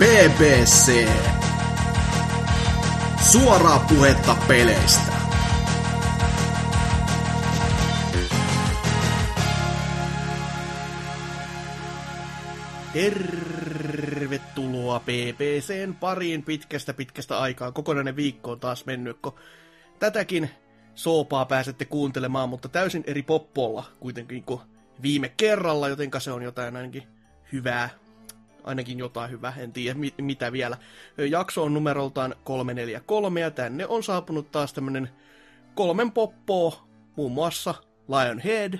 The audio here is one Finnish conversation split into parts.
BBC. Suoraa puhetta peleistä. Tervetuloa BBCn pariin pitkästä pitkästä aikaa. Kokonainen viikko on taas mennyt, kun tätäkin soopaa pääsette kuuntelemaan, mutta täysin eri poppolla kuitenkin kuin viime kerralla, jotenka se on jotain ainakin hyvää. Ainakin jotain hyvää, en tiedä mit- mitä vielä. Jakso on numeroltaan 343 ja tänne on saapunut taas tämmönen kolmen poppoa, muun muassa Lionhead.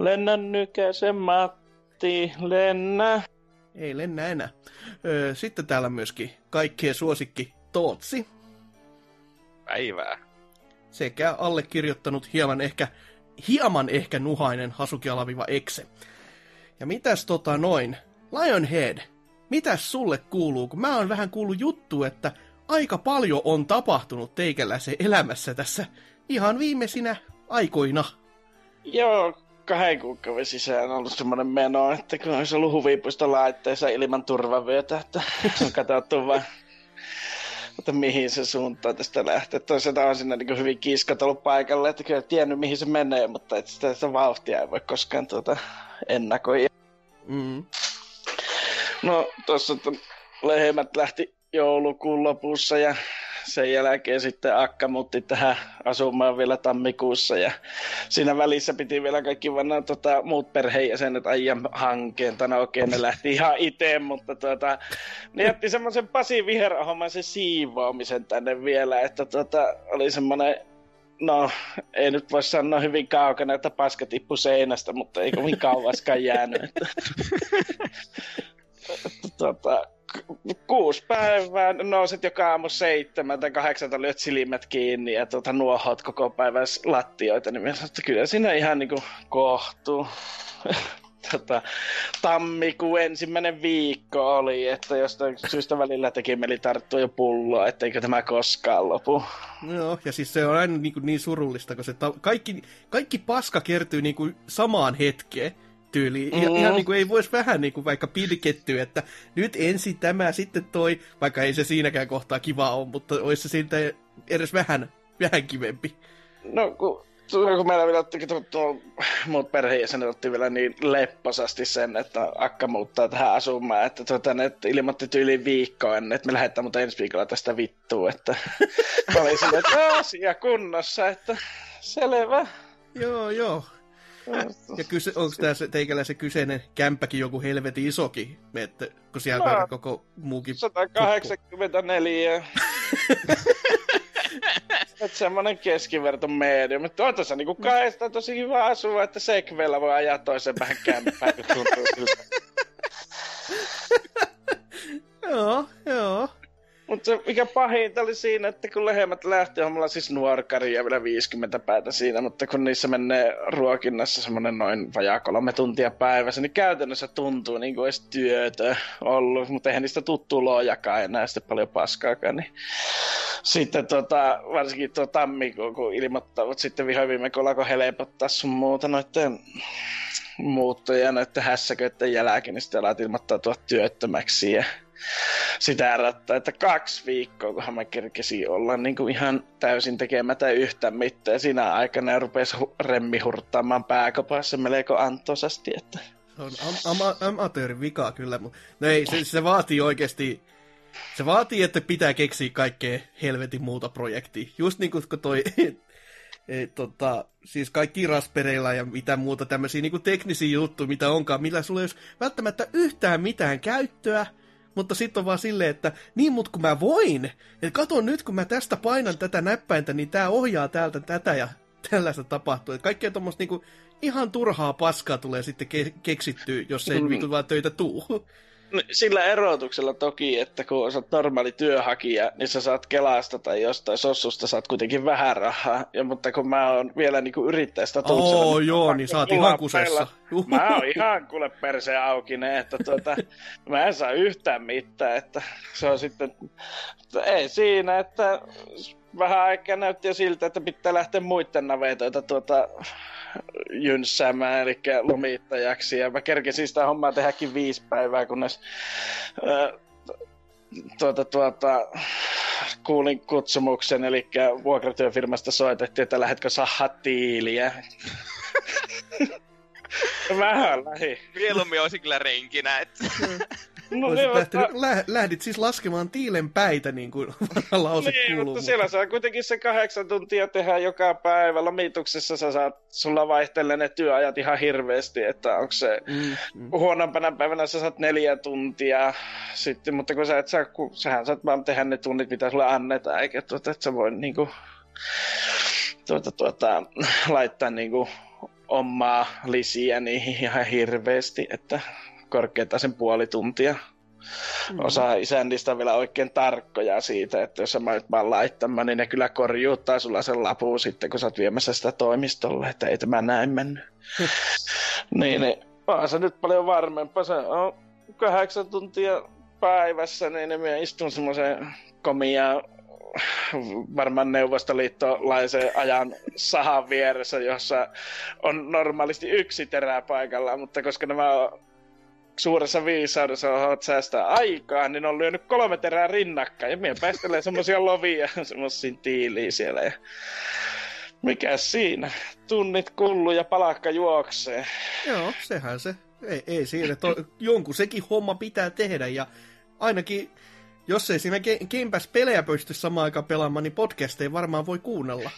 Lennä nykäsen Matti, lennä. Ei lennä enää. Sitten täällä myöskin kaikkien suosikki Tootsi. Päivää. Sekä allekirjoittanut hieman ehkä, hieman ehkä nuhainen Hasuki-alaviva Exe. Ja mitäs tota noin, Lionhead, mitäs sulle kuuluu? Kun mä oon vähän kuullut juttu, että aika paljon on tapahtunut teikäläisen elämässä tässä ihan viimeisinä aikoina. Joo, kahden kuukauden sisään on ollut semmoinen meno, että kun olisi ollut huvipuistolaitteessa ilman turvavyötä, että on katsottu vaan että mihin se suuntaan tästä lähtee. Toisaalta on siinä niin hyvin kiiskat ollut paikalle, että kyllä tiennyt mihin se menee, mutta että sitä, sitä vauhtia ei voi koskaan tuota ennakoida. Mm. No tuossa lehmät lähti joulukuun lopussa ja sen jälkeen sitten Akka muutti tähän asumaan vielä tammikuussa ja siinä välissä piti vielä kaikki vanna, tota, muut perheenjäsenet ajaa hankkeen. No okei, ne lähti ihan itse, mutta tota, ne jätti semmoisen Pasi Viherahommaisen siivoamisen tänne vielä, että tota, oli semmoinen No, ei nyt voi sanoa hyvin kaukana, että paska tippui seinästä, mutta ei kovin kauaskaan jäänyt. Tota, kuusi päivää, nouset joka aamu seitsemän tai kahdeksalta lyöt silmät kiinni ja tuota, nuohot koko päivän lattioita, niin minä että kyllä siinä ihan niinku kohtuu. tota, tammikuun ensimmäinen viikko oli, että jostain syystä välillä teki mieli tarttua jo pulloa, etteikö tämä koskaan lopu. Joo, ja siis se on aina niin, kuin niin surullista, ta- kaikki, kaikki paska kertyy niin kuin samaan hetkeen tyyliin. Mm. Ihan niin kuin ei voisi vähän niin kuin vaikka pilkettyä, että nyt ensin tämä, sitten toi, vaikka ei se siinäkään kohtaa kiva ole, mutta olisi se siitä edes vähän, vähän kivempi. No, kun kun meillä vielä otti, tuo, muut perheenjäsenet otti vielä niin lepposasti sen, että Akka muuttaa tähän asumaan, että tuota, ne ilmoitti tyyliin viikkoa ennen, että me lähdetään mutta ensi viikolla tästä vittua, että oli silleen, että asia kunnossa, että selvä. Joo, joo. Ja kyse, onko tämä se, teikällä se kyseinen kämppäkin joku helvetin isokin, että, kun siellä no, koko muukin... 184. että semmonen keskiverto medium. Mutta on tässä niinku kahdesta tosi hyvä asua, että sekveellä voi ajaa toisen vähän kämppää, kun tuntuu siltä. joo, joo. Mutta mikä pahinta oli siinä, että kun lehmät lähti, on mulla siis nuorkari ja vielä 50 päätä siinä, mutta kun niissä menee ruokinnassa semmoinen noin vajaa kolme tuntia päivässä, niin käytännössä tuntuu niin kuin olisi työtä ollut, mutta eihän niistä tuttu lojakaan enää sitten paljon paskaakaan, niin sitten tota, varsinkin tuo tammikuun, kun ilmoittavat sitten vihoin viime kun helpottaa sun muuta noiden muuttoja noiden hässäköiden jälkeen, niin sitten alat ilmoittautua työttömäksi ja sitä erättää, että kaksi viikkoa, kunhan mä kerkesin olla niin kuin ihan täysin tekemättä yhtään mitään. Ja siinä aikana ja rupesi remmi hurttaamaan pääkopassa melko antosasti. Että... Se on am- am- amatöörin vika kyllä, mutta no ei, se, se vaatii oikeasti se vaatii, että pitää keksiä kaikkea helvetin muuta projektia. Just niin kuin toi, e, tota, siis kaikki raspereilla ja mitä muuta tämmöisiä niin teknisiä juttuja, mitä onkaan, millä sulla ei ole välttämättä yhtään mitään käyttöä, mutta sitten on vaan silleen, että niin mut kun mä voin, että kato nyt kun mä tästä painan tätä näppäintä, niin tää ohjaa täältä tätä ja tällaista tapahtuu. Että kaikkea tuommoista niinku ihan turhaa paskaa tulee sitten ke- keksittyä, jos ei mm. Vaan töitä tuu. Sillä erotuksella toki, että kun olet normaali työhakija, niin sä saat Kelasta tai jostain sossusta saat kuitenkin vähän rahaa. Ja, mutta kun mä oon vielä niinku yrittäjästä tuutsella, Oo, niin joo, niin saat ihan kusessa. Mä oon ihan kuule perse aukinen, että tuota, mä en saa yhtään mitään, että se on sitten, että ei siinä, että vähän aikaa näytti jo siltä, että pitää lähteä muiden navetoita tuota jynssäämään, eli lomittajaksi. Ja mä kerkesin sitä hommaa tehdäkin viisi päivää, kunnes äh, tuota, tuota, kuulin kutsumuksen, eli vuokratyöfirmasta soitettiin, että lähdetkö sahaa tiiliä. Vähän lähi. Mieluummin olisi kyllä renkinä, että... No, Olisit niin, lähtenyt, mutta, lä, lähdit siis laskemaan tiilen päitä, niin kuin vanha lause niin, kuuluu. mutta siellä saa kuitenkin se kahdeksan tuntia tehdä joka päivä. Lomituksessa sä saat, sulla vaihtelee ne työajat ihan hirveästi, että onko se Mm, mm. huonompana päivänä sä saat neljä tuntia sitten, mutta kun sä et saa, kun, sähän saat vaan tehdä ne tunnit, mitä sulle annetaan, eikä tuota, että sä voi niinku, tuota, tuota, laittaa niinku omaa lisiä niihin ihan hirveästi, että korkeintaan sen puoli tuntia. Mm. Osa isännistä on vielä oikein tarkkoja siitä, että jos sä menet vaan laittamaan, niin ne kyllä korjuuttaa sulla sen lapun sitten, kun sä oot viemässä sitä toimistolle, että ei tämä näin mennyt. niin, niin on se nyt paljon varmempaa. Se on kahdeksan tuntia päivässä, niin minä istun semmoisen komia varmaan neuvostoliittolaisen ajan sahan vieressä, jossa on normaalisti yksi terä paikalla, mutta koska nämä on suuressa viisaudessa haluat säästää aikaa, niin on lyönyt kolme terää rinnakkain. Ja minä päästelen semmosia lovia, semmosia tiiliä siellä. Ja mikä siinä? Tunnit kullu ja palakka juoksee. Joo, sehän se. Ei, ei siinä. To, jonkun sekin homma pitää tehdä ja ainakin, jos ei siinä Ga- Game Pass-pelejä pysty samaan aikaan pelaamaan, niin podcasteja varmaan voi kuunnella.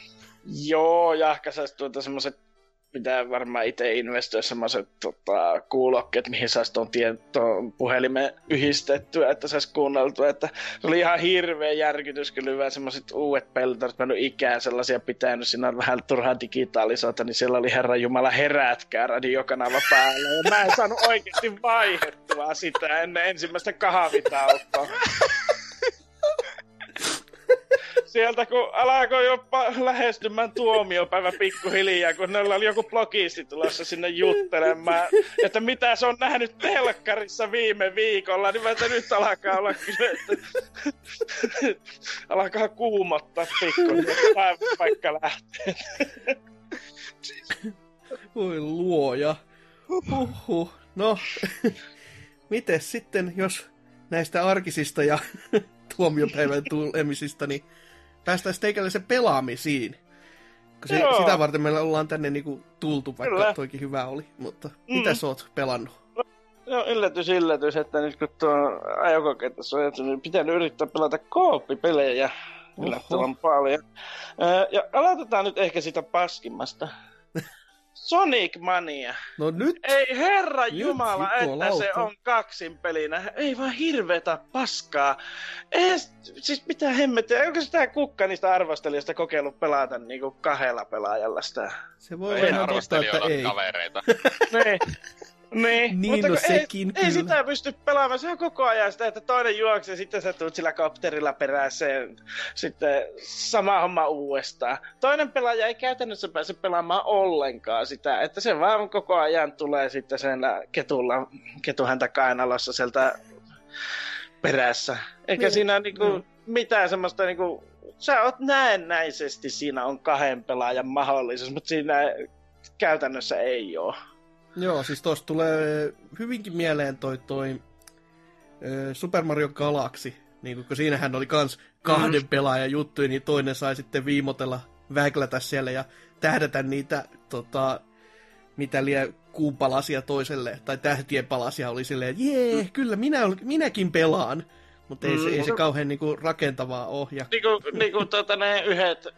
Joo, ja ehkä saisi tuota semmoset pitää varmaan itse investoida semmoiset tota, kuulokkeet, mihin saisi tuon, tien, tuon puhelimen yhdistettyä, että saisi kuunneltua. Että se oli ihan hirveä järkytys, kyllä hyvä semmoiset uudet mä en ole ikään sellaisia pitänyt, siinä on vähän turhaa digitaalisuutta, niin siellä oli Herran Jumala herätkää radiokanava päällä. Ja mä en saanut oikeasti vaihdettua sitä ennen ensimmäistä kahvitaukoa. Sieltä kun alkoi jopa lähestymään tuomiopäivä pikkuhiljaa, kun neillä oli joku blogisti tulossa sinne juttelemaan, että mitä se on nähnyt telkkarissa viime viikolla, niin mä että nyt alkaa olla kyllä, että alkaa kuumottaa pikkuhiljaa, vaikka lähtee. Voi luoja. Huhhuh. No, miten sitten, jos näistä arkisista ja tuomiopäivän tulemisista, niin päästäisiin teikäläisen pelaamisiin. Kun se, Joo. sitä varten meillä ollaan tänne niinku tultu, vaikka Kyllä. toikin hyvä oli. Mutta Mm. mitä sä oot pelannut? No yllätys, yllätys, että nyt kun tuo ajokokeessa on jäty, niin pitänyt yrittää pelata kooppipelejä yllättävän paljon. Öö, Ja aloitetaan nyt ehkä sitä paskimmasta. Sonic Mania. No nyt, Ei herra Nyt jumala, jumalauta. että se on kaksin pelinä. Ei vaan hirveetä paskaa. Ei, siis mitä hemmettiä. Onko sitä kukka niistä arvostelijoista kokeillut pelata niinku kahdella pelaajalla sitä? se voi olla totta, että ei. kavereita. niin. Niin, Niin, mutta no sekin ei, ei sitä pysty pelaamaan, se on koko ajan sitä, että toinen juoksee, sitten sä tulet sillä kopterilla peräseen, sitten sama homma uudestaan. Toinen pelaaja ei käytännössä pääse pelaamaan ollenkaan sitä, että se vaan koko ajan tulee sitten sen ketulla, ketuhäntä kainalossa sieltä perässä. Eikä Niin, siinä niinku joo. mitään semmoista niinku, sä oot näennäisesti siinä on kahden pelaajan mahdollisuus, mutta siinä käytännössä ei ole. Joo, siis tosta tulee hyvinkin mieleen toi, toi Super Mario Galaxy. Niin kun siinähän oli kans kahden Mm. pelaajan juttuja, niin toinen sai sitten viimotella, väglätä siellä ja tähdätä niitä, tota, mitä liian kuupalasia toiselle, tai tähtien palasia oli silleen, että jee, kyllä minä, minäkin pelaan. Mutta ei, se, Mm. ei se kauhean niinku rakentavaa ole. Ja, niinku, niinku tota, ne yhdet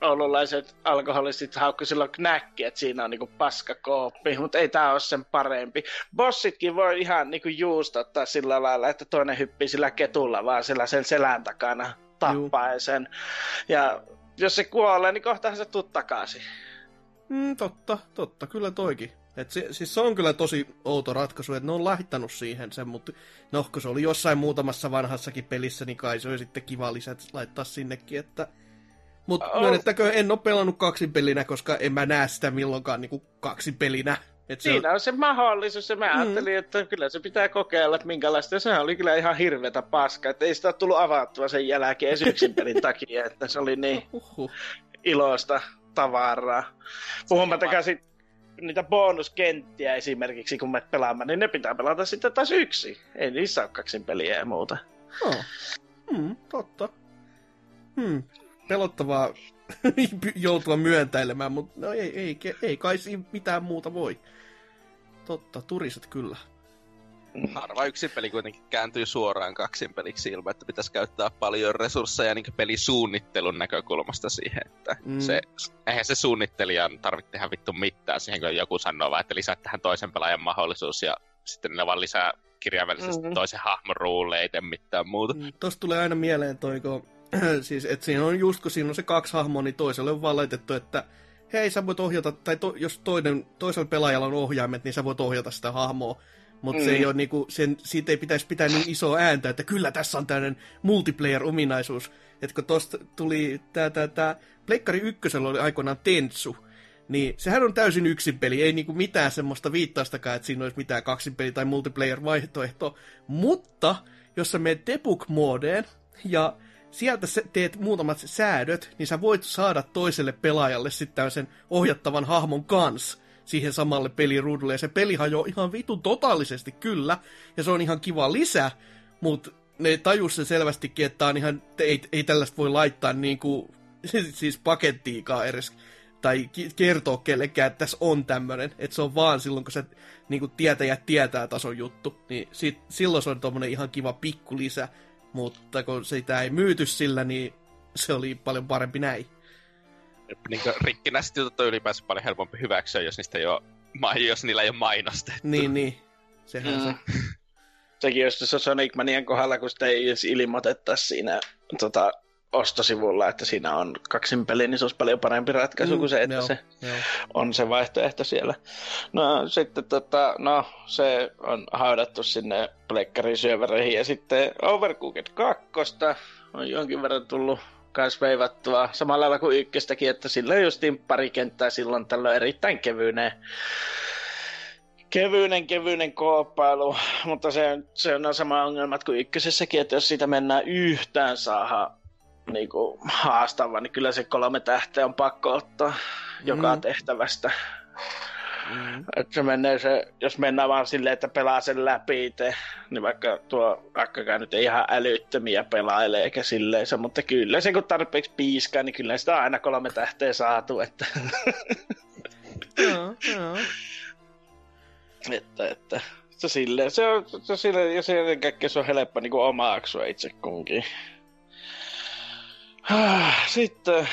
oululaiset alkoholistit haukku silloin knäkki, että siinä on niinku paskakooppi, mutta ei tää ole sen parempi. Bossitkin voi ihan niinku juustottaa sillä lailla, että toinen hyppii sillä ketulla vaan sillä sen selän takana tappaen sen. Ja jos se kuolee, niin kohtahan se tuut takaisin. mm, totta, totta, kyllä toikin. Et se, siis se on kyllä tosi outo ratkaisu, että ne on laittanut siihen sen, mutta no, kun se oli jossain muutamassa vanhassakin pelissä, niin kai se oli sitten kiva lisät laittaa sinnekin, että... Mutta On. myönnettäkö, en ole pelannut kaksin pelinä, koska en mä näe sitä milloinkaan niin kaksin pelinä. Et se Siinä on se mahdollisuus, ja mä Mm. ajattelin, että kyllä se pitää kokeilla, että minkälaista. Ja se oli kyllä ihan hirvetä paskaa, että ei sitä tullut avattua sen jälkeen yksin pelin takia, että se oli niin Uhuh. iloista tavaraa. Puhumattakaan sit niitä bonuskenttiä esimerkiksi, kun me pelaamme, niin ne pitää pelata sitten taas yksi. Ei niissä ole kaksin peliä ja muuta. Oh. Hmm, totta. Hmm. Pelottavaa joutua myöntäilemään, mutta no ei, ei, ei kai siinä mitään muuta voi. Totta, turiset kyllä. Harva yksin peli kuitenkin kääntyy suoraan kaksin peliksi ilman, että pitäisi käyttää paljon resursseja niin pelisuunnittelun näkökulmasta siihen, että mm. se, eihän se suunnittelijan tarvitse tehdä vittu mitään siihen, kun joku sanoo vaan, että lisää tähän toisen pelaajan mahdollisuus ja sitten ne vaan lisää kirjaimellisesti mm-hmm. toisen hahmon ruulle, ei tee mitään muuta. Mm, Tuosta tulee aina mieleen toi, kun, siis, että siinä on just kun siinä on se kaksi hahmoa, niin toiselle on vaan laitettu, että hei sä voit ohjata, tai to, jos toinen, toisella pelaajalla on ohjaimet, niin sä voit ohjata sitä hahmoa. Mutta mm. se ei ole niinku, sen, siitä ei pitäisi pitää niin isoa ääntä, että kyllä tässä on tämmöinen multiplayer-ominaisuus. Että kun tosta tuli tää, tää, tää Pleikkari ykkösellä oli aikoinaan Tenssu, niin sehän on täysin yksin peli, ei niinku mitään semmoista viittaustakaan, että siinä olisi mitään kaksinpeli tai multiplayer-vaihtoehto. Mutta jos sä menet debug-moodeen ja sieltä teet muutamat säädöt, niin sä voit saada toiselle pelaajalle sitten sen ohjattavan hahmon kanssa siihen samalle peliruudulle. Ja se peli hajoaa ihan vitun totaalisesti kyllä, ja se on ihan kiva lisä, mutta ne tajus se selvästikin, että on ihan, ei, ei tällaista voi laittaa niin kuin, siis pakettiikaan edes tai kertoa kellekään, että tässä on tämmöinen, että se on vaan silloin, kun se niin kuin tietäjät tietää tason juttu, niin sit, silloin se on tommonen ihan kiva pikku lisä, mutta kun sitä ei myyty sillä, niin se oli paljon parempi näin niin rikkinäiset jutut on ylipäänsä paljon helpompi hyväksyä, jos, niistä ei ole, jos niillä ei ole mainostettu. Niin, niin. Sehän mm. se. Sekin jos se Sonic Manian kohdalla, kun sitä ei edes ilmoitettaisi siinä tota, ostosivulla, että siinä on kaksin peli, niin se olisi paljon parempi ratkaisu mm, kuin se, että joo, se joo. on se vaihtoehto siellä. No sitten tota, no, se on haudattu sinne pleikkarin syöväreihin ja sitten Overcooked 2 on jonkin verran tullut kans veivattua samalla lailla kuin ykköstäkin, että sillä on justiin pari kenttää silloin tällöin erittäin kevyinen kevyinen, kevyinen kooppailu, mutta se, se on sama ongelmat kuin ykkösessäkin, että jos siitä mennään yhtään saada niin kuin, haastava, niin kyllä se kolme tähteä on pakko ottaa mm. joka tehtävästä. Mm. Että se menee se, jos mennään vaan silleen, että pelaa sen läpi itse, niin vaikka tuo vaikkakaan nyt ei ihan älyttömiä pelailee eikä silleen se, mutta kyllä se kun tarpeeksi piiskaa, niin kyllä sitä on aina kolme tähteä saatu, että... joo, joo. että, että se silleen, se on, se silleen, ja se kaikkea se on helppo niin omaksua itse kunkin. Sitten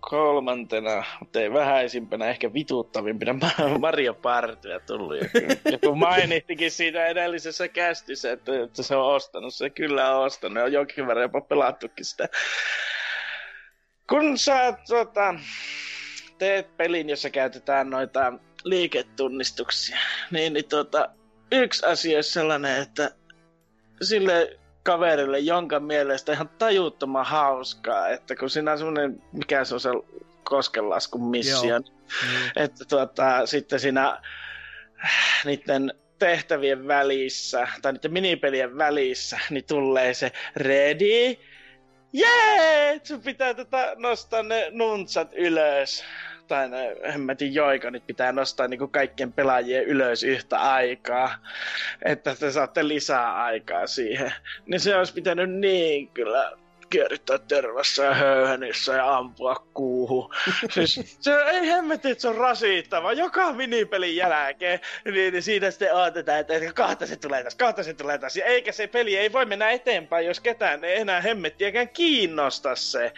kolmantena, mutta ei vähäisimpänä, ehkä vituuttavimpina Mario Partyä tullut. Ja kun mainittikin siitä edellisessä kästissä, että, että se on ostanut, se kyllä on ostanut, on jonkin verran jopa pelattukin sitä. Kun sä tota, teet pelin, jossa käytetään noita liiketunnistuksia, niin, niin tota, yksi asia on sellainen, että sille kaverille, jonka mielestä ihan tajuttoman hauskaa, että kun siinä on semmoinen, mikä se on se koskenlaskun mission, mm. että tuota, sitten siinä niiden tehtävien välissä, tai niiden minipelien välissä, niin tulee se ready, jee, sun pitää tätä nostaa ne nuntsat ylös tai ne hemmetin joikonit pitää nostaa niin kuin kaikkien pelaajien ylös yhtä aikaa, että te saatte lisää aikaa siihen. Niin se olisi pitänyt niin kyllä kierryttää tervassa ja höyhenissä ja ampua kuuhu. siis se ei hemmetti, että se on rasittava. Joka minipelin jälkeen, niin, niin siinä sitten odotetaan, että kahta se tulee tässä, kahta se tulee tässä. Eikä se peli ei voi mennä eteenpäin, jos ketään ei enää hemmettiäkään kiinnosta se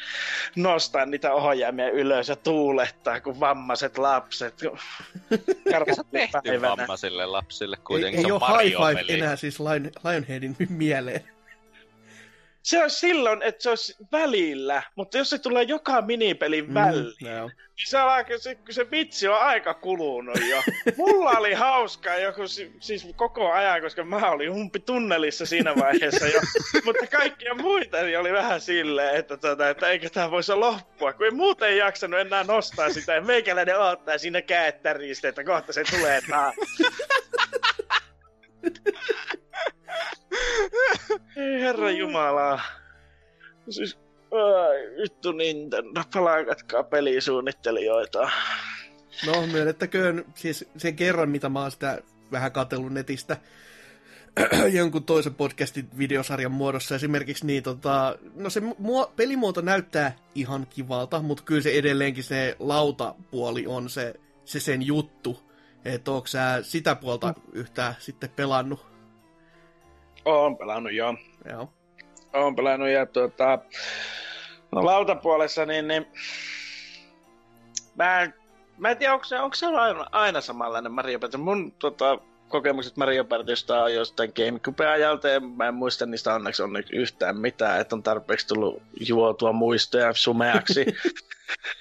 nostaa niitä ohjaimia ylös ja tuulettaa, kuin vammaiset lapset. se tehty vammaisille lapsille kuitenkin. Ei, ei ole high five enää siis Lionheadin mieleen se on silloin, että se olisi välillä, mutta jos se tulee joka minipelin mm, väliin, no. niin se, aika, se, se vitsi on aika kulunut jo. Mulla oli hauskaa joku, siis koko ajan, koska mä olin humpi tunnelissa siinä vaiheessa jo, mutta kaikkia muita niin oli vähän silleen, että, tota, että eikö tämä voisi loppua, kun ei muuten ei jaksanut enää nostaa sitä, ja meikäläinen odottaa siinä käettäristä, että kohta se tulee taas. Ei herra jumala. Siis, ai, vittu Nintendo, palaakatkaa pelisuunnittelijoita. No, myönnettäköön siis sen kerran, mitä mä oon sitä vähän katsellut netistä, jonkun toisen podcastin videosarjan muodossa esimerkiksi, niin tota, no se mu- pelimuoto näyttää ihan kivalta, mutta kyllä se edelleenkin se lautapuoli on se, se sen juttu. Että onko sä sitä puolta mm. yhtään sitten pelannut? Oon pelannut, joo. Joo. Oon pelannut ja tuota, no lautapuolessa niin, niin mä, en, mä en tiedä, onko se, onko se aina, aina samanlainen Mario Party. Mun tota, kokemukset Mario Partysta on jostain Gamecube-ajalta ja mä en muista niistä onneksi on yhtään mitään, että on tarpeeksi tullut juotua muistoja sumeaksi.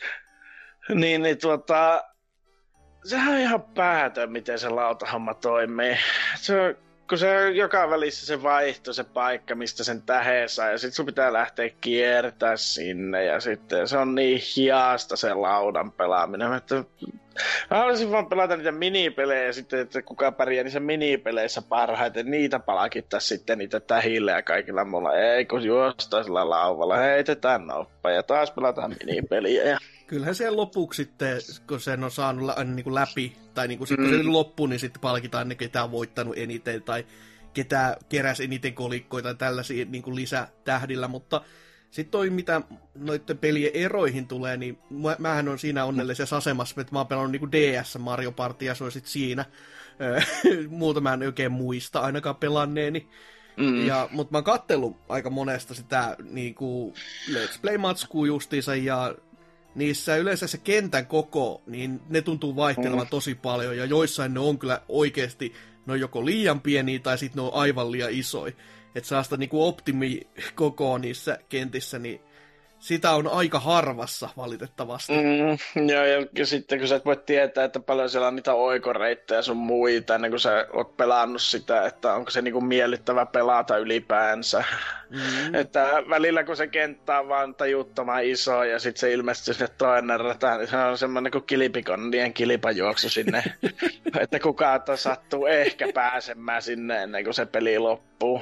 niin, niin tuota, sehän on ihan päätön, miten se lautahomma toimii. Se on kun se joka välissä se vaihto se paikka, mistä sen täheen saa, ja sitten sun pitää lähteä kiertää sinne, ja sitten se on niin hiasta se laudan pelaaminen, että mä haluaisin vaan pelata niitä minipelejä sitten, että kuka pärjää niissä minipeleissä parhaiten, niitä palakittaa sitten niitä tähillä ja kaikilla mulla, ei kun juostaa sillä lauvalla, heitetään noppa ja taas pelataan minipeliä. Ja... Kyllähän se lopuksi sitten, kun sen on saanut lä- niin kuin läpi, tai niin kuin sit, kun se mm. loppuu, niin sitten palkitaan ne, ketä on voittanut eniten, tai ketä keräsi eniten kolikkoita tällaisia niin kuin lisätähdillä, mutta sitten toi, mitä noiden pelien eroihin tulee, niin mä, mähän on siinä onnellisessa asemassa, että mä oon pelannut niin kuin DS Mario Party, ja se on sitten siinä. Muuta mä en oikein muista ainakaan pelanneeni. Mm. Ja, mutta mä oon kattellut aika monesta sitä niin kuin Let's Play-matskua justiinsa, ja niissä yleensä se kentän koko, niin ne tuntuu vaihtelevan mm. tosi paljon, ja joissain ne on kyllä oikeasti, ne on joko liian pieniä tai sitten ne on aivan liian isoja. Että saa sitä niinku optimi koko niissä kentissä, niin sitä on aika harvassa valitettavasti. Mm, joo, ja, ja sitten kun sä et voi tietää, että paljon siellä on niitä oikoreittejä sun muita, ennen kuin sä oot pelannut sitä, että onko se niinku miellyttävä pelata ylipäänsä. Mm. Että välillä kun se kenttä on vaan tajuttoman iso ja sitten se ilmestyy sinne toinen rata, niin se on semmoinen kuin kilipikonnien kilipajuoksu sinne, että kukaan sattuu ehkä pääsemään sinne ennen kuin se peli loppuu.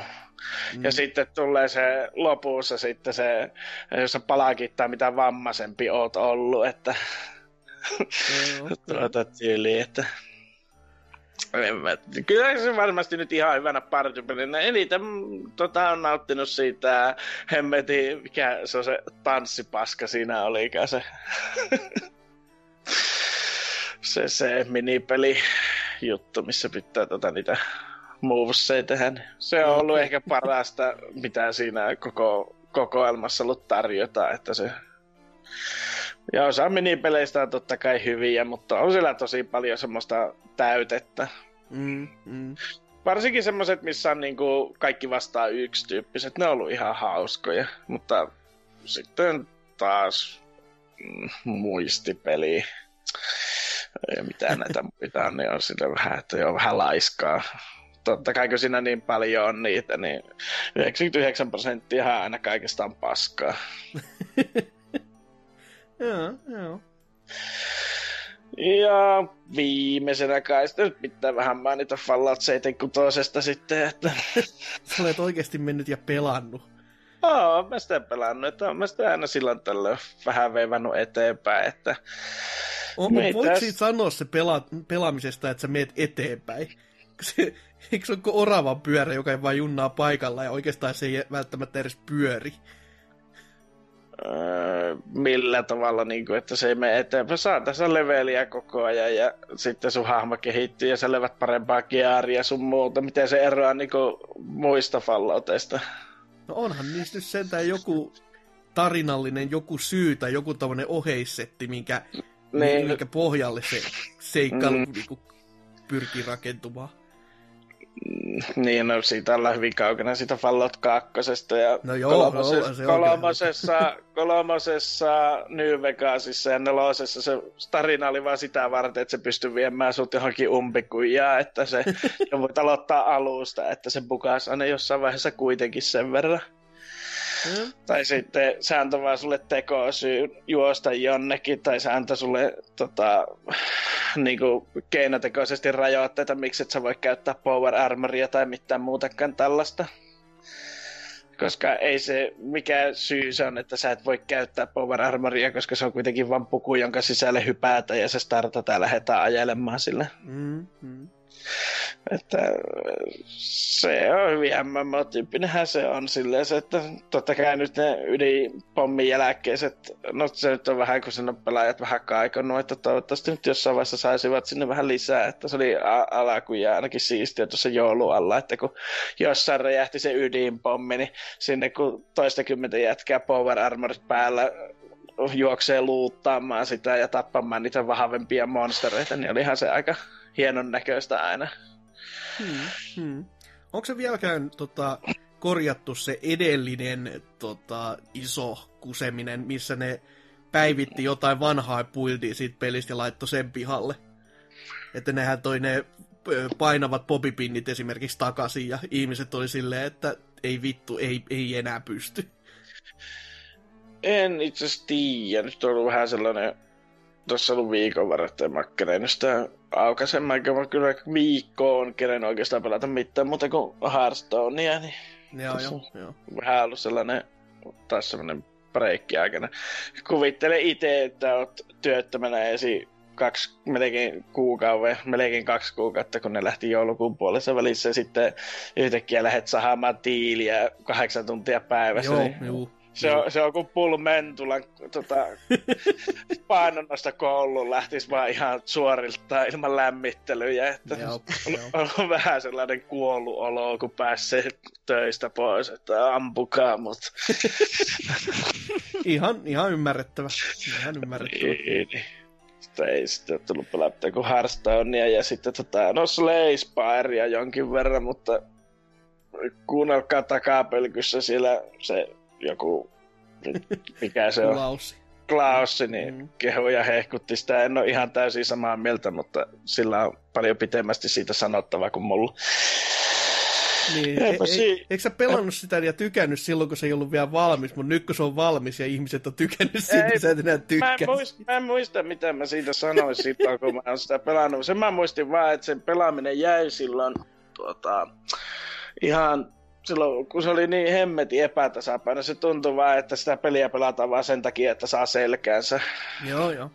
Mm. Ja sitten tulee se lopussa sitten se, jos sä palakittaa mitä vammaisempi oot ollut, että tuota tyyli, että Kyllä se varmasti nyt ihan hyvänä partypelinä. Eniten tota, on nauttinut siitä hemmeti, mikä se on se tanssipaska siinä oli, se, se, se minipeli juttu, missä pitää tota, niitä movesia tehdä. Se on ollut ehkä parasta, mitä siinä koko kokoelmassa ollut tarjota, että se ja osa minipeleistä on totta kai hyviä, mutta on siellä tosi paljon semmoista täytettä. Mm, mm. Varsinkin semmoiset, missä on niinku kaikki vastaa yksi tyyppiset, ne on ollut ihan hauskoja. Mutta sitten taas mm, muistipeli. Ei mitään näitä muita on, niin on sille vähän, että joo, vähän laiskaa. Totta kai kun siinä niin paljon on niitä, niin 99 prosenttia aina kaikesta on paskaa. Joo, joo. Ja viimeisenä kai sitten pitää vähän mainita Fallout 76 sitten, että... Sä olet oikeasti mennyt ja pelannut. Oo, mä sitä pelannut, että mä sitä aina silloin tällöin vähän veivannut eteenpäin, että... On, Meitäs... Voitko siitä sanoa se pela- pelaamisesta, että sä meet eteenpäin? Se, eikö se ole oravan pyörä, joka ei vain junnaa paikalla ja oikeastaan se ei välttämättä edes pyöri? Öö, millä tavalla, niin kuin, että se ei mene eteenpäin. Saa tässä leveliä koko ajan ja sitten sun hahmo kehittyy ja sä levät parempaa gearia sun muuta. Miten se eroaa niin kuin, muista fallouteista? No onhan niistä sentään joku tarinallinen joku syy tai joku tämmöinen oheissetti, minkä, niin. minkä pohjalle se seikkailu mm. niin pyrkii rakentumaan. Mm, niin, no siitä ollaan hyvin kaukana siitä Fallout 2. Ja no joo, kolmosessa, no, se kolmosessa, kolmosessa New Vegasissa ja nelosessa se tarina oli vaan sitä varten, että se pystyy viemään sut johonkin umpikujaa, että se voit aloittaa alusta, että se bukas aina jossain vaiheessa kuitenkin sen verran. Mm. Tai sitten se antoi vaan sulle tekosyy juosta jonnekin, tai se antoi sulle tota, niinku, keinotekoisesti rajoitteita, miksi et sä voi käyttää power armoria tai mitään muutakaan tällaista. Koska ei se, mikä syy se on, että sä et voi käyttää power armoria, koska se on kuitenkin vain puku, jonka sisälle hypätä ja se startata ja lähdetään ajelemaan sille. Mm-hmm. Että se on hyvin MMO-tyyppinenhän se on silleen että totta kai nyt ne ydinpommin jälkeiset, no se nyt on vähän kun sinne pelaajat vähän kaikonnut, että toivottavasti nyt jossain vaiheessa saisivat sinne vähän lisää, että se oli alkuun ja ainakin siistiä tuossa joulualla, että kun jossain räjähti se ydinpommi, niin sinne kun toistakymmentä jätkää Power Armorit päällä juoksee luuttaamaan sitä ja tappamaan niitä vahvempia monstereita, niin olihan se aika hienon näköistä aina. Hmm, hmm. Onko se vieläkään tota, korjattu se edellinen tota, iso kuseminen, missä ne päivitti jotain vanhaa buildia siitä pelistä ja laittoi sen pihalle? Että nehän toi ne painavat popipinnit esimerkiksi takaisin ja ihmiset oli silleen, että ei vittu, ei, ei enää pysty. En itse asiassa tiedä. Nyt on ollut vähän sellainen... Tuossa ollut viikon verran, että mä kerennyt sitä aukaisen. Mä kyllä viikkoon keren oikeastaan pelata mitään muuta kuin Hearthstonea. Niin joo, joo, joo. Vähän ollut sellainen taas sellainen breikki aikana. Kuvittele itse, että oot työttömänä esi kaksi, melkein kuukauden, melkein kaksi kuukautta, kun ne lähti joulukuun puolessa välissä, ja sitten yhtäkkiä lähdet sahaamaan tiiliä kahdeksan tuntia päivässä. Joo, niin joo. Se, on, se on kuin Mentulan tota, painonnosta kouluun lähtisi vaan ihan suorilta ilman lämmittelyjä. Että Joo, on, joo. on, vähän sellainen kuollut olo, kun pääsee töistä pois, että ampukaa mut. Ihan, ihan ymmärrettävä. Ihan ymmärrettävä. Niin. Sitten ei sitten tullut pelattua kuin Hearthstonea ja sitten tota, no Slay Spyrea jonkin verran, mutta kuunnelkaa takapelkyssä siellä se joku, mikä se on, Klaussi. Klaussi, niin Mm. kehu ja hehkutti sitä. En ole ihan täysin samaa mieltä, mutta sillä on paljon pitemmästi siitä sanottavaa kuin mulla. Niin, e, e, si- eikö sä pelannut sitä ja tykännyt silloin, kun se ei ollut vielä valmis, mutta nyt kun se on valmis ja ihmiset on tykännyt siitä, Ei, niin sä et enää Mä tykkää. en, muista, mä en muista, mitä mä siitä sanoin silloin, kun mä oon sitä pelannut. Sen mä muistin vaan, että sen pelaaminen jäi silloin tuota, ihan silloin, kun se oli niin hemmetin epätasapaino. Se tuntui vaan, että sitä peliä pelataan vaan sen takia, että saa selkäänsä. Joo, joo.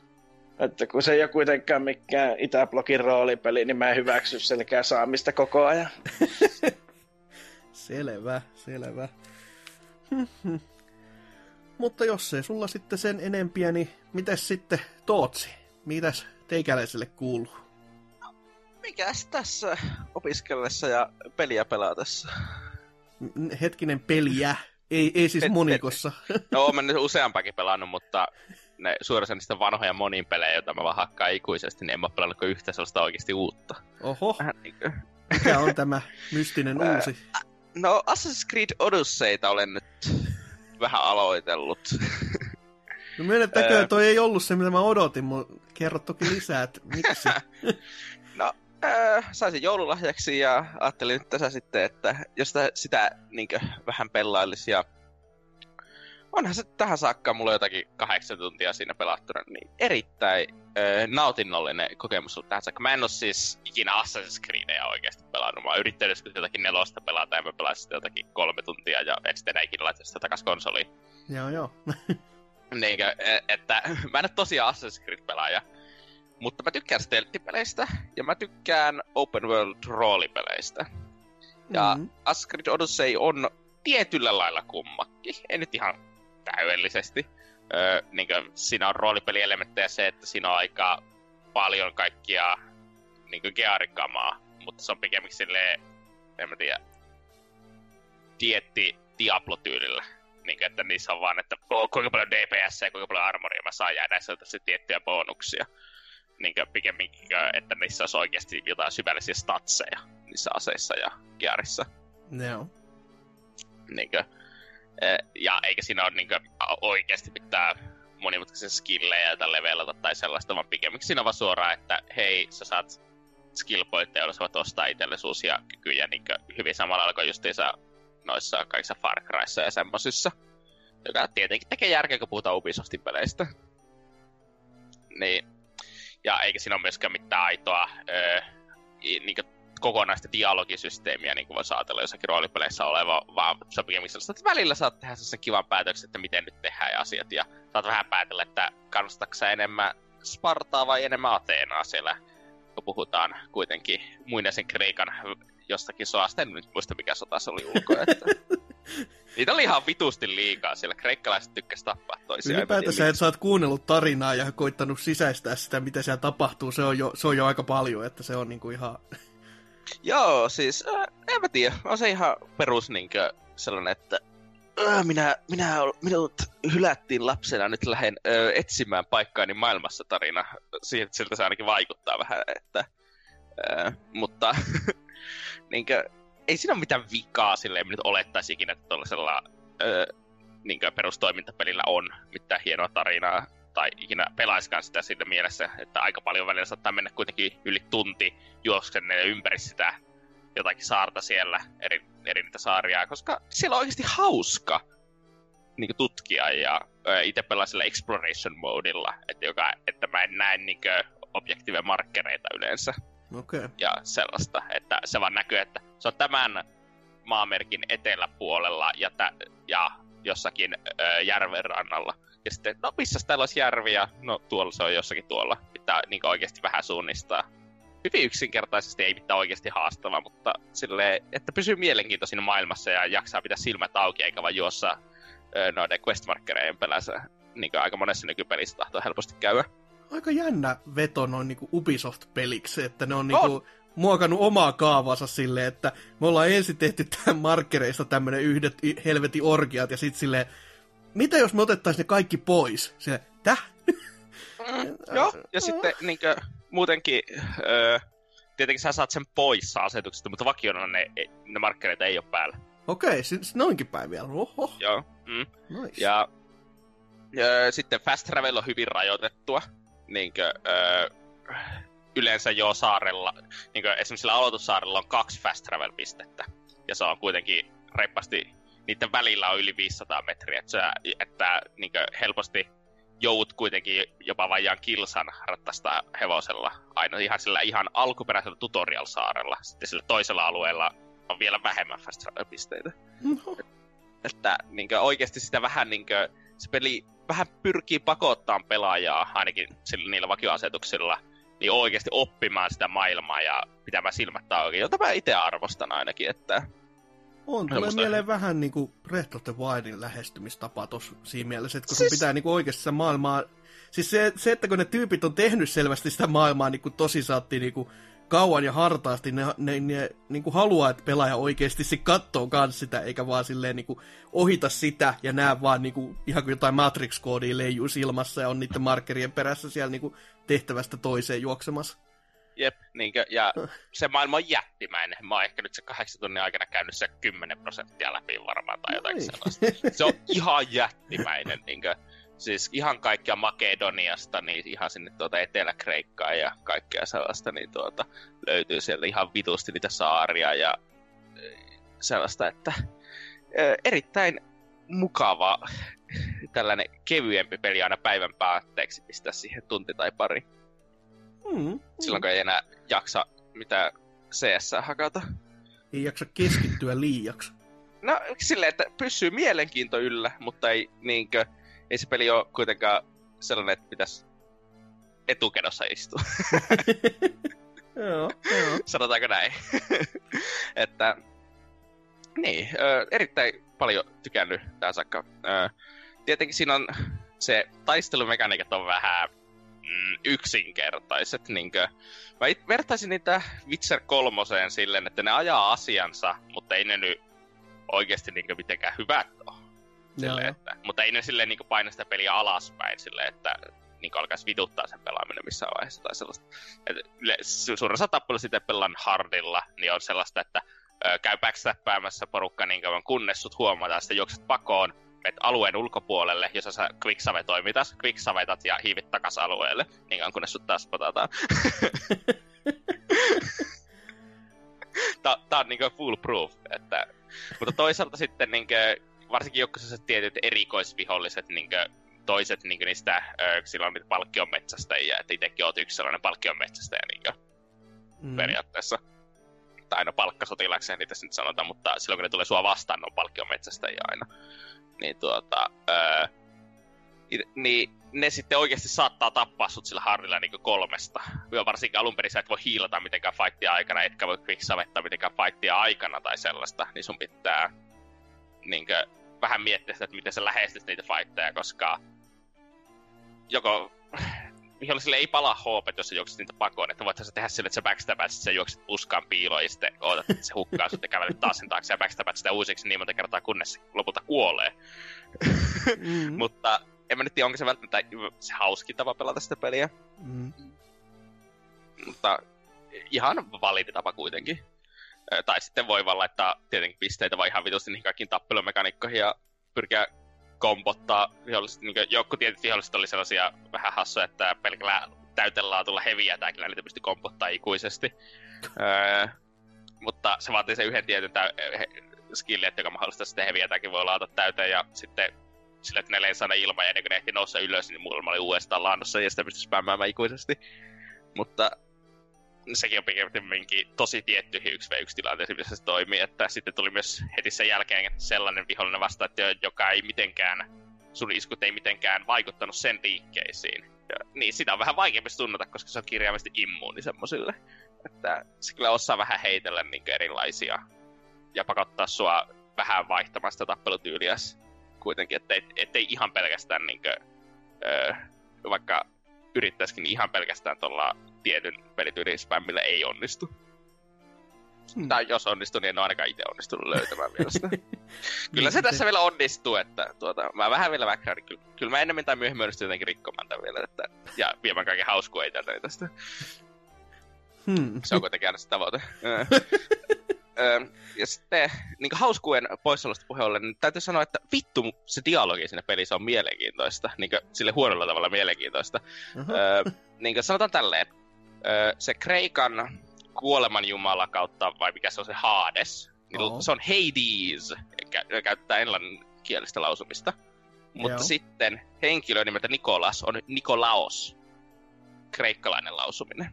Että kun se ei ole kuitenkaan mikään Itäblogin roolipeli, niin mä en hyväksy selkää saamista koko ajan. Selvä, selvä. Mutta jos ei sulla sitten sen enempiä, niin mitäs sitten Tootsi? Mitäs teikäläiselle kuuluu? Mikäs tässä opiskellessa ja peliä pelatessa? Hetkinen peliä. Ei, ei siis monikossa. No, mä nyt useampakin pelannut, mutta ne suurin osa niistä vanhoja monin pelejä, joita mä vaan hakkaan ikuisesti, niin en mä pelannut kuin yhtä sellaista oikeasti uutta. Oho, Vähän niin kuin... mikä on tämä mystinen uusi? No, Assassin's Creed Odysseyta olen nyt vähän aloitellut. No myönnettäkö, Ää. toi ei ollut se, mitä mä odotin, mutta kerro toki lisää, että miksi. No, äh, saisin joululahjaksi ja ajattelin nyt tässä sitten, että jos sitä, sitä niinkö, vähän pelailisi ja onhan se tähän saakka mulla jotakin kahdeksan tuntia siinä pelattuna, niin erittäin äh, nautinnollinen kokemus ollut tähän saakka. Mä en oo siis ikinä Assassin's Creedia oikeasti pelannut. Mä oon yrittänyt jotakin nelosta pelata ja mä pelasin sitä jotakin kolme tuntia ja en sitten enää ikinä laittaa sitä takas konsoliin. joo, joo. Niinkö, e- että mä en ole tosiaan Assassin's Creed-pelaaja, mutta mä tykkään stealth-peleistä ja mä tykkään open world roolipeleistä. Ja Mm. Assassin's Creed Odyssey on tietyllä lailla kummakki, ei nyt ihan täydellisesti. Öö, niinkö, siinä on roolipelielementtejä se, että siinä on aika paljon kaikkia niinkö gearikamaa, mutta se on pikemminkin silleen, en mä tiedä, dietti Diablo-tyylillä. Niin, että niissä on vaan, että ku- kuinka paljon DPS ja kuinka paljon armoria mä saan, ja näissä on tässä tiettyjä bonuksia. Niin pikemminkin, että niissä olisi oikeasti jotain syvällisiä statseja niissä aseissa ja gearissa. Joo. Niinkö, eh, ja eikä siinä ole niinkö, oikeasti pitää monimutkaisia skillejä, joita levelata tai sellaista, vaan pikemminkin siinä on vaan suoraan, että hei, sä saat skill pointteja, joilla sä voit ostaa itsellesi uusia kykyjä niinkö, hyvin samalla kuin justiinsa noissa kaikissa Far Cryissa ja semmosissa. Joka tietenkin tekee järkeä, kun puhutaan Ubisoftin peleistä. Niin. Ja eikä siinä ole myöskään mitään aitoa öö, i- niinkö kokonaista dialogisysteemiä, niin kuin voisi ajatella jossakin roolipeleissä oleva, vaan se on pikemminkin sellaista, että välillä saat tehdä sen kivan päätöksen, että miten nyt tehdään ja asiat, ja saat vähän päätellä, että kannustatko sä enemmän Spartaa vai enemmän Ateenaa siellä kun puhutaan kuitenkin muinaisen Kreikan jostakin sodasta, en nyt muista mikä sota se oli ulko, että Niitä oli ihan vitusti liikaa, sillä kreikkalaiset tykkäsivät tappaa toisiaan. Ylipäätänsä, että sä oot kuunnellut tarinaa ja koittanut sisäistää sitä, mitä siellä tapahtuu, se on jo, se on jo aika paljon, että se on niinku ihan... Joo, siis äh, en mä tiedä. On se ihan perus niinkö sellainen, että äh, minä, minä, minut hylättiin lapsena, nyt lähden äh, etsimään paikkaani maailmassa tarina. Siihen, siltä se ainakin vaikuttaa vähän, että... Äh, mutta niinkö, ei siinä ole mitään vikaa silleen, nyt olettaisikin, että tuollaisella öö, niin perustoimintapelillä on mitään hienoa tarinaa, tai ikinä pelaiskaan sitä siinä mielessä, että aika paljon välillä saattaa mennä kuitenkin yli tunti juoksenne ympäri sitä jotakin saarta siellä, eri, eri niitä saaria, koska siellä on oikeasti hauska niin tutkia ja itse pelaa sillä exploration modilla, että, joka, että mä en näe niin objektiivisia markkereita yleensä. Okay. Ja sellaista, että se vaan näkyy, että se on tämän maamerkin eteläpuolella ja, tä, ja jossakin ö, järven rannalla. Ja sitten, no missä täällä olisi järviä? No tuolla se on jossakin tuolla. Pitää niin oikeasti vähän suunnistaa. Hyvin yksinkertaisesti, ei mitään oikeasti haastavaa, mutta sille, että pysyy mielenkiintoisin maailmassa ja jaksaa pitää silmät auki, eikä vaan juossa ö, noiden questmarkkereiden pelässä. Niin kuin aika monessa nykypelissä tahtoo helposti käydä. Aika jännä veto noin niin Ubisoft-peliksi, että ne on, niin kuin, muokannut omaa kaavansa silleen, että me ollaan ensin tehty tämän markkereista tämmönen yhdet helveti orgiat ja sitten silleen, mitä jos me otettaisiin ne kaikki pois? Se, täh? Mm, joo, ja sitten niinkö, muutenkin, öö, tietenkin sä saat sen pois asetuksesta, mutta vakiona ne, ne markkereita ei ole päällä. Okei, siis noinkin päin vielä. Oho. Joo. Mm. Nice. Ja, ja sitten fast travel on hyvin rajoitettua. Niinkö, öö, yleensä jo saarella, niin kuin esimerkiksi sillä aloitussaarella on kaksi fast travel-pistettä. Ja se on kuitenkin reippaasti, niiden välillä on yli 500 metriä, että, sä, että niin helposti joudut kuitenkin jopa vajaan kilsan rattasta hevosella aina ihan sillä ihan alkuperäisellä tutorial-saarella. Sitten sillä toisella alueella on vielä vähemmän fast travel-pisteitä. No. Että niin oikeasti sitä vähän niin kuin, se peli vähän pyrkii pakottaa pelaajaa, ainakin sillä, niillä vakioasetuksilla, niin oikeasti oppimaan sitä maailmaa ja pitämään silmät auki, jota mä itse arvostan ainakin, että... On, tulee musta... mieleen vähän niin kuin Breath of the Wildin lähestymistapa tuossa siinä mielessä, että kun siis... sun pitää niin kuin oikeasti sitä maailmaa... Siis se, se, että kun ne tyypit on tehnyt selvästi sitä maailmaa niin kuin tosi saatti niin kuin kauan ja hartaasti, ne, ne, ne niin kuin haluaa, että pelaaja oikeasti se katsoo kans sitä, eikä vaan silleen niin kuin ohita sitä ja näe vaan niin kuin, ihan kuin jotain Matrix-koodia leijuu ilmassa ja on niiden markkerien perässä siellä niin kuin tehtävästä toiseen juoksemassa. Jep, niinkö, ja se maailma on jättimäinen. Mä oon ehkä nyt se kahdeksan tunnin aikana käynyt se 10 prosenttia läpi varmaan tai jotain sellaista. Se on ihan jättimäinen, niinkö. Siis ihan kaikkia Makedoniasta, niin ihan sinne tuota Etelä-Kreikkaan ja kaikkea sellaista, niin tuota, löytyy sieltä ihan vitusti niitä saaria ja sellaista, että erittäin mukava tällainen kevyempi peli aina päivän päätteeksi pistää siihen tunti tai pari. Mm, Silloin kun ei enää jaksa mitä CS hakata. Ei jaksa keskittyä liiaksi. No silleen, että pysyy mielenkiinto yllä, mutta ei niinkö, ei se peli ole kuitenkaan sellainen, että pitäisi etukenossa istua. joo, joo. Sanotaanko näin? että niin, ö, erittäin paljon tykännyt tähän saakka. Ö, tietenkin siinä on se taistelumekaniikat on vähän mm, yksinkertaiset. Niinkö, mä it, vertaisin niitä Witcher kolmoseen silleen, että ne ajaa asiansa, mutta ei ne nyt oikeasti niinkö mitenkään hyvät ole. Silleen, että, mutta ei ne silleen niinkö paina sitä peliä alaspäin silleen, että niin alkaisi vituttaa sen pelaaminen missään vaiheessa tai sellaista. Et, suurin osa tappelusta sitten pelaan hardilla, niin on sellaista, että ö, käy backstappäämässä porukka niin kauan kunnes sut huomataan, sitten juokset pakoon, et alueen ulkopuolelle, jos sä quicksave toimitas, quicksavetat ja hiivit takas alueelle, niin kauan kunnes sut taas potataan. tää, tää on niinku full proof, että... Mutta toisaalta sitten niinku, varsinkin joku tietyt erikoisviholliset niinku, toiset niinku niistä, ö, silloin niitä palkkionmetsästäjiä, että itsekin oot yksi sellainen palkkionmetsästäjä niinku, mm. periaatteessa tai no palkkasotilakseen niitä nyt sanotaan, mutta silloin kun ne tulee sua vastaan, ne on palkkionmetsästäjiä aina niin tuota, öö, niin ne sitten oikeasti saattaa tappaa sut sillä harrilla niin kolmesta. Ja varsinkin alun perin sä et voi hiilata mitenkään fightia aikana, etkä voi quicksavettaa mitenkään fightia aikana tai sellaista, niin sun pitää niin kuin, vähän miettiä sitä, että miten sä lähestyt niitä fightteja, koska joko vihollisille ei palaa HP, jos sä juokset niitä pakoon, että voit sä tehdä sille, että sä backstabat, että sä juokset puskaan piiloon ja sitten ootat, että se hukkaa sut ja kävelet taas sen taakse ja backstabat sitä uusiksi niin monta kertaa, kunnes se lopulta kuolee. Mm. Mutta en mä nyt tiedä, onko se välttämättä se hauskin tapa pelata sitä peliä. Mm. Mutta ihan validi tapa kuitenkin. Tai sitten voi vaan laittaa tietenkin pisteitä vaan ihan vitusti niihin kaikkiin tappelumekaniikkoihin ja pyrkiä kombottaa viholliset. Niin joku tietyt viholliset oli sellaisia vähän hassuja, että pelkällä täytelaatulla heviä tai kyllä niitä pystyi kombottaa ikuisesti. öö, mutta se vaatii sen yhden tietyn tä- skillin, joka mahdollistaa sitten heviä voi laata täyteen ja sitten sillä, että ne lensaa ilman ja ennen kuin ne ehti nousta ylös, niin mulla oli uudestaan laannossa ja sitä pystyi spämmäämään ikuisesti. Mutta sekin on pikemminkin tosi tietty 1v1 tilanteessa, missä se toimii, että sitten tuli myös heti sen jälkeen sellainen vihollinen vasta, että joka ei mitenkään, sun iskut ei mitenkään vaikuttanut sen liikkeisiin. Ja, niin sitä on vähän vaikeampi tunnata, koska se on kirjaimesti immuuni semmosille. Että se kyllä osaa vähän heitellä niin erilaisia ja pakottaa sua vähän vaihtamaan sitä tappelutyyliä kuitenkin, ettei, ettei ihan pelkästään niin kuin, öö, vaikka yrittäisikin ihan pelkästään tuolla tietyn pelityyrin spämmillä ei onnistu. Hmm. Tai jos onnistuu, niin en ole ainakaan itse onnistunut löytämään mielestä. kyllä se tässä vielä onnistuu, että tuota, mä vähän vielä backgroundin. Kyllä, kyllä mä ennemmin tai myöhemmin onnistun jotenkin rikkomaan tämän vielä, että, ja viemään kaiken hauskuja tästä. Hmm. Se on kuitenkin aina se tavoite. ja sitten niin hauskujen poissaolosta puheolle, niin täytyy sanoa, että vittu se dialogi siinä pelissä on mielenkiintoista. Niin sille huonolla tavalla mielenkiintoista. Uh-huh. Öö, niin sanotaan tälleen, öö, se Kreikan kuoleman jumala kautta, vai mikä se on se Hades, niin se on Hades, kä- käyttää englanninkielistä lausumista. Mutta Joo. sitten henkilö nimeltä Nikolas on Nikolaos, kreikkalainen lausuminen.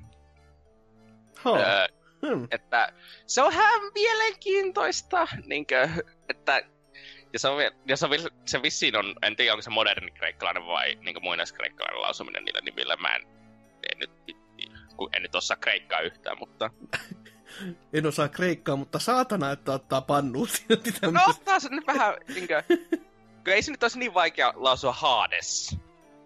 Huh. Öö, Hmm. Että se on ihan mielenkiintoista, niinkö, että ja se, on, ja se, on, se vissiin on, en tiedä onko se moderni kreikkalainen vai niin muinaiskreikkalainen lausuminen niillä nimillä. Mä en, en nyt, en nyt osaa kreikkaa yhtään, mutta... en osaa kreikkaa, mutta saatana, että ottaa pannuun No taas nyt vähän, niinkö, ei se nyt olisi niin vaikea lausua Hades.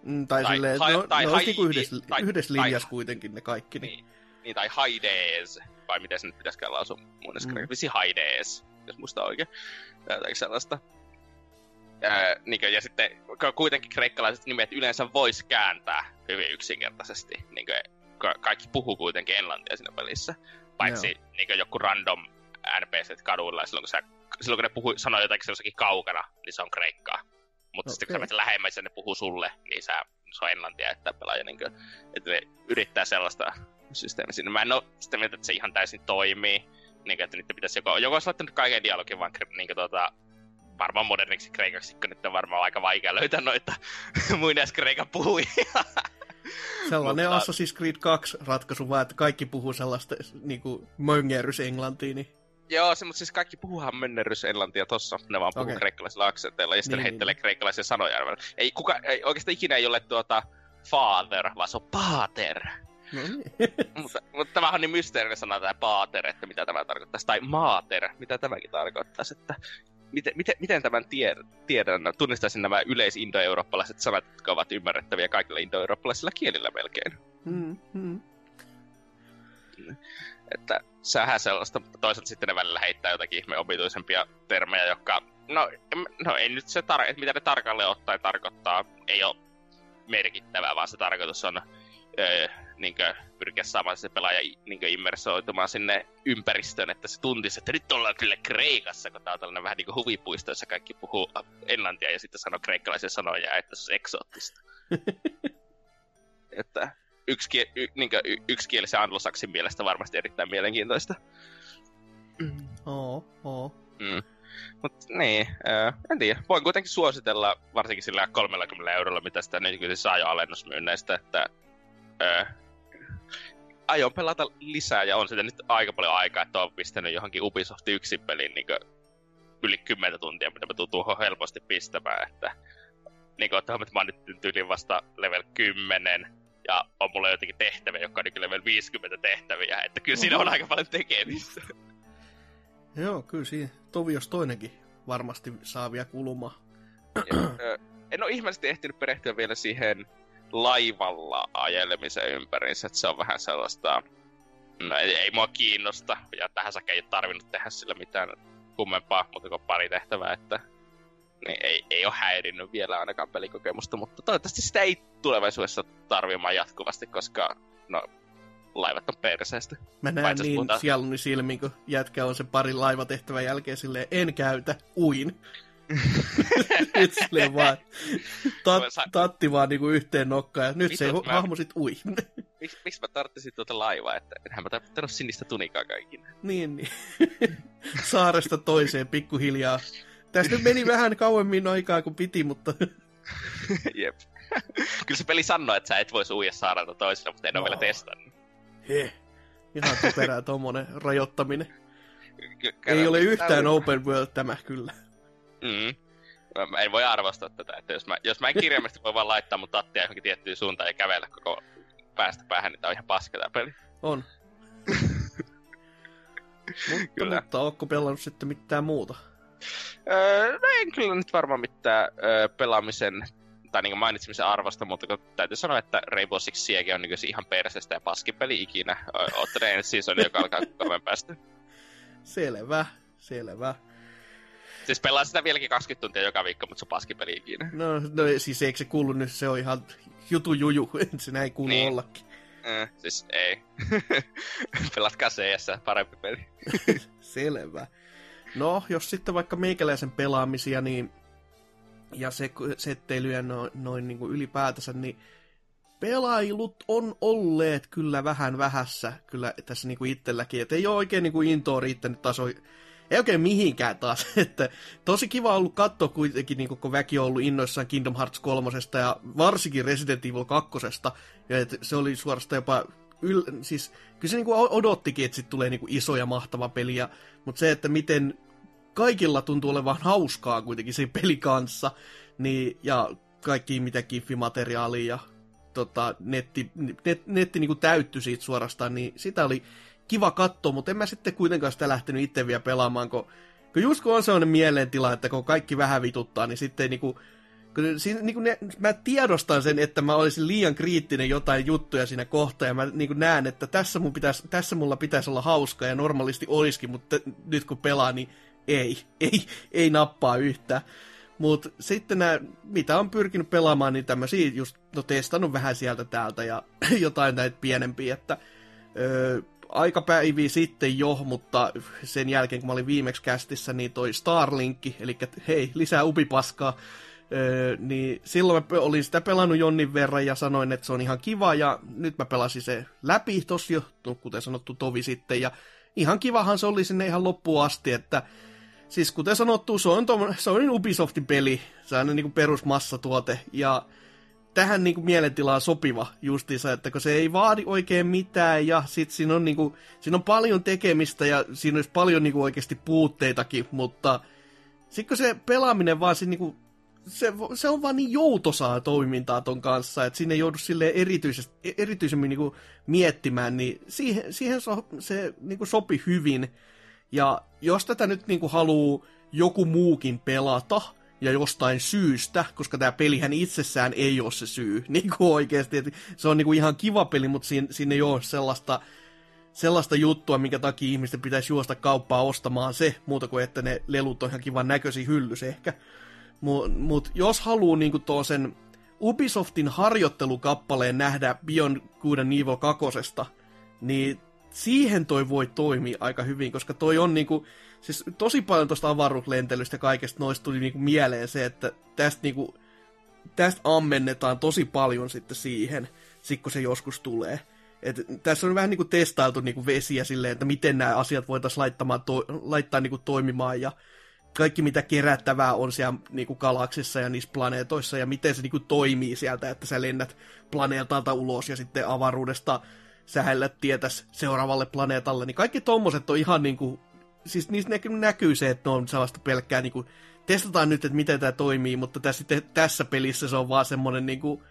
Mm, tai, tai, silleen, ha, no, tai, ne olisi niinku yhdessä, tai, yhdessä linjassa tai, kuitenkin ne kaikki. Niin. niin, niin tai Hades vai miten se nyt pitäisikään lausua mun mm. Visi Haides, jos muista oikein. Jotakin sellaista. Ää, niin kuin, ja sitten kuitenkin kreikkalaiset nimet yleensä vois kääntää hyvin yksinkertaisesti. Niin kuin, kaikki puhuu kuitenkin englantia siinä pelissä. Paitsi no. niin kuin, joku random NPC kaduilla, silloin kun, sä, silloin kun ne puhuu, sanoo jotakin sellaisikin kaukana, niin se on kreikkaa. Mutta okay. sitten kun sä menet lähemmäs ja ne puhuu sulle, niin sä, se on englantia, että pelaaja niin kuin, että ne yrittää sellaista systeemi sinne. Mä en ole sitä mieltä, että se ihan täysin toimii. Niin, että niitä pitäisi joko, joko olisi laittanut kaiken dialogin vaan niin kuin, tuota, varmaan moderniksi kreikaksi, kun nyt on varmaan aika vaikea löytää noita muinaiskreikan puhujia. Sellainen Mutta... Assassin's Creed 2 ratkaisu vaan, että kaikki puhuu sellaista niin kuin möngerys englantia, niin... Joo, se, mutta siis kaikki puhuhan mönnerys englantia tossa, ne vaan puhuu okay. kreikkalaisilla aksenteilla ja sitten niin, heittelee niin. kreikkalaisia sanoja. Ei, kuka, ei, oikeastaan ikinä ei ole tuota father, vaan se on pater. No niin. mutta, mutta tämähän on niin mysteerinen sana tämä paater, että mitä tämä tarkoittaisi. Tai maater, mitä tämäkin tarkoittaisi. Että miten, miten, miten tämän tie, tiedän, tunnistaisin nämä yleisindoeurooppalaiset sanat, jotka ovat ymmärrettäviä kaikilla indoeurooppalaisilla kielillä melkein. Mm, mm. Että sähän sellaista, mutta toisaalta sitten ne välillä heittää jotakin ihme omituisempia termejä, jotka, no, no ei nyt se, tar- mitä ne tarkalleen ottaen tarkoittaa, ei ole merkittävää, vaan se tarkoitus on öö, niin kuin, pyrkiä saamaan se pelaaja niin immersoitumaan sinne ympäristöön, että se tuntisi, että nyt ollaan kyllä Kreikassa, kun tää on tällainen vähän niin kuin huvipuisto, jossa kaikki puhuu englantia ja sitten sanoo kreikkalaisia sanoja, että se on eksoottista. että yksi, y, niin kuin, y, yksikielisen anglosaksin mielestä varmasti erittäin mielenkiintoista. Oo, oo. Mm. Mut niin, äh, en tiedä. Voin kuitenkin suositella, varsinkin sillä 30 eurolla, mitä sitä nyt saa jo alennusmyynneistä, että äh, aion pelata lisää ja on sitä nyt aika paljon aikaa, että on pistänyt johonkin Ubisoft yksin peliin niin yli 10 tuntia, mitä mä tuun tuohon helposti pistämään, että niin kuin, että mä oon nyt tyyliin vasta level 10, ja on mulla jotenkin tehtäviä, jotka on niin level 50 tehtäviä, että kyllä siinä on aika paljon tekemistä. Joo, kyllä siinä tovi jos toinenkin varmasti saa vielä kulumaan. en ole ihmeellisesti ehtinyt perehtyä vielä siihen laivalla ajelemisen ympäriinsä, että se on vähän sellaista, no ei, ei mua kiinnosta, ja tähän saakka ei ole tarvinnut tehdä sillä mitään kummempaa, mutta kuin pari tehtävää, että niin ei, ei ole häirinnyt vielä ainakaan pelikokemusta, mutta toivottavasti sitä ei tulevaisuudessa tarvimaan jatkuvasti, koska no, laivat on perseestä. Mä näen niin puhutaan... sieluni silmin, kun jätkä on se pari laivatehtävän jälkeen silleen, en käytä, uin. nyt silleen vaan, tat, tatti vaan niinku yhteen nokkaan, ja nyt Mitos se mä... hahmo sit ui. Miksi miksi mä tarttisin tuota laivaa, että enhän mä tarvittanut sinistä tunikaa kaikille. Niin, niin. Saaresta toiseen pikkuhiljaa. Tästä meni vähän kauemmin aikaa kuin piti, mutta... Jep. Kyllä se peli sanoo, että sä et voisi uija saarelta toiselle, mutta en no. ole vielä testannut. He. Ihan typerää tommonen rajoittaminen. Ei ole yhtään open world tämä kyllä. Mm. Mä en voi arvostaa tätä, että jos mä, jos mä en kirjaimesti voi vaan laittaa mun tattia johonkin tiettyyn suuntaan ja kävellä koko päästä päähän, niin tää on ihan paska tää peli. On. mutta, kyllä. mutta ootko pelannut sitten mitään muuta? Öö, no en kyllä nyt varmaan mitään öö, pelaamisen tai niin mainitsemisen arvosta, mutta täytyy sanoa, että Rainbow Six Siege on niin ihan persestä ja paskin peli ikinä. Ootte ensi season, joka alkaa kauan päästä. Selvä, selvä. Siis pelaa sitä vieläkin 20 tuntia joka viikko, mutta se on paskipeli ikinä. No, no siis eikö se kuulu nyt, se on ihan jutu juju, se näin kuulu niin. ollakin. Äh, siis ei. Pelatkaa CS, parempi peli. Selvä. No, jos sitten vaikka meikäläisen pelaamisia, niin ja se, setteilyjä noin, noin niin kuin ylipäätänsä, niin pelailut on olleet kyllä vähän vähässä kyllä tässä niin kuin itselläkin, että ei ole oikein niin kuin intoa riittänyt taso, ei oikein mihinkään taas, että tosi kiva ollut katsoa kuitenkin, niin kun väki on ollut innoissaan Kingdom Hearts 3 ja varsinkin Resident Evil 2, ja että se oli suorastaan jopa yl, siis kyllä se niin kuin odottikin, että sitten tulee niin iso ja mahtava peli, mutta se, että miten kaikilla tuntuu olevan hauskaa kuitenkin siinä peli kanssa, niin, ja kaikki mitä kiffimateriaalia ja tota, netti, net, netti niin kuin siitä suorastaan, niin sitä oli kiva katsoa, mutta en mä sitten kuitenkaan sitä lähtenyt itse vielä pelaamaan, kun, kun just kun on sellainen mielentila, että kun kaikki vähän vituttaa, niin sitten niin kuin, kun siinä, niin kuin ne, mä tiedostan sen, että mä olisin liian kriittinen jotain juttuja siinä kohtaa, ja mä niin kuin näen, että tässä, mun pitäisi, tässä mulla pitäisi olla hauska, ja normaalisti olisikin, mutta nyt kun pelaa, niin ei, ei, ei nappaa yhtään. Mutta sitten nämä, mitä on pyrkinyt pelaamaan, niin tämmöisiä just, no testannut vähän sieltä täältä ja jotain näitä pienempiä, että öö, aika päiviä sitten jo, mutta sen jälkeen kun mä olin viimeksi kästissä, niin toi Starlinkki, eli hei, lisää upipaskaa, öö, niin silloin mä olin sitä pelannut jonnin verran ja sanoin, että se on ihan kiva, ja nyt mä pelasin se läpi tossa jo, kuten sanottu, tovi sitten, ja ihan kivahan se oli sinne ihan loppuun asti, että siis kuten sanottu, se on, tom, se on niin Ubisoftin peli, se on niin perusmassatuote, ja tähän niin kuin mielentilaan sopiva justiinsa, että kun se ei vaadi oikein mitään, ja sit siinä on, niin kuin, siinä on paljon tekemistä, ja siinä olisi paljon niin kuin oikeasti puutteitakin, mutta sitten kun se pelaaminen vaan se, niin kuin, se, se on vaan niin joutosaa toimintaa ton kanssa, että sinne ei joudu sille erityisemmin niin kuin miettimään, niin siihen, siihen so, se niin kuin sopi hyvin, ja jos tätä nyt niinku haluu joku muukin pelata, ja jostain syystä, koska tämä pelihän itsessään ei ole se syy, niin kuin oikeasti, että se on niin kuin ihan kiva peli, mutta siinä, siinä ei ole sellaista, sellaista juttua, minkä takia ihmisten pitäisi juosta kauppaa ostamaan se, muuta kuin että ne lelut on ihan kivan näköisiä hyllys ehkä. Mutta mut jos haluaa niinku sen Ubisoftin harjoittelukappaleen nähdä Beyond Good and Evil 2, niin siihen toi voi toimia aika hyvin, koska toi on niinku, siis tosi paljon tuosta avaruuslentelystä kaikesta noista tuli niinku mieleen se, että tästä niinku, tästä ammennetaan tosi paljon sitten siihen, sit kun se joskus tulee. Et tässä on vähän niinku testailtu niinku vesiä silleen, että miten nämä asiat voitaisiin to, laittaa niinku toimimaan ja kaikki mitä kerättävää on siellä niinku galaksissa ja niissä planeetoissa ja miten se niinku toimii sieltä, että sä lennät planeetalta ulos ja sitten avaruudesta sähällä tietäs seuraavalle planeetalle, niin kaikki tommoset on ihan niinku, siis niissä näkyy, näkyy se, että ne on sellaista pelkkää niinku testataan nyt, että miten tämä toimii, mutta tässä, tässä pelissä se on vaan semmoinen niinku,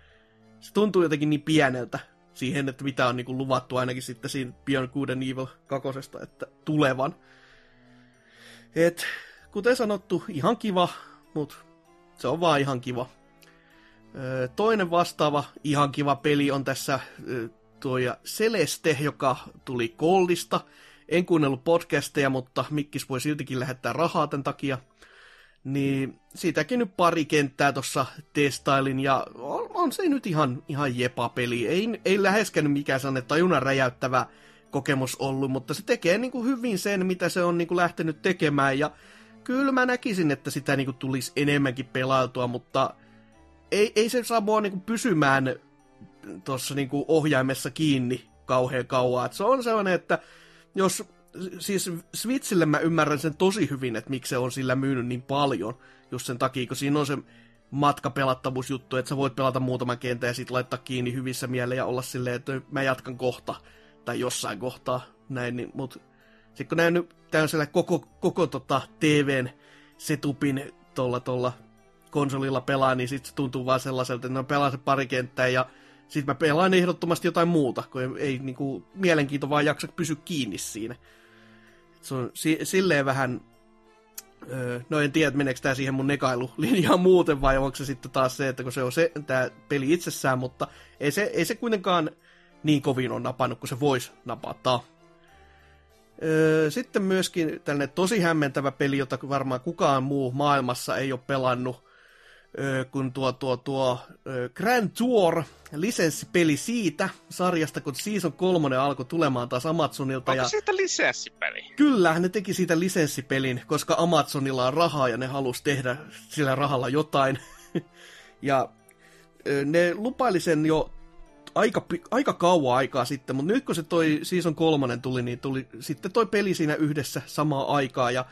se tuntuu jotenkin niin pieneltä siihen, että mitä on niinku luvattu ainakin sitten siinä Beyond Good and Evil kakosesta, että tulevan. Et, kuten sanottu, ihan kiva, mutta se on vaan ihan kiva. Toinen vastaava ihan kiva peli on tässä tuo Celeste, joka tuli Koldista. En kuunnellut podcasteja, mutta Mikkis voi siltikin lähettää rahaa tämän takia. Niin siitäkin nyt pari kenttää tuossa testailin ja on, on, se nyt ihan, ihan jepa-peli. Ei, ei läheskään mikään sellainen tajunnan räjäyttävä kokemus ollut, mutta se tekee niin kuin hyvin sen, mitä se on niin kuin lähtenyt tekemään ja kyllä mä näkisin, että sitä niin kuin tulisi enemmänkin pelailtua, mutta ei, ei se saa mua niin kuin pysymään tuossa niin ohjaimessa kiinni kauhean kauan. Et se on sellainen, että jos siis Switchille mä ymmärrän sen tosi hyvin, että miksi se on sillä myynyt niin paljon, just sen takia, kun siinä on se matkapelattavuusjuttu, että sä voit pelata muutaman kentän ja sitten laittaa kiinni hyvissä mieleen ja olla silleen, että mä jatkan kohta, tai jossain kohtaa, näin, niin, mutta sitten kun näin nyt täysellä koko, koko tota TVn setupin tuolla tolla konsolilla pelaa, niin sitten se tuntuu vaan sellaiselta, että no pelaa se pari kenttää ja sitten mä pelaan ehdottomasti jotain muuta, kun ei, ei niinku, mielenkiinto vaan jaksa pysy kiinni siinä. Se on si- silleen vähän, öö, no en tiedä, meneekö tämä siihen mun nekailulinjaan muuten vai onko se sitten taas se, että kun se on se, tämä peli itsessään, mutta ei se, ei se kuitenkaan niin kovin on napannut kuin se voisi napata. Öö, sitten myöskin tällainen tosi hämmentävä peli, jota varmaan kukaan muu maailmassa ei ole pelannut, kun tuo, tuo, tuo Grand Tour lisenssipeli siitä sarjasta, kun Season 3 alkoi tulemaan taas Amazonilta. Onko ja... siitä lisenssipeli? Kyllä, ne teki siitä lisenssipelin, koska Amazonilla on rahaa ja ne halusi tehdä sillä rahalla jotain. ja ne lupaili sen jo aika, aika kauan aikaa sitten, mutta nyt kun se toi Season 3 tuli, niin tuli sitten toi peli siinä yhdessä samaa aikaa ja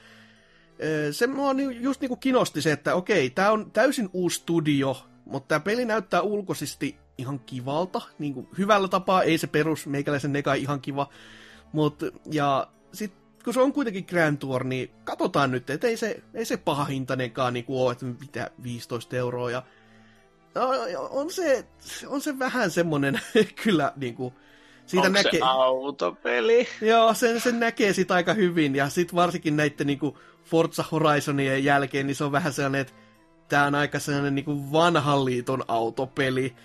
se mua just niinku kinosti se, että okei, tämä on täysin uusi studio, mutta tämä peli näyttää ulkoisesti ihan kivalta, niin kuin hyvällä tapaa, ei se perus meikäläisen neka ihan kiva, mutta ja sit kun se on kuitenkin Grand Tour, niin katsotaan nyt, että ei se, ei se paha hintainenkaan niin ole, että mitä 15 euroa ja no, on se, on se vähän semmonen kyllä niin kuin, siitä Onko näkee... se autopeli? Joo, sen, sen näkee sit aika hyvin ja sit varsinkin näiden niinku Forza Horizonien jälkeen, niin se on vähän sellainen, että tämä on aika sellainen niin vanhan liiton autopeli.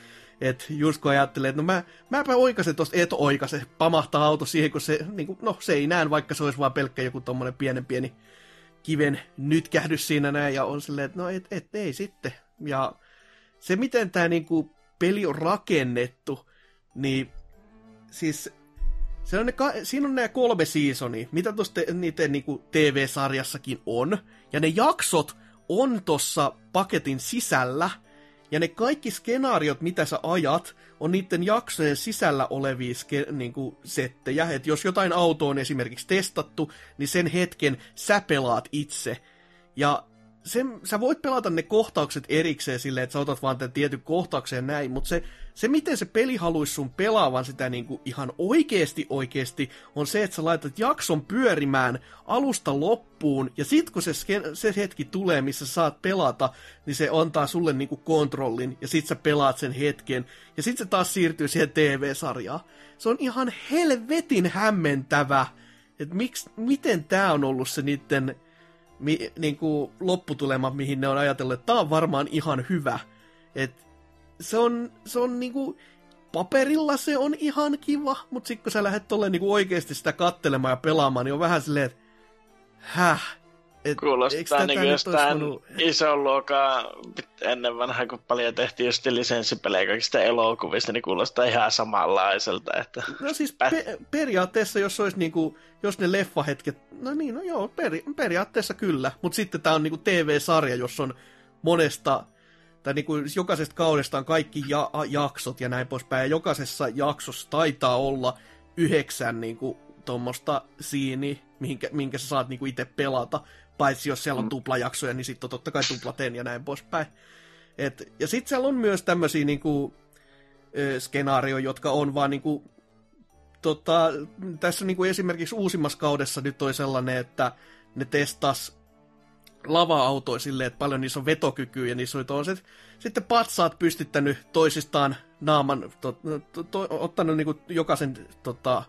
että just kun ajattelee, että no mä, mäpä oikasen tosta, et oikase, pamahtaa auto siihen, kun se, niin kuin, no se ei näe, vaikka se olisi vaan pelkkä joku tommonen pienen pieni kiven nytkähdys siinä näin, ja on silleen, että no et, et ei sitten. Ja se, miten tämä niinku peli on rakennettu, niin siis se on ne, siinä on nämä kolme seasonia, mitä tuossa niiden niinku TV-sarjassakin on. Ja ne jaksot on tuossa paketin sisällä. Ja ne kaikki skenaariot, mitä sä ajat, on niiden jaksojen sisällä olevia ske, niinku, settejä. Että jos jotain autoa on esimerkiksi testattu, niin sen hetken sä pelaat itse. Ja sen, sä voit pelata ne kohtaukset erikseen silleen, että sä otat vaan tämän tietyn kohtauksen näin, mutta se, se, miten se peli haluaisi sun pelaavan sitä niin kuin ihan oikeesti oikeesti, on se, että sä laitat jakson pyörimään alusta loppuun, ja sit kun se, se hetki tulee, missä sä saat pelata, niin se antaa sulle niin kuin kontrollin, ja sit sä pelaat sen hetken, ja sit se taas siirtyy siihen TV-sarjaan. Se on ihan helvetin hämmentävä, että miten tää on ollut se niiden mi, niin kuin lopputulema, mihin ne on ajatellut, että tämä on varmaan ihan hyvä. Et se on, se on niin kuin, paperilla se on ihan kiva, mutta sitten kun sä lähdet tolleen niin oikeasti sitä kattelemaan ja pelaamaan, niin on vähän silleen, että häh, et, Kuulostaa niin kuin jostain ison luokan ennen vanhaa, kun paljon tehtiin just lisenssipelejä kaikista elokuvista, niin kuulostaa ihan samanlaiselta. Että... No siis pe- periaatteessa, jos olisi niinku, jos ne leffahetket, no niin, no joo, peri- periaatteessa kyllä, mutta sitten tämä on niinku TV-sarja, jossa on monesta, tai niinku jokaisesta kaudesta on kaikki ja- jaksot ja näin poispäin, ja jokaisessa jaksossa taitaa olla yhdeksän niinku tuommoista siini, minkä, minkä sä saat niinku itse pelata. Paitsi jos siellä on mm. tuplajaksoja, niin sitten on totta kai tuplaten ja näin poispäin. Et, ja sitten siellä on myös tämmöisiä niinku, skenaarioja, jotka on vaan niinku, tota, tässä niinku esimerkiksi uusimmassa kaudessa nyt toi sellainen, että ne testas lava-autoja silleen, että paljon niissä on vetokykyä ja niissä oli toiset sitten patsaat pystyttänyt toisistaan naaman, to, to, to, ottanut niin jokaisen tota,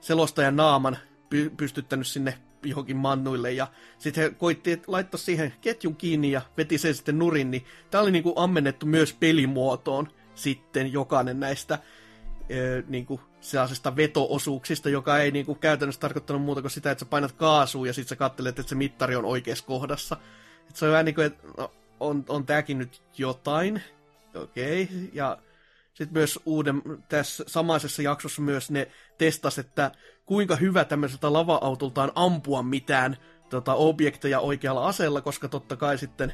selostajan naaman, py, pystyttänyt sinne johonkin mannuille ja sitten he koitti laittaa siihen ketjun kiinni ja veti sen sitten nurin, niin tämä oli niin kuin ammennettu myös pelimuotoon sitten jokainen näistä niin kuin sellaisesta veto-osuuksista, joka ei niin kuin käytännössä tarkoittanut muuta kuin sitä, että sä painat kaasua ja sitten sä katselet, että se mittari on oikeassa kohdassa. Et se on vähän niin kuin, että no, on, on tääkin nyt jotain, okei, okay. ja sitten myös uuden, tässä samaisessa jaksossa myös ne testas, että kuinka hyvä tämmöiseltä lava-autolta on ampua mitään tota, objekteja oikealla aseella, koska totta kai sitten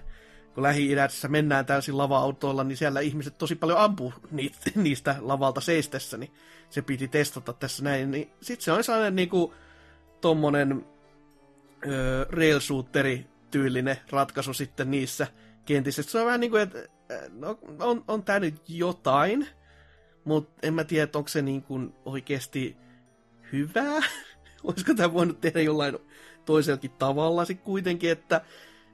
kun Lähi-idässä mennään täysin lava-autoilla, niin siellä ihmiset tosi paljon ampuu niitä, niistä lavalta seistessä, niin se piti testata tässä näin. Niin sitten se on sellainen niinku tommonen öö, rail tyylinen ratkaisu sitten niissä kentissä. Se on vähän niin kuin, että no, on, on tää nyt jotain, mutta en mä tiedä, onko se niin kuin oikeasti hyvää. Olisiko tämä voinut tehdä jollain toisellakin tavalla sitten kuitenkin, että,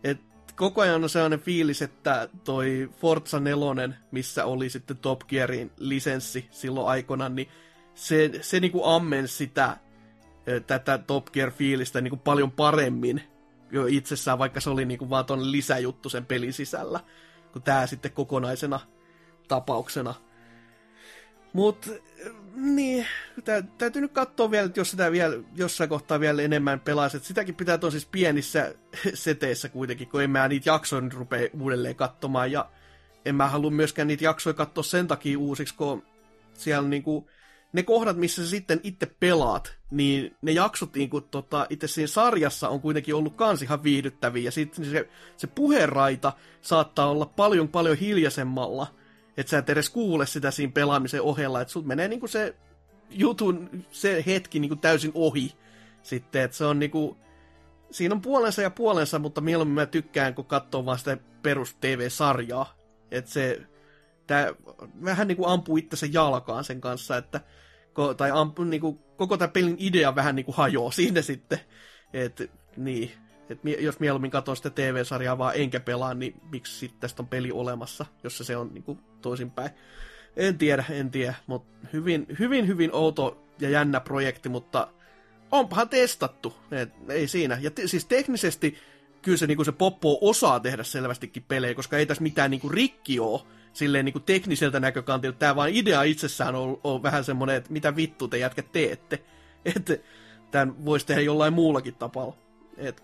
että koko ajan on sellainen fiilis, että toi Forza 4, missä oli sitten Top Gearin lisenssi silloin aikana, niin se, se niinku ammensi sitä, tätä Top Gear-fiilistä niinku paljon paremmin jo itsessään, vaikka se oli niinku vaan tuonne lisäjuttu sen pelin sisällä, kun tämä sitten kokonaisena tapauksena. Mutta niin, tä, täytyy nyt katsoa vielä, jos sitä vielä jossain kohtaa vielä enemmän pelaisi. Että sitäkin pitää tosi pienissä seteissä kuitenkin, kun en mä niitä jaksoja nyt rupea uudelleen katsomaan. Ja en mä halua myöskään niitä jaksoja katsoa sen takia uusiksi, kun siellä niinku, ne kohdat, missä sä sitten itse pelaat, niin ne jaksot niin kuin, tota, itse siinä sarjassa on kuitenkin ollut kans ihan viihdyttäviä. Ja sitten se, se puheraita saattaa olla paljon paljon hiljaisemmalla – että sä et edes kuule sitä siinä pelaamisen ohella, että sut menee niinku se jutun, se hetki niinku täysin ohi sitten, että se on niinku, siinä on puolensa ja puolensa, mutta mieluummin mä tykkään, kun katsoo vaan sitä perus TV-sarjaa, että se tää vähän niinku ampuu itsensä jalkaan sen kanssa, että tai ampu, niinku, koko tämä pelin idea vähän niinku hajoaa siinä sitten, että niin, et jos mieluummin katson sitä TV-sarjaa vaan enkä pelaa, niin miksi sitten tästä on peli olemassa, jos se on niin kuin toisinpäin. En tiedä, en tiedä, mutta hyvin, hyvin, hyvin outo ja jännä projekti, mutta onpahan testattu, Et ei siinä. Ja te, siis teknisesti kyllä se, niin se Poppo osaa tehdä selvästikin pelejä, koska ei tässä mitään niin rikki ole silleen niin tekniseltä näkökantilta. Tämä vaan idea itsessään on, on vähän semmoinen, että mitä vittu te jätkät teette. Että tämän voisi tehdä jollain muullakin tapalla. Et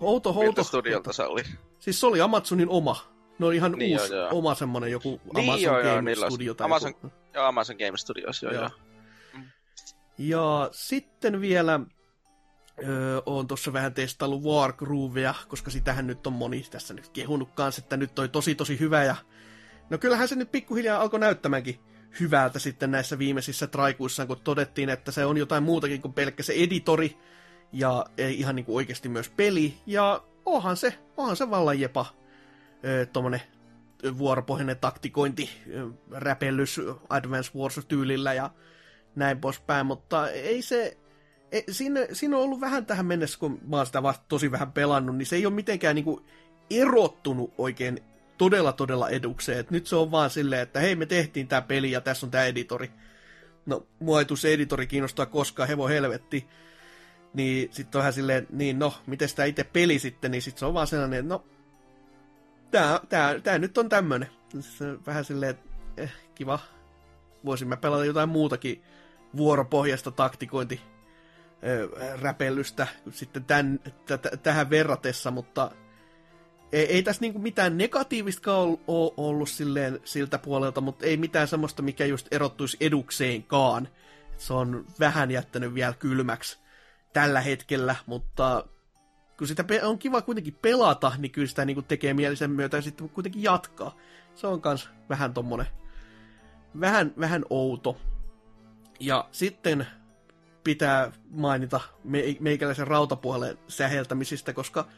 Outo, outo. Miltä studiolta se oli? Siis se oli Amazonin oma. Ne oli ihan niin uusi, joo, joo. oma semmonen joku niin Amazon joo, Game joo, Studio. Tai Amazon, joku. joo, Amazon Game Studios, joo, joo. joo. Ja sitten vielä öö, on tuossa vähän testaillut Wargroovea, koska sitähän nyt on moni tässä nyt kehunut kanssa, että nyt toi tosi tosi hyvä ja no kyllähän se nyt pikkuhiljaa alkoi näyttämäänkin hyvältä sitten näissä viimeisissä traikuissaan, kun todettiin, että se on jotain muutakin kuin pelkkä se editori, ja ihan niinku oikeasti myös peli, ja onhan se, onhan se vallan jepa tuommoinen vuoropohjainen taktikointi, räpellys Advance Wars-tyylillä ja näin poispäin, mutta ei se, ei, siinä, siinä on ollut vähän tähän mennessä, kun mä oon sitä vasta tosi vähän pelannut, niin se ei ole mitenkään niinku erottunut oikein todella todella edukseen. Et nyt se on vaan silleen, että hei me tehtiin tämä peli ja tässä on tämä editori. No, mua ei se editori kiinnostaa koskaan, hevo helvetti. Niin sitten on vähän silleen, niin no, miten sitä itse peli sitten, niin sitten se on vaan sellainen, että no, tää, tää, tää nyt on tämmönen. On vähän silleen, että eh, kiva. Voisin mä pelata jotain muutakin vuoropohjasta taktikointi räpellystä sitten tämän, t- tähän verratessa, mutta ei, ei tässä niinku mitään negatiivista ole ollut silleen, siltä puolelta, mutta ei mitään semmoista, mikä just erottuisi edukseenkaan. Se on vähän jättänyt vielä kylmäksi tällä hetkellä, mutta kun sitä on kiva kuitenkin pelata, niin kyllä sitä niin tekee mielisen myötä sitten kuitenkin jatkaa. Se on kans vähän tommonen, vähän, vähän outo. Ja sitten pitää mainita meikäläisen rautapuolen säheltämisistä, koska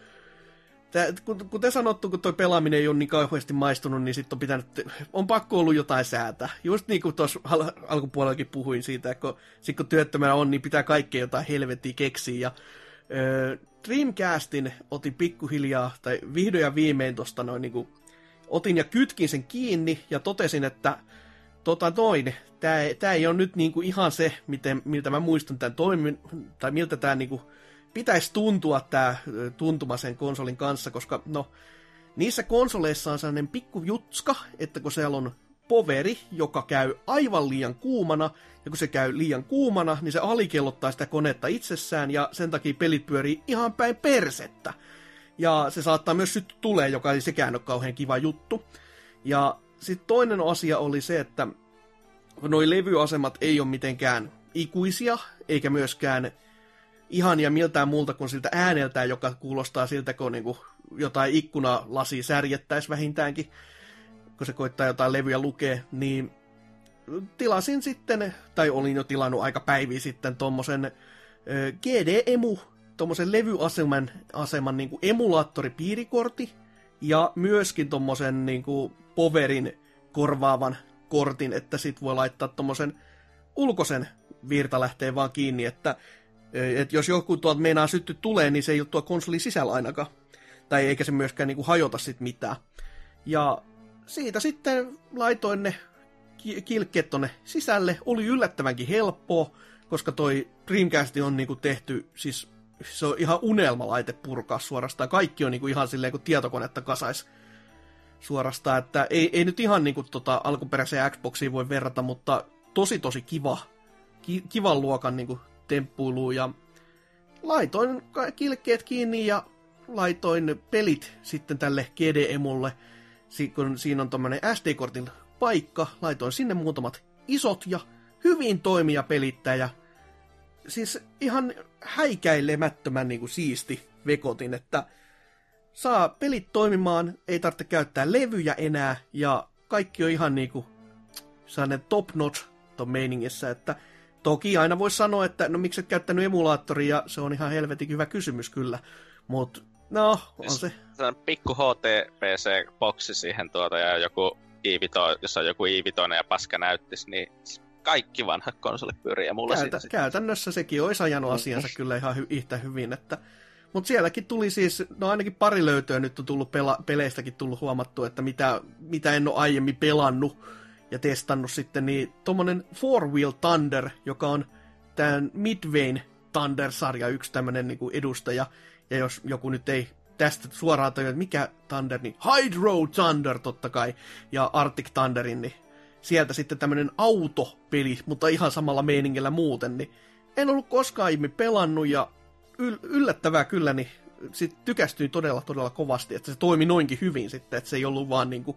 Tää, kuten sanottu, kun tuo pelaaminen ei ole niin kauheasti maistunut, niin sitten on pitänyt, on pakko ollut jotain säätä. Just niin kuin tuossa al- alkupuolellakin puhuin siitä, että kun, sit kun työttömänä on, niin pitää kaikkea jotain helvettiä keksiä. Ja Dreamcastin otin pikkuhiljaa, tai vihdoin ja viimein tosta noin niin kuin, otin ja kytkin sen kiinni ja totesin, että tota noin, tää, tää ei ole nyt niin kuin ihan se, miten, miltä mä muistan tämän toimin, tai miltä tämä niin kuin, pitäisi tuntua tämä tuntuma sen konsolin kanssa, koska no, niissä konsoleissa on sellainen pikku jutska, että kun siellä on poveri, joka käy aivan liian kuumana, ja kun se käy liian kuumana, niin se alikellottaa sitä konetta itsessään, ja sen takia pelit pyörii ihan päin persettä. Ja se saattaa myös syttyä tulee, joka ei sekään ole kauhean kiva juttu. Ja sitten toinen asia oli se, että noi levyasemat ei ole mitenkään ikuisia, eikä myöskään ihan ja miltään muulta kuin siltä ääneltään, joka kuulostaa siltä, kun niinku jotain ikkunalasi särjettäisi vähintäänkin, kun se koittaa jotain levyä lukea, niin tilasin sitten, tai olin jo tilannut aika päiviä sitten, tuommoisen GD-emu, tuommoisen levyaseman aseman niin kuin emulaattoripiirikorti, ja myöskin tuommoisen niin kuin poverin korvaavan kortin, että sit voi laittaa tuommoisen ulkoisen virtalähteen vaan kiinni, että, että jos joku tuolta meinaa sytty tulee, niin se ei ole tuo konsoli sisällä ainakaan. Tai eikä se myöskään niin kuin hajota sit mitään. Ja siitä sitten laitoin ne kilkkeet tonne sisälle. Oli yllättävänkin helppoa, koska toi Dreamcast on niinku tehty, siis se on ihan unelmalaite purkaa suorastaan. Kaikki on niinku ihan silleen, kun tietokonetta kasais suorastaan, että ei, ei nyt ihan niinku tota alkuperäiseen Xboxiin voi verrata, mutta tosi tosi kiva, ki, kivan luokan niinku temppuilu ja laitoin kilkkeet kiinni ja laitoin pelit sitten tälle GD-emulle, kun siinä on tommonen SD-kortin paikka, laitoin sinne muutamat isot ja hyvin toimia pelittäjä. Siis ihan häikäilemättömän niin kuin siisti vekotin, että saa pelit toimimaan, ei tarvitse käyttää levyjä enää, ja kaikki on ihan niinku sellainen top notch ton meiningissä, että toki aina voi sanoa, että no miksi et käyttänyt emulaattoria, se on ihan helvetin hyvä kysymys kyllä, mutta no, on se. Se on pikku HTPC-boksi siihen tuota ja joku iivito, jos on joku iivitoinen ja paska näyttis, niin kaikki vanhat konsolit pyörii ja mulla Käytä, siinä Käytännössä sekin olisi ajanut asiansa kyllä ihan hy, yhtä hyvin, että mutta sielläkin tuli siis, no ainakin pari löytöä nyt on tullut pela, peleistäkin tullut huomattu, että mitä, mitä en ole aiemmin pelannut ja testannut sitten, niin tuommoinen Four Wheel Thunder, joka on tämän Midwayn Thunder-sarja yksi tämmöinen niin edustaja, ja jos joku nyt ei tästä suoraan tajua, että mikä Thunder, niin Hydro Thunder totta kai, ja Arctic Thunderin, niin sieltä sitten tämmönen autopeli, mutta ihan samalla meiningillä muuten, niin en ollut koskaan aiemmin pelannut, ja yl- yllättävää kyllä, niin sit tykästyin todella, todella kovasti, että se toimi noinkin hyvin sitten, että se ei ollut vaan niinku,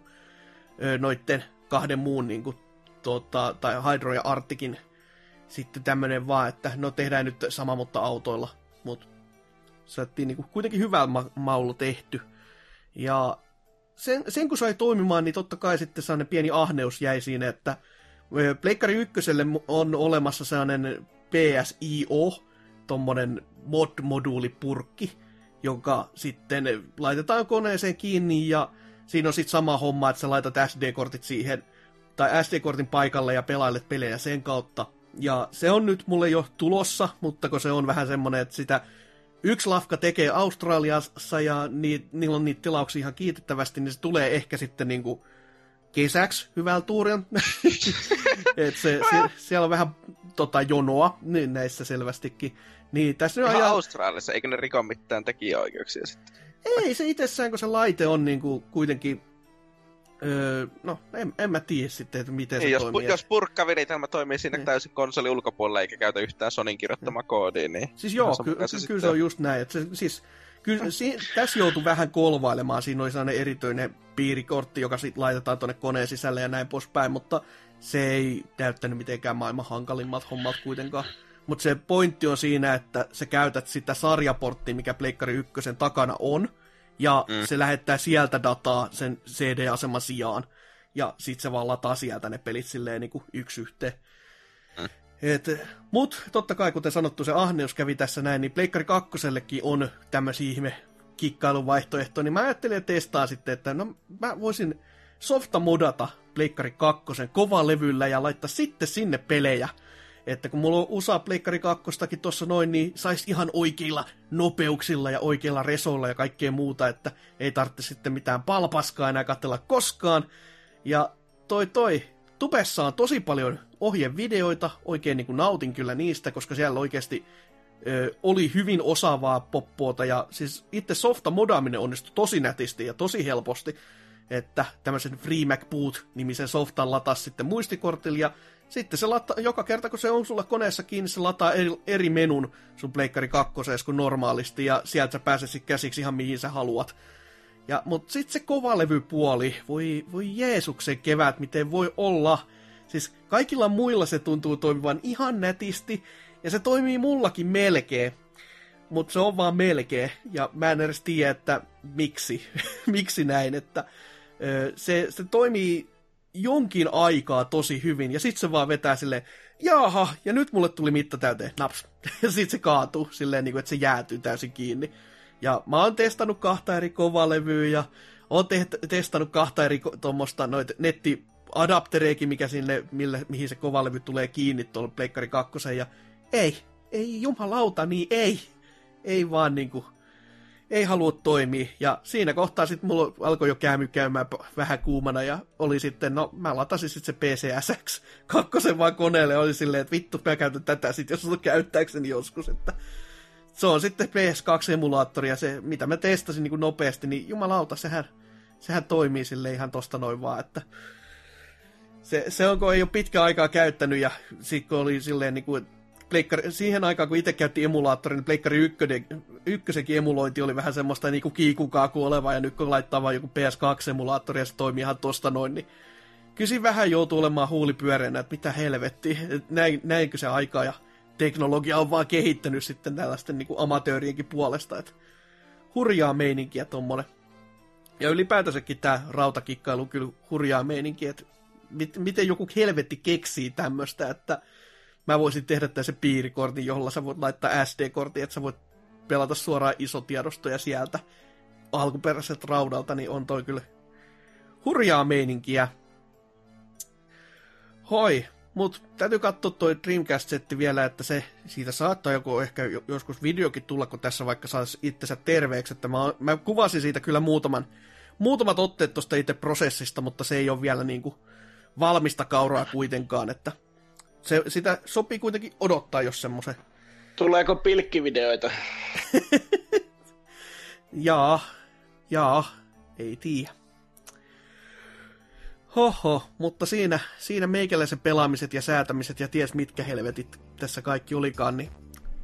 noitten kahden muun niinku, tota, tai Hydro ja Artikin sitten tämmönen vaan, että no tehdään nyt sama, mutta autoilla, mutta saatiin niinku kuitenkin hyvä ma- maulu tehty. Ja sen, sen kun sai toimimaan, niin totta kai sitten sellainen pieni ahneus jäi siinä, että Pleikkari ykköselle on olemassa sellainen PSIO, tommonen mod-moduulipurkki, joka sitten laitetaan koneeseen kiinni ja siinä on sitten sama homma, että sä laitat SD-kortit siihen tai SD-kortin paikalle ja pelailet pelejä sen kautta. Ja se on nyt mulle jo tulossa, mutta kun se on vähän semmonen, että sitä yksi lafka tekee Australiassa ja ni, niillä on niitä tilauksia ihan kiitettävästi, niin se tulee ehkä sitten niinku kesäksi hyvällä tuurilla. Et se, se, siellä on vähän tota, jonoa niin näissä selvästikin. Niin, tässä Ihan ajan... Australiassa, eikö ne riko mitään tekijäoikeuksia sitten? Ei se itsessään, kun se laite on niinku kuitenkin Öö, no, en, en mä tiedä sitten, että miten niin, se jos, toimii. Jos purkkaviritelmä toimii siinä niin. täysin konsoli ulkopuolella eikä käytä yhtään Sonin kirjoittamaa niin. koodia, niin... Siis joo, ky- ky- kyllä se on just näin. Että se, siis, kyllä, si- tässä joutuu vähän kolvailemaan. Siinä oli sellainen erityinen piirikortti, joka sitten laitetaan tuonne koneen sisälle ja näin poispäin, mutta se ei näyttänyt mitenkään maailman hankalimmat hommat kuitenkaan. Mutta se pointti on siinä, että sä käytät sitä sarjaporttia, mikä Pleikkari 1 takana on, ja mm. se lähettää sieltä dataa sen CD-aseman sijaan, ja sit se vaan lataa sieltä ne pelit silleen niin kuin yksi yhteen. Mm. Et, mut totta kai, kuten sanottu, se ahneus kävi tässä näin, niin Pleikkari 2 on tämmöisiä ihme kikkailun vaihtoehtoja, niin mä ajattelin, että testaan sitten, että no mä voisin softa modata Pleikkari 2 kovalevyllä ja laittaa sitten sinne pelejä, että kun mulla on USA Pleikkari 2 tuossa noin, niin saisi ihan oikeilla nopeuksilla ja oikeilla resoilla ja kaikkea muuta, että ei tarvitse sitten mitään palpaskaa enää katsella koskaan. Ja toi toi, Tubessa on tosi paljon ohjevideoita, oikein niin kuin nautin kyllä niistä, koska siellä oikeasti ö, oli hyvin osaavaa poppoota, ja siis itse softa modaaminen onnistui tosi nätisti ja tosi helposti, että tämmöisen Free Mac Boot-nimisen softan latas sitten muistikortilla, sitten se lataa, joka kerta kun se on sulla koneessa kiinni, se lataa eri, eri menun sun Pleikkari 2 kuin normaalisti, ja sieltä sä pääsesit käsiksi ihan mihin sä haluat. Ja, mutta sitten se kovalevypuoli, voi, voi Jeesuksen kevät, miten voi olla. Siis kaikilla muilla se tuntuu toimivan ihan nätisti, ja se toimii mullakin melkein. Mutta se on vaan melkein, ja mä en edes tiedä, että miksi, miksi näin, että ö, se, se toimii jonkin aikaa tosi hyvin, ja sitten se vaan vetää silleen, jaha, ja nyt mulle tuli mitta täyteen, naps. Ja sitten se kaatuu silleen, niin kuin, että se jäätyy täysin kiinni. Ja mä oon testannut kahta eri kovalevyä, ja oon te- testannut kahta eri tuommoista noita nettiadaptereikin, mikä sinne, mille, mihin se kovalevy tulee kiinni tuolla Pleikkari 2, ja ei, ei jumalauta, niin ei. Ei vaan niinku, ei halua toimia. Ja siinä kohtaa sitten mulla alkoi jo käymy käymään vähän kuumana ja oli sitten, no mä latasin sitten se PCSX kakkosen vaan koneelle. Oli silleen, että vittu mä käytän tätä sitten, jos on käyttääkseni joskus. Että se on sitten PS2-emulaattori ja se, mitä mä testasin niin kuin nopeasti, niin jumalauta, sehän, sehän toimii sille ihan tosta noin vaan, että se, se on, kun ei ole pitkä aikaa käyttänyt ja sitten oli silleen niin kuin, Pleikkari, siihen aikaan, kun itse käytti emulaattorin, niin Pleikkari 1, ykkösenkin emulointi oli vähän semmoista niin kuin kiikukaa kuoleva, ja nyt kun laittaa vain joku PS2-emulaattori ja se toimii ihan tosta noin, niin kyllä vähän joutuu olemaan huulipyöreänä, että mitä helvetti, näin, näinkö se aika ja teknologia on vaan kehittänyt sitten tällaisten niin kuin amatöörienkin puolesta, että hurjaa meininkiä tommonen. Ja ylipäätänsäkin tämä rautakikkailu kyllä hurjaa meininkiä, että mit, miten joku helvetti keksii tämmöistä, että mä voisin tehdä tässä piirikortin, jolla sä voit laittaa SD-kortin, että sä voit pelata suoraan isotiedostoja sieltä alkuperäiseltä raudalta, niin on toi kyllä hurjaa meininkiä. Hoi, mutta täytyy katsoa toi Dreamcast-setti vielä, että se, siitä saattaa joku ehkä joskus videokin tulla, kun tässä vaikka saisi itsensä terveeksi. Että mä, mä kuvasin siitä kyllä muutaman, muutamat otteet tuosta itse prosessista, mutta se ei ole vielä niinku valmista kauraa kuitenkaan, että se, sitä sopii kuitenkin odottaa, jos semmoisen... Tuleeko pilkkivideoita? jaa, jaa, ei tiedä. Hoho, mutta siinä, siinä meikäläisen pelaamiset ja säätämiset ja ties mitkä helvetit tässä kaikki olikaan, niin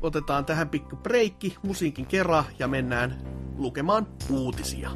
otetaan tähän pikku breikki musiikin kerran ja mennään lukemaan uutisia.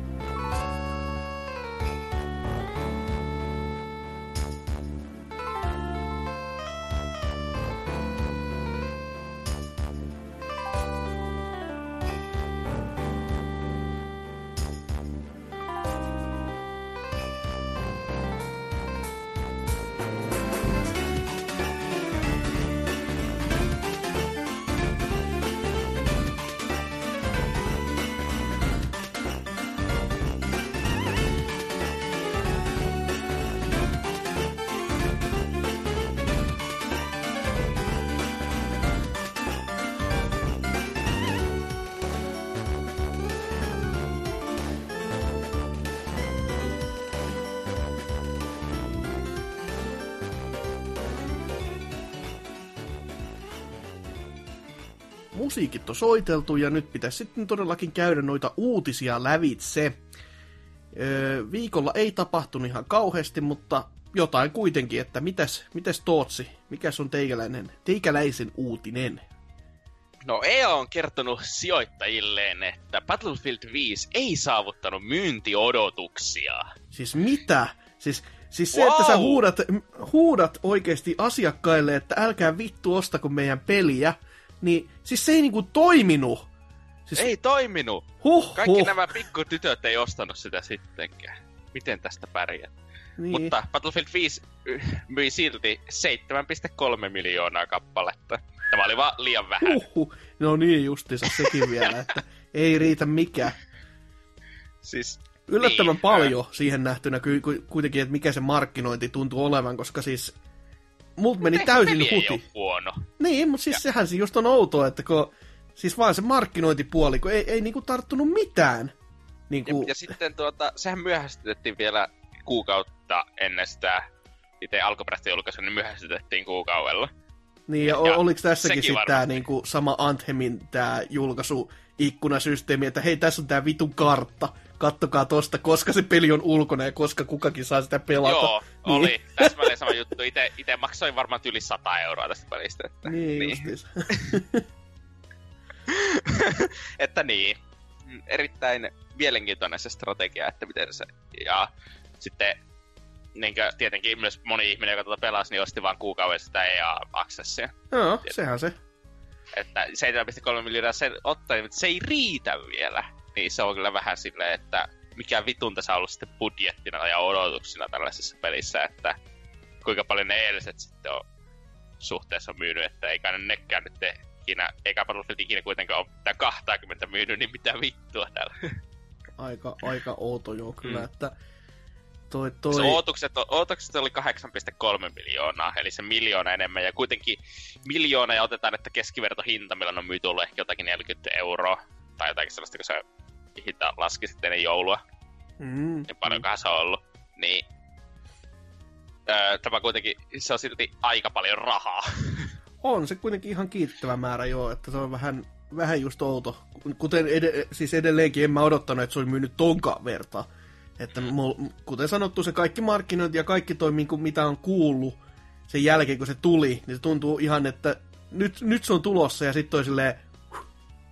Musiikit on soiteltu ja nyt pitäisi sitten todellakin käydä noita uutisia lävitse. Öö, viikolla ei tapahtunut ihan kauheasti, mutta jotain kuitenkin, että mitäs, mitäs Tootsi, mikä on teikäläinen, teikäläisen uutinen? No EA on kertonut sijoittajilleen, että Battlefield 5 ei saavuttanut myyntiodotuksia. Siis mitä? Siis, siis se, wow. että sä huudat, huudat oikeasti asiakkaille, että älkää vittu ostako meidän peliä, niin siis se ei niinku toiminut. Siis... Ei toiminut. Huh, Kaikki huh. nämä pikkutytöt ei ostanut sitä sittenkään. Miten tästä pärjät? Niin. Mutta Battlefield 5 myi silti 7,3 miljoonaa kappaletta. Tämä oli vaan liian vähän. Huhhuh. No niin justiinsa sekin vielä, että ei riitä mikään. Siis Yllättävän niin, paljon siihen nähtynä kuitenkin, että mikä se markkinointi tuntuu olevan, koska siis Mut meni täysin huti. huono. Niin, mutta siis ja. sehän se just on outoa, että kun, siis vaan se markkinointipuoli, kun ei, ei niinku tarttunut mitään. Niinku... Ja, ja sitten tuota, sehän myöhästytettiin vielä kuukautta ennen sitä itse alkuperäistä julkaisua, niin myöhästytettiin kuukaudella. Niin, ja, ja oliko tässäkin sitten tämä niinku sama Anthemin tämä julkaisu ikkunasysteemi, että hei, tässä on tämä vitun kartta, kattokaa tosta, koska se peli on ulkona ja koska kukakin saa sitä pelata. Joo, niin. oli. Täsmälleen sama juttu. Ite, ite maksoin varmaan yli 100 euroa tästä pelistä. Että, niin, niin. että niin. Erittäin mielenkiintoinen se strategia, että miten se... Ja sitten niin kuin, tietenkin myös moni ihminen, joka tuota pelasi, niin osti vain kuukauden sitä EA-accessia. Joo, sehän se. Että 7,3 miljoonaa se ottaa, mutta se ei riitä vielä. Niin se on kyllä vähän silleen, että mikä vitun tässä on ollut sitten budjettina ja odotuksina tällaisessa pelissä, että kuinka paljon ne edelliset sitten on suhteessa myynyt, että eikä ne nekään nyt ikinä, eikä Battlefield ikinä kuitenkaan ole mitään 20 myynyt, niin mitä vittua täällä. Aika, aika outo joo kyllä, mm. että toi, toi... Se odotukset, odotukset oli 8,3 miljoonaa, eli se miljoona enemmän, ja kuitenkin miljoona ja otetaan, että keskivertohinta, millä on myyty ollut ehkä jotakin 40 euroa, tai jotakin sellaista, kun se hinta laski sitten ennen joulua. Mm. Niin paljonkohan se on ollut. Niin öö, tämä kuitenkin, se on silti aika paljon rahaa. On se kuitenkin ihan kiittävä määrä joo, että se on vähän, vähän just outo. Kuten ed- siis edelleenkin en mä odottanut, että se oli myynyt tonka verta. Että mul, kuten sanottu, se kaikki markkinointi ja kaikki toimii, mitä on kuullut sen jälkeen, kun se tuli, niin se tuntuu ihan, että nyt, nyt se on tulossa ja sitten on silleen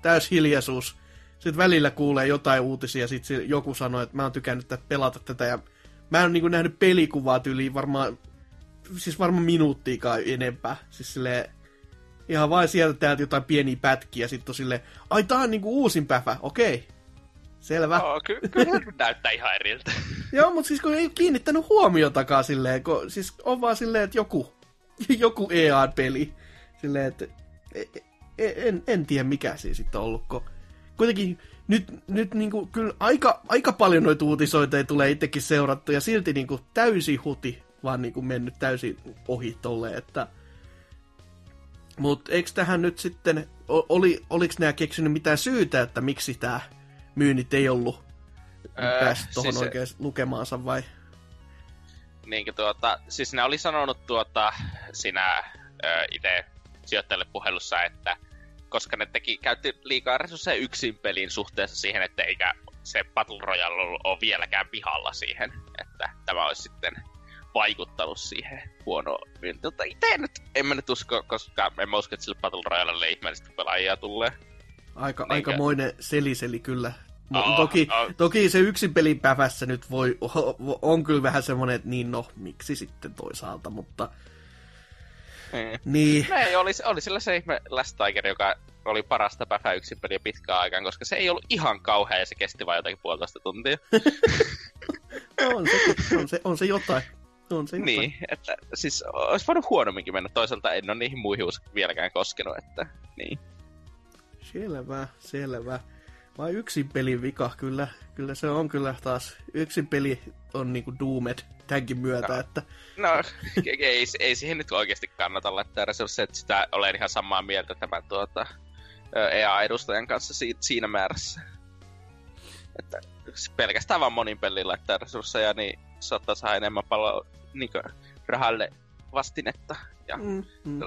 täys hiljaisuus. Sitten välillä kuulee jotain uutisia, sitten joku sanoo, että mä oon tykännyt tätä, pelata tätä ja mä en ole niin nähnyt pelikuvaa tyyliin varmaan, siis varmaan minuuttiikaan enempää. Siis silleen, ihan vain sieltä täältä jotain pieniä pätkiä, sitten on silleen, ai tää on niinku uusin päfä, okei. Selvä. Joo, ky- kyllä näyttää ihan eriltä. Joo, mutta siis kun ei kiinnittänyt huomiotakaan silleen, kun, siis on vaan silleen, että joku, joku EA-peli. Silleen, että e, e, en, en tiedä mikä siinä sitten on ollut, kun kuitenkin nyt, nyt niinku, kyllä aika, aika paljon noita uutisoita tulee itsekin seurattu, ja silti niinku täysi huti vaan niinku mennyt täysin ohi tolleen, että... Mutta eikö tähän nyt sitten, oli, oliko nämä keksinyt mitään syytä, että miksi tämä myynnit ei ollut öö, päässyt tuohon siis oikein se... lukemaansa vai? Niin tuota, siis ne oli sanonut tuota, sinä itse sijoittajalle puhelussa, että koska ne teki, käytti liikaa resursseja yksin peliin suhteessa siihen, että eikä se Battle Royale ole vieläkään pihalla siihen, että tämä olisi sitten vaikuttanut siihen huonoon myyntiin. Mutta itse nyt, en mä nyt usko, koska en mä usko, että sille Battle Royalelle ihmeellisesti pelaajia tulee. Aika, Niinkö? aikamoinen seliseli kyllä. Oh, toki, oh. toki se yksin pelin päivässä nyt voi, on kyllä vähän semmoinen, että niin no, miksi sitten toisaalta, mutta niin. niin. ei, oli, oli sillä se ihme Last Tiger, joka oli parasta päfä yksin peliä pitkään aikaan, koska se ei ollut ihan kauhea ja se kesti vain jotakin puolitoista tuntia. no, on, se, on, se, on se jotain. On se jotain. Niin, että siis olisi voinut huonomminkin mennä. Toisaalta en ole niihin muihin vieläkään koskenut, että niin. Selvä, selvä. Vai yksin pelin vika, kyllä, kyllä se on kyllä taas. Yksin peli on niinku Doomed tämänkin myötä, no. että... No, ei, ei siihen nyt oikeasti kannata laittaa resursseja, että sitä olen ihan samaa mieltä tämän tuota, EA-edustajan kanssa siinä määrässä. Että pelkästään vaan monin peliin laittaa resursseja, niin saattaa saada enemmän paljon niin rahalle vastinetta. Ja mm, mm.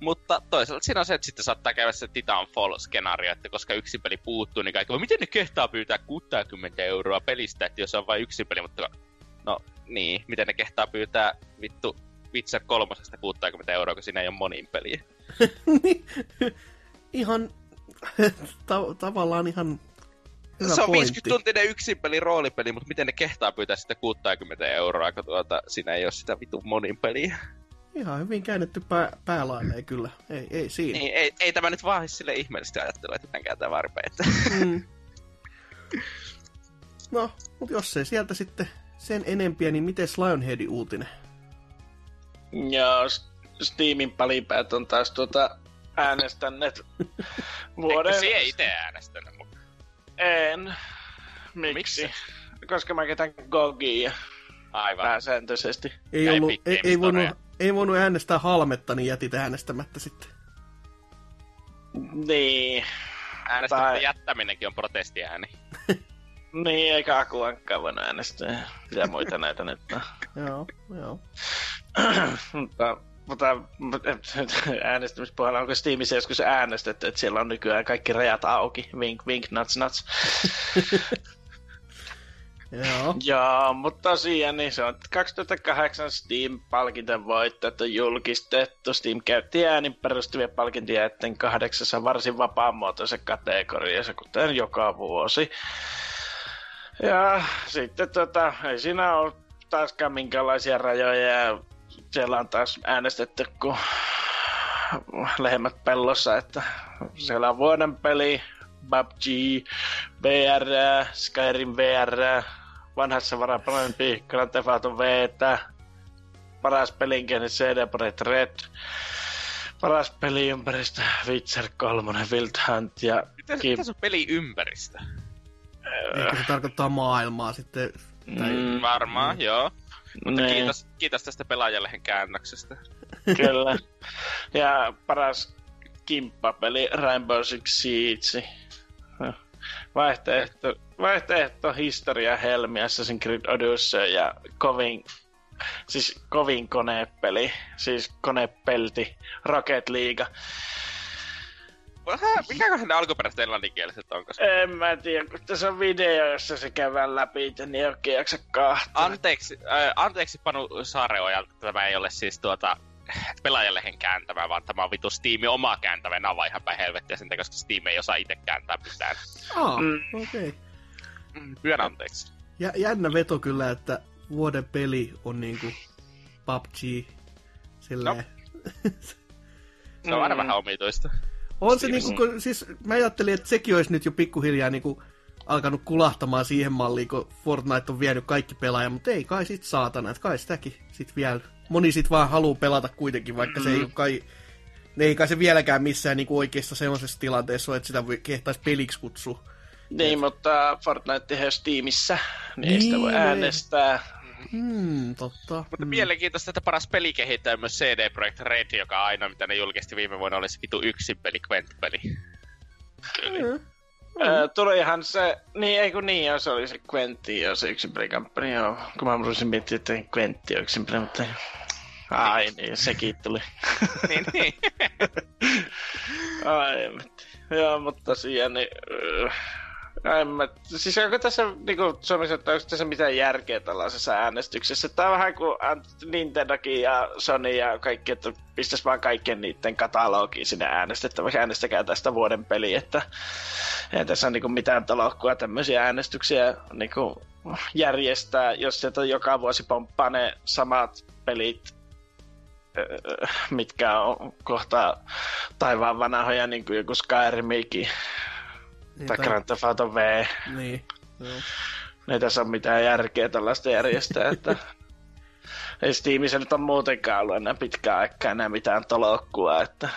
Mutta toisaalta siinä on se, että sitten saattaa käydä se Titanfall-skenaario, että koska yksi peli puuttuu, niin kaikki, miten ne kehtaa pyytää 60 euroa pelistä, että jos on vain yksi peli, mutta no niin, miten ne kehtaa pyytää vittu Witcher 3 60 euroa, kun siinä ei ole monin peliä. Niin. ihan ta- tavallaan ihan Hyvä se on pointti. 50 tuntinen yksin peli, roolipeli, mutta miten ne kehtaa pyytää sitä 60 euroa, kun tuota, siinä ei ole sitä vitun monin peliä. Ihan hyvin käännetty pää, päälaille, kyllä. Ei, ei siinä. Niin, ei, ei tämä nyt vaan sille ihmeellisesti ajattelu, että tämän kääntää varpeen. Mm. No, mutta jos ei sieltä sitten sen enempiä, niin miten Lionheadin uutinen? Joo, Steamin palipäät on taas tuota äänestäneet vuoden... Eikö sie itse äänestänyt? En. Miksi? Miksi? Koska mä ketän Gogia. Aivan. Pääsääntöisesti. Ei, ollut, ei, ei, voinut, ei voinut äänestää halmetta, niin jätit äänestämättä sitten. Niin. Äänestämättä Tai- jättäminenkin on protestiääni. Niin, eikä Akuankkaan voinut äänestää. Ja muita näitä nyt on. Joo, joo. mutta, mutta äänestämispuolella onko Steamissa joskus äänestetty, että siellä on nykyään kaikki rajat auki. Wink, wink, nuts, nuts. Joo. Joo, mutta tosiaan niin se on 2008 Steam-palkinton voittajat on julkistettu. Steam käytti äänin perustuvia palkintoja etten kahdeksassa varsin vapaamuotoisen kategoriassa, kuten joka vuosi. Ja sitten tota, ei siinä ole taaskaan minkäänlaisia rajoja. ja Siellä on taas äänestetty kuin lehmät pellossa, että siellä on vuoden peli, PUBG, VR, Skyrim VR, vanhassa varaparempi Grand Theft Auto V, paras pelinkehne CD Projekt Red, paras peliympäristö Witcher 3, Wild Hunt ja Mitä, Kim- mitä se on peliympäristö? Ehkä se tarkoittaa maailmaa sitten. Tai... Mm, Varmaan, joo. Mutta niin, kiitos, kiitos tästä pelaajalehen käännöksestä. kyllä. Ja paras kimppapeli Rainbow Six Siege. Vaihtoehto, vaihtoehto historia Helmi, Assassin's Creed Odyssey ja kovin, siis kovin konepeli, siis konepelti, Rocket League. Mikäköhän ne alkuperäiset englanninkieliset on? Koska... En mä tiedä, kun tässä on video, jossa se käydään läpi, niin oikein jaksa kahtaa. Anteeksi, äh, anteeksi Panu Saareojalta, tämä ei ole siis tuota pelaajalehen kääntämä, vaan tämä on vitu Steamin oma kääntävä, nämä on vaan ihan päin helvettiä sen takia, koska Steam ei osaa itse kääntää mitään. Aa, Mm. okei. Okay. Mm, Pyydän anteeksi. Jä, jännä veto kyllä, että vuoden peli on niinku PUBG. Sillä No. Se on aina Mm. vähän omituista. On se niinku, kun, siis mä ajattelin, että sekin olisi nyt jo pikkuhiljaa niinku alkanut kulahtamaan siihen malliin, kun Fortnite on vienyt kaikki pelaajat, mutta ei kai sit saatana, että kai sitäkin sit vielä. Moni sit vaan haluaa pelata kuitenkin, vaikka se ei Mm-hmm. ole kai, ne ei kai se vieläkään missään niinku oikeassa sellaisessa tilanteessa ole, että sitä voi kehtaisi peliksi kutsua. Niin, mutta Fortnite on Steamissa, niin, ei sitä voi Niin. äänestää. Hmm, totta. Mutta hmm. mielenkiintoista, että paras pelikehittäjä on myös CD Projekt Red, joka ainoa, mitä ne julkisti viime vuonna, oli se vitu yksin peli, Gwent-peli. Eli Mm. Öö, tulihan se, niin ei kun niin, se oli se Quentti, joo, se yksin pelikampanja, joo. Kun mä rupesin miettimään, että Quentti on yksin peli, mutta ai niin, sekin tuli. niin, niin. ai, emmetti. joo, mutta tosiaan, niin, öö, en mä, siis onko tässä niinku Suomessa, että onko tässä mitään järkeä tällaisessa äänestyksessä? Tää on vähän kuin Nintendokin ja Sony ja kaikki, että pistäis vaan kaikkien niiden katalogiin sinne äänestettäväksi. Äänestäkää tästä vuoden peli, että ei tässä ole niinku mitään talokkua tämmöisiä äänestyksiä niinku järjestää, jos sieltä joka vuosi pomppaa ne samat pelit mitkä on kohta taivaan vanhoja, niin kuin joku Skyrimikin Niin, tai Grand Theft Auto V. Niin. Joo. Ei tässä ole mitään järkeä tällaista järjestää, että ei Steamissa nyt on muutenkaan ollut enää pitkään aikaa enää mitään tolokkua, että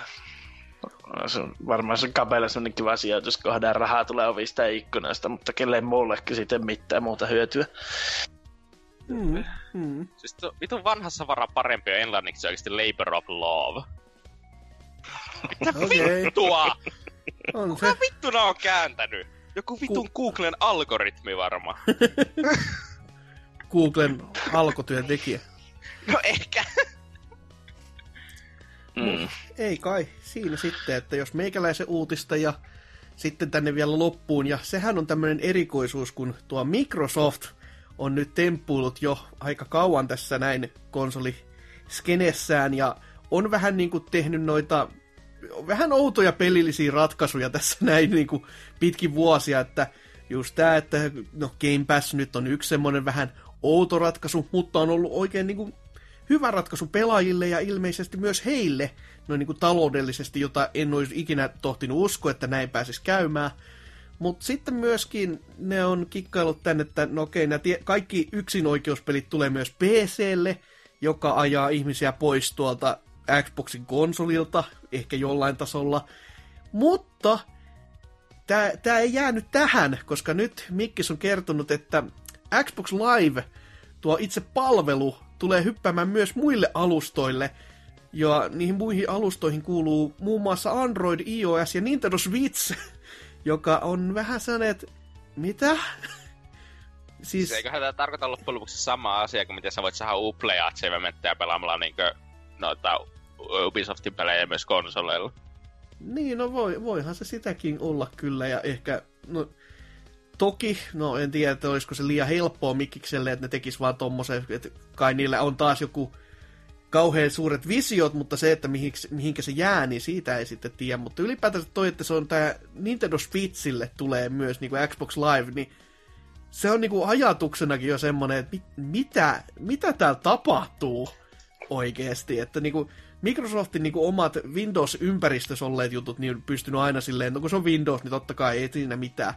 se on varmaan se kapella sellainen kiva sijoituskohde, rahaa tulee ovista ja ikkunoista, mutta kelleen muullekin sitten mitään muuta hyötyä. Mm, mm. Siis tuo vitun vanhassa vara parempi on englanniksi oikeasti Labor of Love. Mitä Okei. vittua? On Kuka se. vittuna on kääntänyt? Joku vitun Googlen algoritmi varmaan. Googlen alkutyöntekijä. No ehkä. Mm. Ei kai, siinä sitten, että jos meikäläisen uutista ja sitten tänne vielä loppuun, ja sehän on tämmöinen erikoisuus, kun tuo Microsoft on nyt temppuillut jo aika kauan tässä näin konsoliskenessään, ja on vähän niin kuin tehnyt noita vähän outoja pelillisiä ratkaisuja tässä näin niin kuin pitkin vuosia, että just tämä, että no Game Pass nyt on yksi semmoinen vähän outo ratkaisu, mutta on ollut oikein niin kuin hyvä ratkaisu pelaajille ja ilmeisesti myös heille, noin niin kuin taloudellisesti, jota en olisi ikinä tohtinut uskoa, että näin pääsisi käymään. Mutta sitten myöskin ne on kikkailut tänne, että no okei, nämä tie- kaikki yksinoikeuspelit tulee myös PClle, joka ajaa ihmisiä pois tuolta Xboxin konsolilta, ehkä jollain tasolla. Mutta tämä ei jäänyt tähän, koska nyt Mikkis on kertonut, että Xbox Live, tuo itse palvelu, tulee hyppäämään myös muille alustoille Ja niihin muihin alustoihin kuuluu muun muassa Android, iOS ja Nintendo Switch, joka on vähän sellainen, että mitä? siis... siis eiköhän tämä tarkoita loppujen lopuksi sama asia kuin miten sä voit saada Uplay achievementteja pelaamalla niinkö noita Ubisoftin pelejä myös konsoleilla. Niin, no voi, voihan se sitäkin olla kyllä, ja ehkä, no, toki, no en tiedä, että olisiko se liian helppoa Mikikselle, että ne tekis vaan tommosen, että kai niillä on taas joku kauhean suuret visiot, mutta se, että mihin, mihinkä se jää, niin siitä ei sitten tiedä. Mutta ylipäätään toi, että se on tämä Nintendo Switchille tulee myös niin kuin Xbox Live, niin se on niin kuin ajatuksenakin jo semmoinen, että mit, mitä, mitä täällä tapahtuu oikeasti. Että niin kuin Microsoftin niin omat Windows-ympäristössä olleet jutut, niin on pystynyt aina silleen, no kun se on Windows, niin totta kai ei siinä mitään.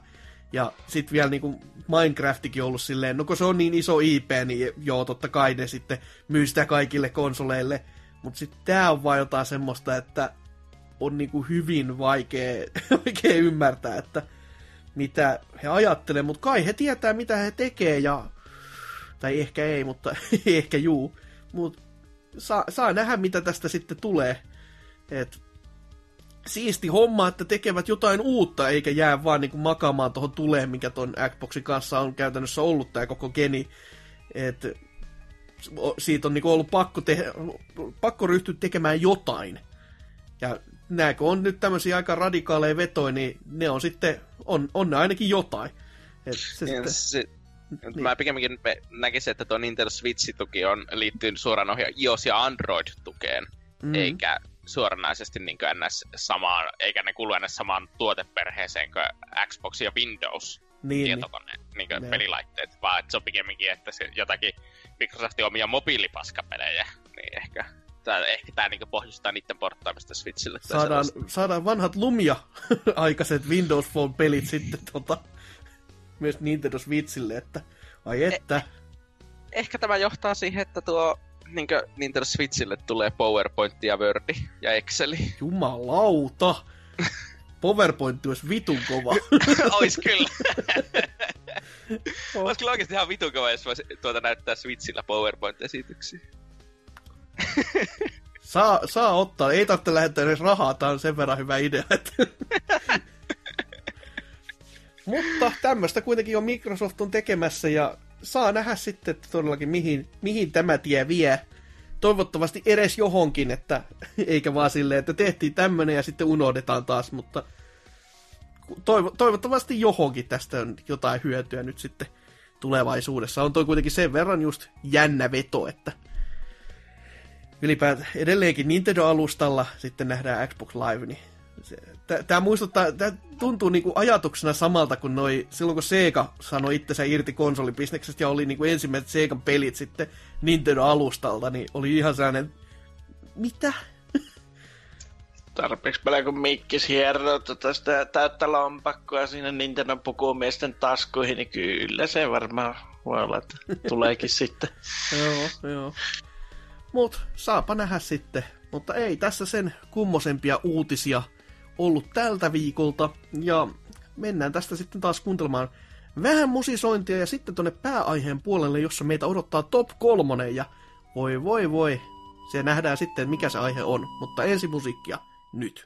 Ja sitten vielä niin Minecraftikin ollut silleen, no kun se on niin iso IP, niin joo, totta kai ne sitten myy sitä kaikille konsoleille. Mutta sitten tämä on vaan jotain semmoista, että on niin kuin hyvin vaikea, vaikea ymmärtää, että mitä he ajattelee, mutta kai he tietää, mitä he tekee, ja... Tai ehkä ei, mutta ehkä juu. Mutta saa, saa nähdä, mitä tästä sitten tulee. Et siisti homma, että tekevät jotain uutta, eikä jää vaan niin kuin makaamaan tuohon tuleen, mikä ton Xboxin kanssa on käytännössä ollut tämä koko geni. Et siitä on niin kuin ollut pakko, te- pakko ryhtyä tekemään jotain. Ja nämä kun on nyt tämmöisiä aika radikaaleja vetoja, niin ne on sitten, on, on ne ainakin jotain. Et se sitten... se, niin. Mä pikemminkin näkisin, että tuo Nintendo Switch-tuki on liittynyt suoraan ohjaan iOS- ja Android-tukeen, mm. eikä suoranaisesti niin ns. samaan, eikä ne kuulu ns. samaan tuoteperheeseen kuin Xbox ja Windows niin, tietokone, niin. Niin pelilaitteet, vaan että se on pikemminkin, että se jotakin Microsoftin omia mobiilipaskapelejä, niin ehkä tää, ehkä tämä niinku pohjustaa niiden porttaamista Switchille. Saadaan, saadaan vanhat lumia aikaiset Windows Phone-pelit sitten tota, myös Nintendo Switchille, että ai että. Eh, ehkä tämä johtaa siihen, että tuo niin Nintendo Switchille tulee PowerPoint ja Word ja Exceli. Jumalauta! PowerPoint olisi vitun kova. Ois kyllä. Ois kyllä oikeesti ihan vitun kova, jos voisi tuota näyttää Switchillä PowerPoint-esityksiä. saa, saa ottaa, ei tarvitse lähettää edes rahaa, tää on sen verran hyvä idea. Että... Mutta tämmöistä kuitenkin on Microsoft on tekemässä ja saa nähdä sitten että todellakin mihin, mihin tämä tie vie. Toivottavasti edes johonkin, että eikä vaan silleen, että tehtiin tämmönen ja sitten unohdetaan taas, mutta toivo, toivottavasti johonkin tästä on jotain hyötyä nyt sitten tulevaisuudessa. On toi kuitenkin sen verran just jännä veto, että ylipäätään edelleenkin Nintendo-alustalla sitten nähdään Xbox Live, niin Tämä muistuttaa, tämä tuntuu niinku ajatuksena samalta kuin noi, silloin kun Sega sanoi itsensä irti konsolibisneksestä ja oli niinku ensimmäiset Segan pelit sitten Nintendo-alustalta, niin oli ihan sellainen, mitä? Tarpeeksi paljon kun mikkis hieroo tota sitä täyttä lompakkoa siinä Nintendo pukumiesten taskuihin, niin kyllä se varmaan voi olla, että tuleekin sitten. joo, joo. Mut saapa nähdä sitten. Mutta ei tässä sen kummosempia uutisia ollut tältä viikolta. Ja mennään tästä sitten taas kuuntelemaan vähän musisointia ja sitten tonne pääaiheen puolelle, jossa meitä odottaa top kolmonen ja voi voi voi, se nähdään sitten mikä se aihe on, mutta ensi musiikkia nyt.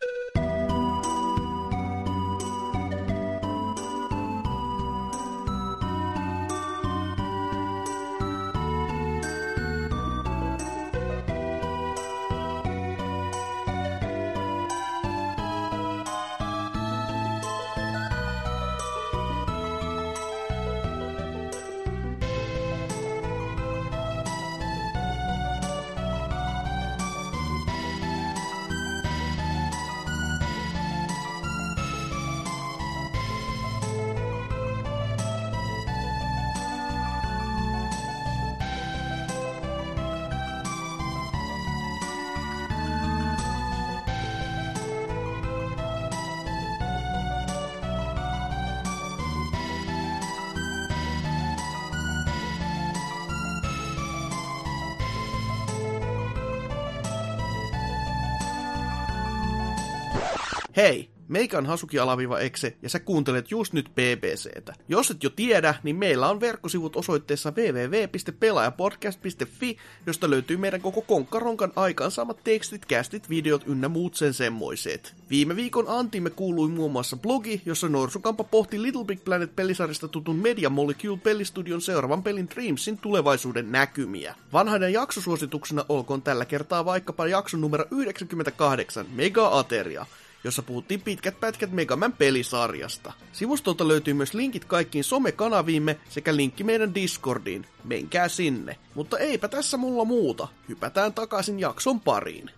Meikä on Hasuki-Ekse ja sä kuuntelet just nyt BBCtä. Jos et jo tiedä, niin meillä on verkkosivut osoitteessa www.pelaajapodcast.fi, josta löytyy meidän koko konkkaronkan aikaansaamat tekstit, kästit, videot ynnä muut sen semmoiset. Viime viikon antimme kuului muun muassa blogi, jossa Norsukampa pohti Little Big Planet pelisarjasta tutun Media Molecule pelistudion seuraavan pelin Dreamsin tulevaisuuden näkymiä. Vanhaiden jaksosuosituksena olkoon tällä kertaa vaikkapa jakso numero 98, Mega Ateria, jossa puhuttiin pitkät pätkät Megaman pelisarjasta. Sivustolta löytyy myös linkit kaikkiin somekanaviimme sekä linkki meidän Discordiin. Menkää sinne. Mutta eipä tässä mulla muuta. Hypätään takaisin jakson pariin.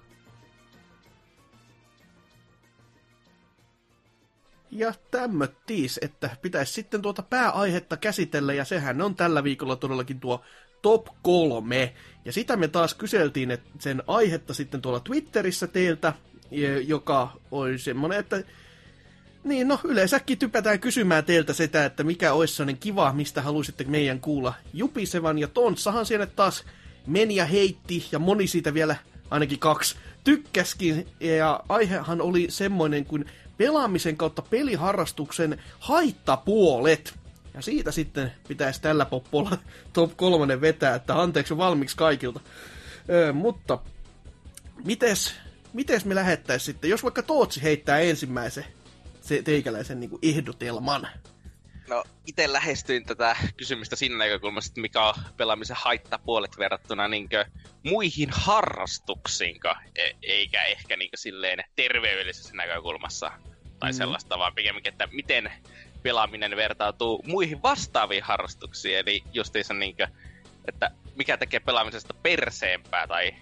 Ja tämmöttiis, että pitäisi sitten tuota pääaihetta käsitellä, ja sehän on tällä viikolla todellakin tuo top kolme. Ja sitä me taas kyseltiin että sen aihetta sitten tuolla Twitterissä teiltä, joka oli semmoinen, että niin, no yleensäkin typätään kysymään teiltä sitä, että mikä olisi sellainen kiva, mistä haluaisitte meidän kuulla jupisevan. Ja Tonssahan siellä taas meni ja heitti, ja moni siitä vielä, ainakin kaksi, tykkäskin. Ja aihehan oli semmoinen kuin pelaamisen kautta peliharrastuksen haittapuolet. Ja siitä sitten pitäisi tällä poppolla top kolmonen vetää, että anteeksi valmiiksi kaikilta. Öö, mutta mites miten me lähettäisiin sitten, jos vaikka Tootsi heittää ensimmäisen se teikäläisen niin kuin ehdotelman? No, itse lähestyin tätä kysymystä siinä näkökulmasta, mikä on pelaamisen haittapuolet verrattuna niin muihin harrastuksiin, e- eikä ehkä niin silleen terveydellisessä näkökulmassa tai mm. sellaista, vaan pikemminkin, että miten pelaaminen vertautuu muihin vastaaviin harrastuksiin, eli justiinsa niin kuin, että mikä tekee pelaamisesta perseempää tai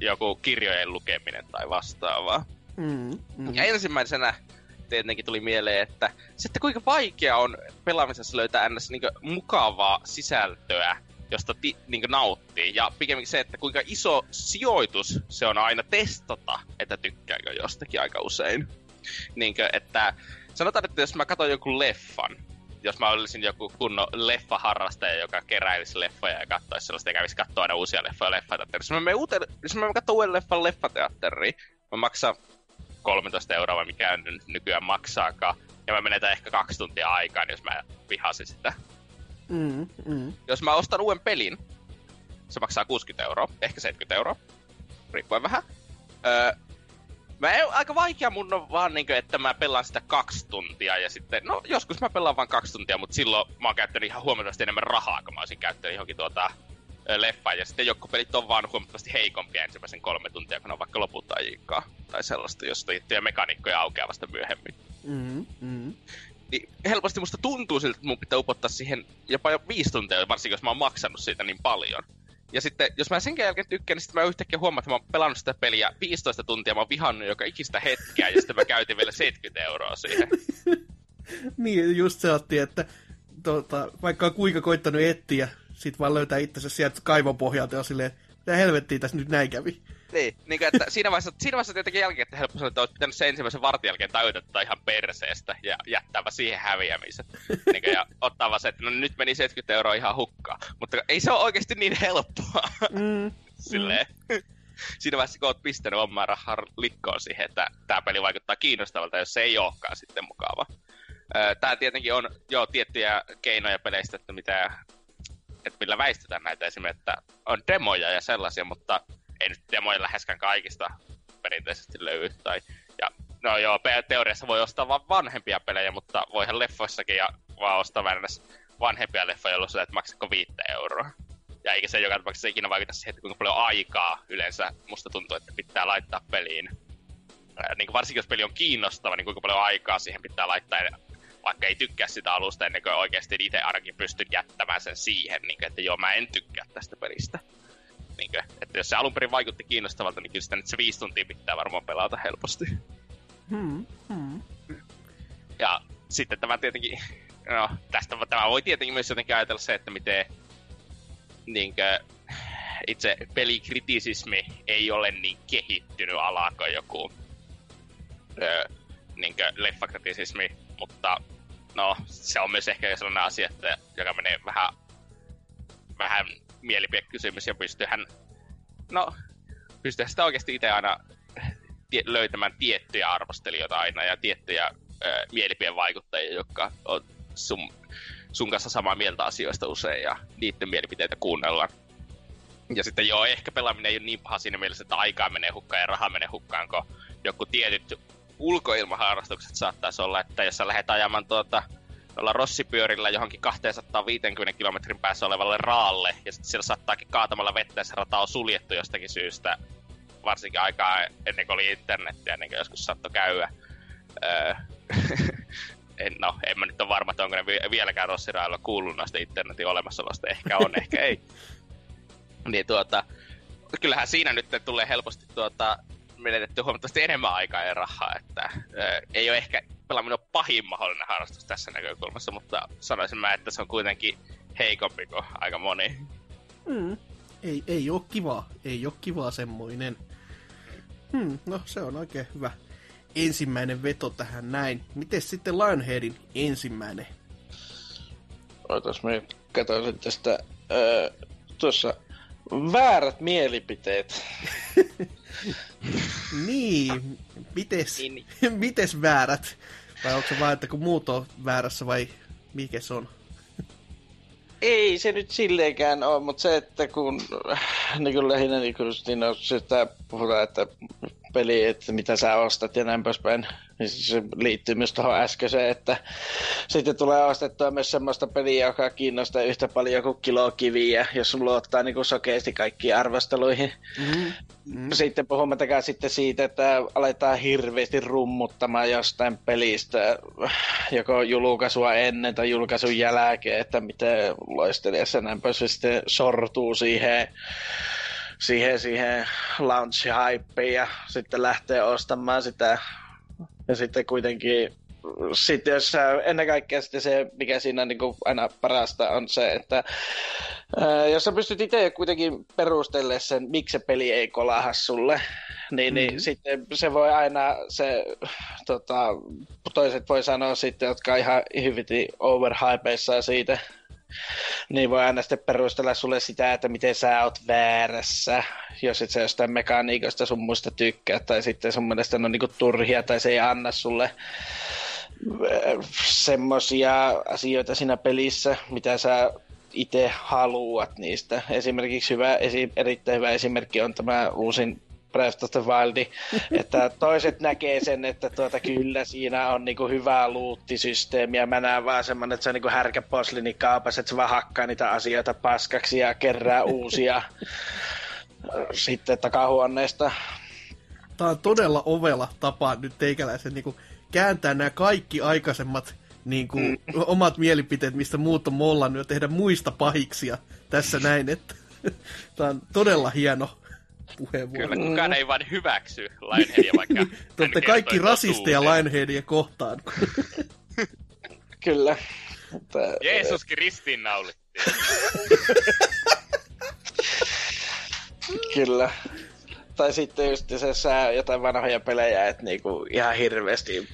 joku kirjojen lukeminen tai vastaavaa. Mm, mm. Ja ensimmäisenä tietenkin tuli mieleen, että sitten kuinka vaikea on pelaamisessa löytää ns. Niin mukavaa sisältöä, josta ti, niin nauttii. Ja pikemminkin se, että kuinka iso sijoitus se on aina testata, että tykkääkö jostakin aika usein. Niin kuin, että sanotaan, että jos mä katson joku leffan, jos mä olisin joku kunnon leffaharrastaja, joka keräilisi leffoja ja katsoisi sellaista ja kävisi katsoa aina uusia leffoja leffateatterissa. Jos mä, uuteen, jos mä katson uuden leffan leffateatteriin, mä maksan 13 euroa, mikä nyt nykyään maksaakaan. Ja mä menetän ehkä kaksi tuntia aikaa, jos mä vihasin sitä. Mm, mm. Jos mä ostan uuden pelin, se maksaa 60 euroa, ehkä 70 euroa, riippuen vähän. Öö, Mä en, aika vaikea mun on vaan niinku, että mä pelaan sitä kaksi tuntia ja sitten, no joskus mä pelaan vaan kaksi tuntia, mutta silloin mä oon käyttänyt ihan huomattavasti enemmän rahaa, kun mä olisin käyttänyt johonkin tuota leffaan. Ja sitten joku pelit on vaan huomattavasti heikompia ensimmäisen kolme tuntia, kun on vaikka loputtajiikaa tai sellaista, jos tiettyjä mekaniikkoja aukeaa vasta myöhemmin. Mm-hmm. mm-hmm. Niin helposti musta tuntuu siltä, että mun pitää upottaa siihen jopa jo viisi tuntia, varsinkin jos mä oon maksanut siitä niin paljon. Ja sitten, jos mä sen jälkeen tykkään, niin sitten mä yhtäkkiä huomaan, että mä oon pelannut sitä peliä 15 tuntia, mä oon vihannut joka ikistä hetkeä, ja sitten mä käytin vielä 70 euroa siihen. niin, just se otti, että tota, vaikka on kuinka koittanut etsiä, sit vaan löytää itsensä sieltä kaivon pohjalta ja silleen, mitä helvettiä tässä nyt näin kävi. Niin, niin kuin, että siinä vaiheessa, siinä vaiheessa tietenkin jälkeen, että helppo sanoa, että olisi pitänyt se ensimmäisen vartin jälkeen tajuta ihan perseestä ja jättääpä siihen häviämisen. niin kuin, ja ottaa vaan se, että no nyt meni 70 euroa ihan hukkaan. Mutta ei se ole oikeasti niin helppoa. Mm. Silleen. Mm. siinä vaiheessa, kun olet pistänyt omaa rahaa likkoon siihen, että tämä peli vaikuttaa kiinnostavalta, jos se ei olekaan sitten mukava. Tämä tietenkin on jo tiettyjä keinoja peleistä, että, mitä, että millä väistetään näitä esimerkiksi, että on demoja ja sellaisia, mutta ei nyt demoja läheskään kaikista perinteisesti löydy. Tai, ja, no joo, teoriassa voi ostaa vain vanhempia pelejä, mutta voihan leffoissakin ja vaan ostaa vanhempia leffoja, jolloin sä et maksako viittä euroa. Ja eikä se joka tapauksessa ikinä vaikuta siihen, että kuinka paljon aikaa yleensä musta tuntuu, että pitää laittaa peliin. niin kuin varsinkin jos peli on kiinnostava, niin kuinka paljon aikaa siihen pitää laittaa, vaikka ei tykkää sitä alusta ennen kuin oikeasti itse ainakin pystyn jättämään sen siihen, niin kuin, että joo, mä en tykkää tästä pelistä. Niin kuin, että jos se alun perin vaikutti kiinnostavalta, niin kyllä sitä nyt se viisi tuntia pitää varmaan pelata helposti. Hmm, hmm. Ja sitten tämä tietenkin, no tästä tämä voi tietenkin myös jotenkin ajatella se, että miten niin kuin, itse pelikritisismi ei ole niin kehittynyt alaa kuin joku öö, niin leffakritisismi, mutta no, se on myös ehkä sellainen asia, että, joka menee vähän, vähän mielipiekysymys ja pystyyhän, no, pystyyhän sitä oikeasti itse aina tie- löytämään tiettyjä arvostelijoita aina ja tiettyjä mielipien vaikuttajia, jotka on sun, sun kanssa samaa mieltä asioista usein ja niiden mielipiteitä kuunnellaan. Ja sitten joo, ehkä pelaaminen ei ole niin paha siinä mielessä, että aikaa menee hukkaan ja raha menee hukkaan, kun joku tietyt ulkoilmaharrastukset saattaisi olla, että jos sä lähdet ajamaan tuota, olla rossipyörillä johonkin 250 kilometrin päässä olevalle raalle, ja sitten siellä saattaakin kaatamalla vettä, ja se rata on suljettu jostakin syystä, varsinkin aikaa ennen kuin oli internettiä, ennen kuin joskus saattoi käydä. Öö, en, no, en mä nyt ole varma, että onko ne vieläkään rossirailla kuullut noista internetin olemassaolosta. Ehkä on, ehkä ei. Niin tuota, kyllähän siinä nyt tulee helposti tuota, menetetty huomattavasti enemmän aikaa ja rahaa, että ää, ei ole ehkä pelaaminen ole pahin mahdollinen harrastus tässä näkökulmassa, mutta sanoisin mä, että se on kuitenkin heikompi kuin aika moni. Mm. Ei, ei ole kiva, ei ole kiva semmoinen. Hmm, no se on oikein hyvä ensimmäinen veto tähän näin. Miten sitten Lionheadin ensimmäinen? Oitas me katsoisin tästä öö, tuossa väärät mielipiteet. niin, mites, niin. mites väärät? Vai onko se vaan, että kun muut on väärässä vai mikä se on? Ei se nyt silleenkään ole, mutta se, että kun niin kuin lähinnä niin kuin, niin on, sitä puhutaan, että peli, että mitä sä ostat ja näin poispäin. Niin se liittyy myös tuohon äskeiseen, että sitten tulee ostettua myös semmoista peliä, joka kiinnostaa yhtä paljon kuin kilo kiviä, jos sun luottaa niin sokeasti kaikkiin arvosteluihin. Mm-hmm. Mm-hmm. Sitten puhumattakaan sitten siitä, että aletaan hirveästi rummuttamaan jostain pelistä, joko julkaisua ennen tai julkaisun jälkeen, että miten loistelijassa näin pois, sitten sortuu siihen siihen, siihen launch hypeen ja sitten lähtee ostamaan sitä. Ja sitten kuitenkin sitten jos ennen kaikkea sitten se, mikä siinä niin kuin aina parasta on se, että ää, jos sä pystyt itse kuitenkin perustelemaan sen, miksi se peli ei kolaha sulle, niin, niin mm-hmm. niin sitten se voi aina, se, tota, toiset voi sanoa sitten, jotka on ihan hyvin overhypeissa siitä, niin voi aina sitten perustella sulle sitä, että miten sä oot väärässä, jos et sä jostain mekaniikosta sun muista tykkää, tai sitten sun mielestä ne on niinku turhia, tai se ei anna sulle äh, semmosia asioita siinä pelissä, mitä sä itse haluat niistä. Esimerkiksi hyvä, esi- erittäin hyvä esimerkki on tämä uusin Breath of the Wild, että toiset näkee sen, että tuota, kyllä siinä on niinku hyvää luuttisysteemi ja mä näen vaan semmonen, että se on niinku härkä poslini kaapas, että se vaan hakkaa niitä asioita paskaksi ja kerää uusia sitten takahuoneesta. Tämä on todella ovela tapa nyt teikäläisen niinku kääntää nämä kaikki aikaisemmat niin kuin, mm. omat mielipiteet, mistä muut on mollannut ja tehdä muista pahiksia tässä näin, että tämä on todella hieno puheenvuoro. Kyllä, kukaan ei vaan hyväksy Lionheadia, vaikka Te olette kaikki rasisteja Lionheadia kohtaan. Kyllä. Mutta, Jeesuskin ristiin naulittiin. Kyllä. Tai sitten just se sää jotain vanhoja pelejä, että niinku ihan hirveästi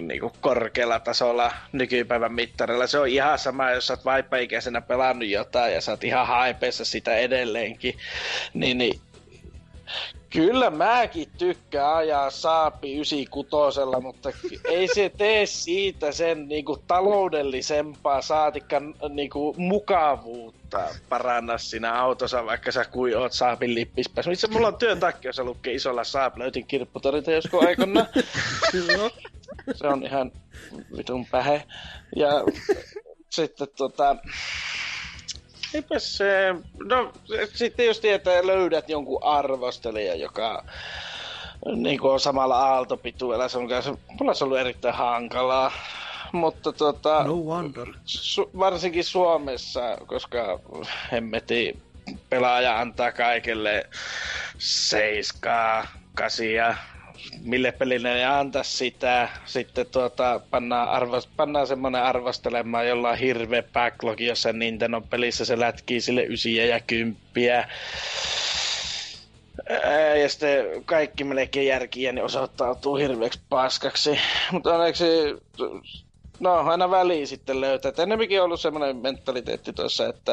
niin korkealla tasolla nykypäivän mittarilla. Se on ihan sama, jos sä oot vaipaikäisenä pelannut jotain ja sä oot ihan haipeessa sitä edelleenkin. Niin, niin Kyllä mäkin tykkään ajaa Saapi 96, mutta ei se tee siitä sen niinku taloudellisempaa saatikka niinku mukavuutta paranna siinä autossa, vaikka sä kui oot Saapin lippispässä. Missä mulla on työn takia, jos lukee isolla Saap, löytin kirpputorilta joskus aikana. se on ihan vitun pähe. Ja sitten tota, Eipä se... No, sitten jos tietää, löydät jonkun arvostelijan, joka niin kuin on samalla aaltopituudella sun kanssa. Mulla se on ollut erittäin hankalaa. Mutta tota, no wonder. Su- varsinkin Suomessa, koska hemmeti pelaaja antaa kaikille seiskaa, kasia, mille pelille ne antaa sitä. Sitten tuota, pannaan, arvos, pannaan semmoinen arvostelemaan jollain hirveä backlog jossa Nintendo pelissä se lätkii sille ysiä ja kymppiä. Ja sitten kaikki melkein järkiä niin osoittautuu hirveäksi paskaksi. Mutta onneksi no aina väliin sitten löytää. Et ennemminkin on ollut semmoinen mentaliteetti tuossa, että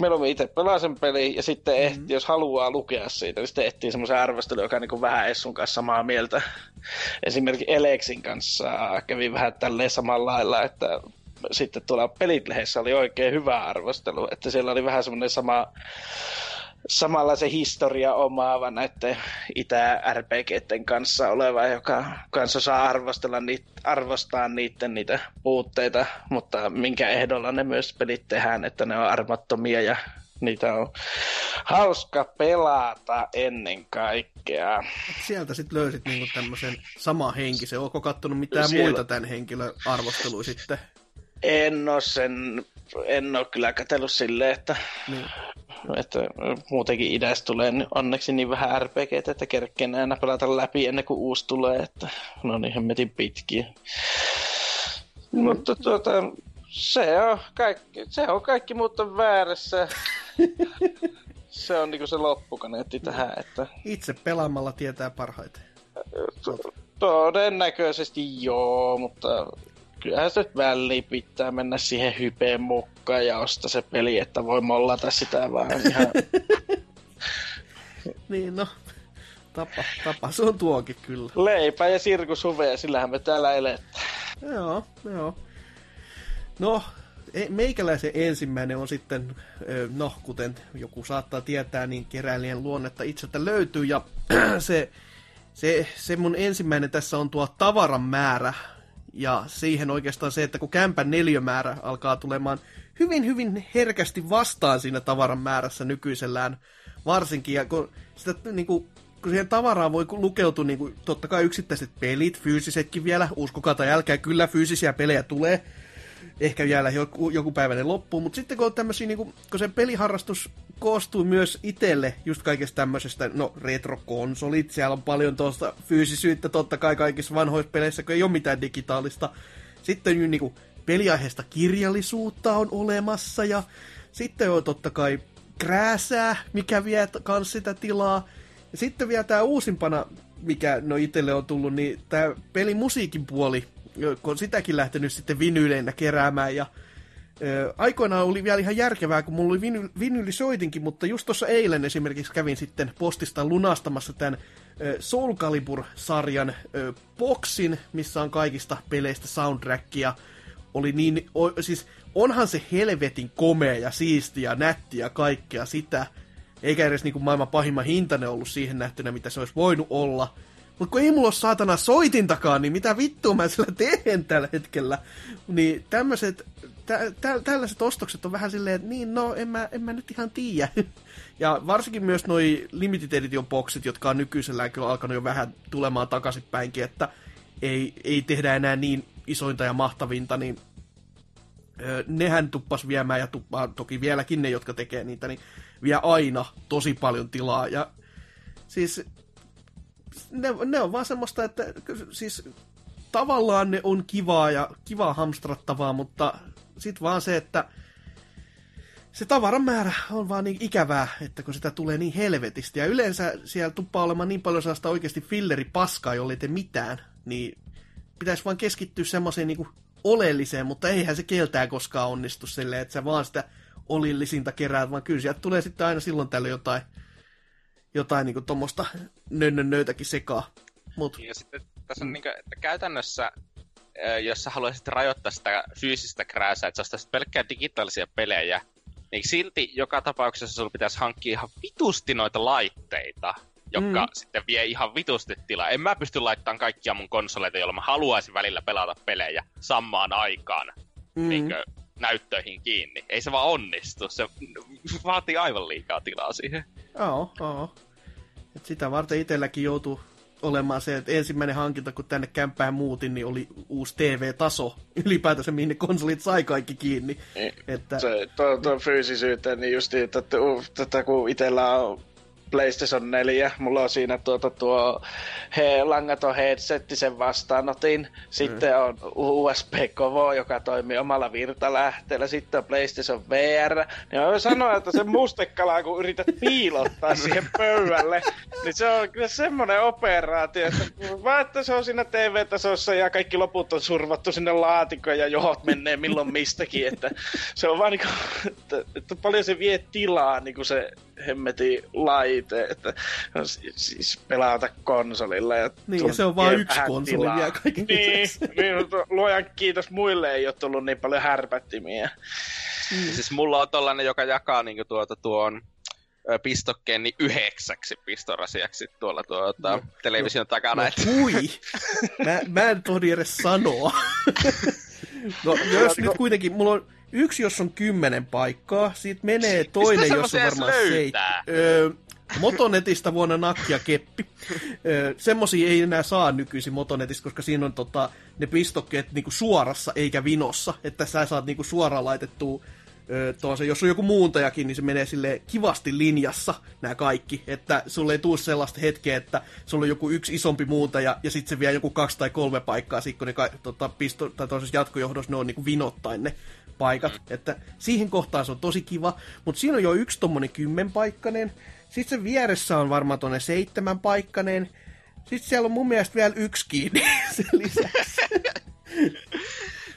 mieluummin itse pelaa sen peli ja sitten mm-hmm. ehti, jos haluaa lukea siitä, niin sitten ehtii semmoisen arvostelun, joka on niin vähän Essun kanssa samaa mieltä. Esimerkiksi Elexin kanssa kävi vähän tälleen samalla lailla, että sitten tuolla pelit oli oikein hyvä arvostelu, että siellä oli vähän semmoinen sama samalla se historia omaava näiden itä-RPGten kanssa oleva, joka kanssa saa arvostella niitä, arvostaa niiden niitä puutteita, mutta minkä ehdolla ne myös pelit tehdään, että ne on armattomia ja niitä on hauska pelata ennen kaikkea. Sieltä sitten löysit niinku tämmöisen sama henkisen. Oletko kattonut mitään Siellä... muita tämän henkilön arvosteluja sitten? En ole sen, en ole kyllä katsellut silleen, että niin. Että muutenkin idästä tulee onneksi niin vähän RPG, että kerkkeen aina pelata läpi ennen kuin uusi tulee, että no niin hemmetin pitkiä. Mm. Mutta tuota, se on kaikki, se on kaikki mutta väärässä. se on niinku se loppukaneetti tähän, että... Itse pelaamalla tietää parhaiten. Todennäköisesti joo, mutta kyllähän se nyt väliin pitää mennä siihen hypeen mukaan ja ostaa se peli, että voi mollata sitä vaan ihan... niin no, tapa, tapa, se on tuokin kyllä. Leipä ja sirkushuveja, sillähän me täällä eletään. Joo, joo. No, e, meikäläisen ensimmäinen on sitten, no kuten joku saattaa tietää, niin keräilijän luonnetta itseltä löytyy ja se, se, se mun ensimmäinen tässä on tuo tavaran määrä, ja siihen oikeastaan se, että kun kämpän neljömäärä alkaa tulemaan hyvin, hyvin herkästi vastaan siinä tavaran määrässä nykyisellään, varsinkin, ja kun, sitä, niin kuin, kun siihen tavaraan voi lukeutua niin kuin, totta kai yksittäiset pelit, fyysisetkin vielä, uskokaa tai älkää, kyllä fyysisiä pelejä tulee, ehkä vielä joku, joku päivä loppuu, mutta sitten kun on tämmöisiä, niin kuin, kun se peliharrastus koostuu myös itselle just kaikesta tämmöisestä, no retrokonsolit, siellä on paljon tuosta fyysisyyttä totta kai kaikissa vanhoissa peleissä, kun ei ole mitään digitaalista. Sitten niin kuin, peliaiheesta kirjallisuutta on olemassa ja sitten on totta kai krääsää, mikä vie kans sitä tilaa. Ja sitten vielä tämä uusimpana, mikä no itselle on tullut, niin tämä pelimusiikin puoli, kun sitäkin lähtenyt sitten vinyyleinä keräämään ja aikoinaan oli vielä ihan järkevää, kun mulla oli viny, vinyylisoitinkin, mutta just tuossa eilen esimerkiksi kävin sitten postista lunastamassa tämän Soul Calibur-sarjan ö, boksin, missä on kaikista peleistä soundtrackia. Oli niin, o, siis onhan se helvetin komea ja siisti ja nätti ja kaikkea sitä. Eikä edes niin kuin maailman pahimman hintainen ollut siihen nähtynä, mitä se olisi voinut olla. Mutta kun ei mulla ole saatana soitintakaan, niin mitä vittua mä sillä teen tällä hetkellä. Niin tämmöiset, tä, tä, tällaiset ostokset on vähän silleen, että niin no, en mä, en mä nyt ihan tiedä. Ja varsinkin myös noi limited edition boxit, jotka on nykyisellään kyllä alkanut jo vähän tulemaan takaisinpäinkin, että ei, ei tehdä enää niin isointa ja mahtavinta, niin nehän tuppas viemään ja tuppaa toki vieläkin ne, jotka tekee niitä, niin vie aina tosi paljon tilaa. Ja siis ne, ne on vaan semmoista, että siis tavallaan ne on kivaa ja kivaa hamstrattavaa, mutta sitten vaan se, että se tavaran määrä on vaan niin ikävää, että kun sitä tulee niin helvetisti. Ja yleensä siellä tuppaa olemaan niin paljon sellaista oikeasti filleripaskaa, jolle te mitään, niin pitäisi vaan keskittyä semmoiseen niin oleelliseen, mutta eihän se keltää koskaan onnistu silleen, että sä vaan sitä olillisinta keräät, vaan kyllä sieltä tulee sitten aina silloin tällöin jotain jotain niinku tuommoista nönnönnöitäkin sekaa. Mut. Ja sitten tässä on niinku, että käytännössä, jos sä haluaisit rajoittaa sitä fyysistä krääsää, että sä pelkkää digitaalisia pelejä, niin silti joka tapauksessa sulla pitäisi hankkia ihan vitusti noita laitteita, jotka mm. sitten vie ihan vitusti tilaa. En mä pysty laittamaan kaikkia mun konsoleita, joilla mä haluaisin välillä pelata pelejä samaan aikaan mm. niin näyttöihin kiinni. Ei se vaan onnistu. Se vaatii aivan liikaa tilaa siihen. Joo, joo. Et sitä varten itselläkin joutuu olemaan se, että ensimmäinen hankinta, kun tänne kämppään muutin, niin oli uusi TV-taso. Ylipäätänsä, mihin ne konsolit sai kaikki kiinni. Niin, että... Se, tuo, tuo fyysisyyteen, niin just että, että kun itsellä on PlayStation 4. Mulla on siinä tuota tuo he, langaton headsetti sen vastaanotin. Sitten mm. on USB Kovo, joka toimii omalla virtalähteellä. Sitten on PlayStation VR. Niin mä voin sanoa, että se mustekala, kun yrität piilottaa siihen pöydälle, niin se on kyllä semmoinen operaatio, että vaan että se on siinä TV-tasossa ja kaikki loput on survattu sinne laatikkoon ja johot menee milloin mistäkin. Että se on vaan niin kuin, että, että paljon se vie tilaa niin kuin se hemmeti laite, että siis pelata konsolilla. Ja niin, ja se on vain yksi konsoli vielä kaiken Niin, niin luojan kiitos muille ei ole tullut niin paljon härpättimiä. Mm. Siis mulla on tollanen, joka jakaa niinku tuota tuon pistokkeen niin yhdeksäksi pistorasiaksi tuolla tuota, no, television no, takana. No, hui! mä, mä en tohdi edes sanoa. no, jos nyt kuitenkin, mulla on yksi, jos on kymmenen paikkaa, siitä menee toinen, jos on varmaan seitsemän. Öö, Motonetista vuonna nakkia keppi. Öö, semmosia ei enää saa nykyisin Motonetista, koska siinä on tota, ne pistokkeet niinku suorassa eikä vinossa. Että sä saat niinku suoraan laitettua tuossa, jos on joku muuntajakin, niin se menee sille kivasti linjassa nämä kaikki, että sulle ei tule sellaista hetkeä, että sulla on joku yksi isompi muuntaja ja sitten se vie joku kaksi tai kolme paikkaa, sitten kun ne tota, pisto- tai jatkojohdossa ne on niin vinottain ne paikat, että siihen kohtaan se on tosi kiva, mutta siinä on jo yksi tommonen kymmenpaikkainen, sitten se vieressä on varmaan tuonne seitsemän paikkainen, sitten siellä on mun mielestä vielä yksi kiinni sen lisäksi.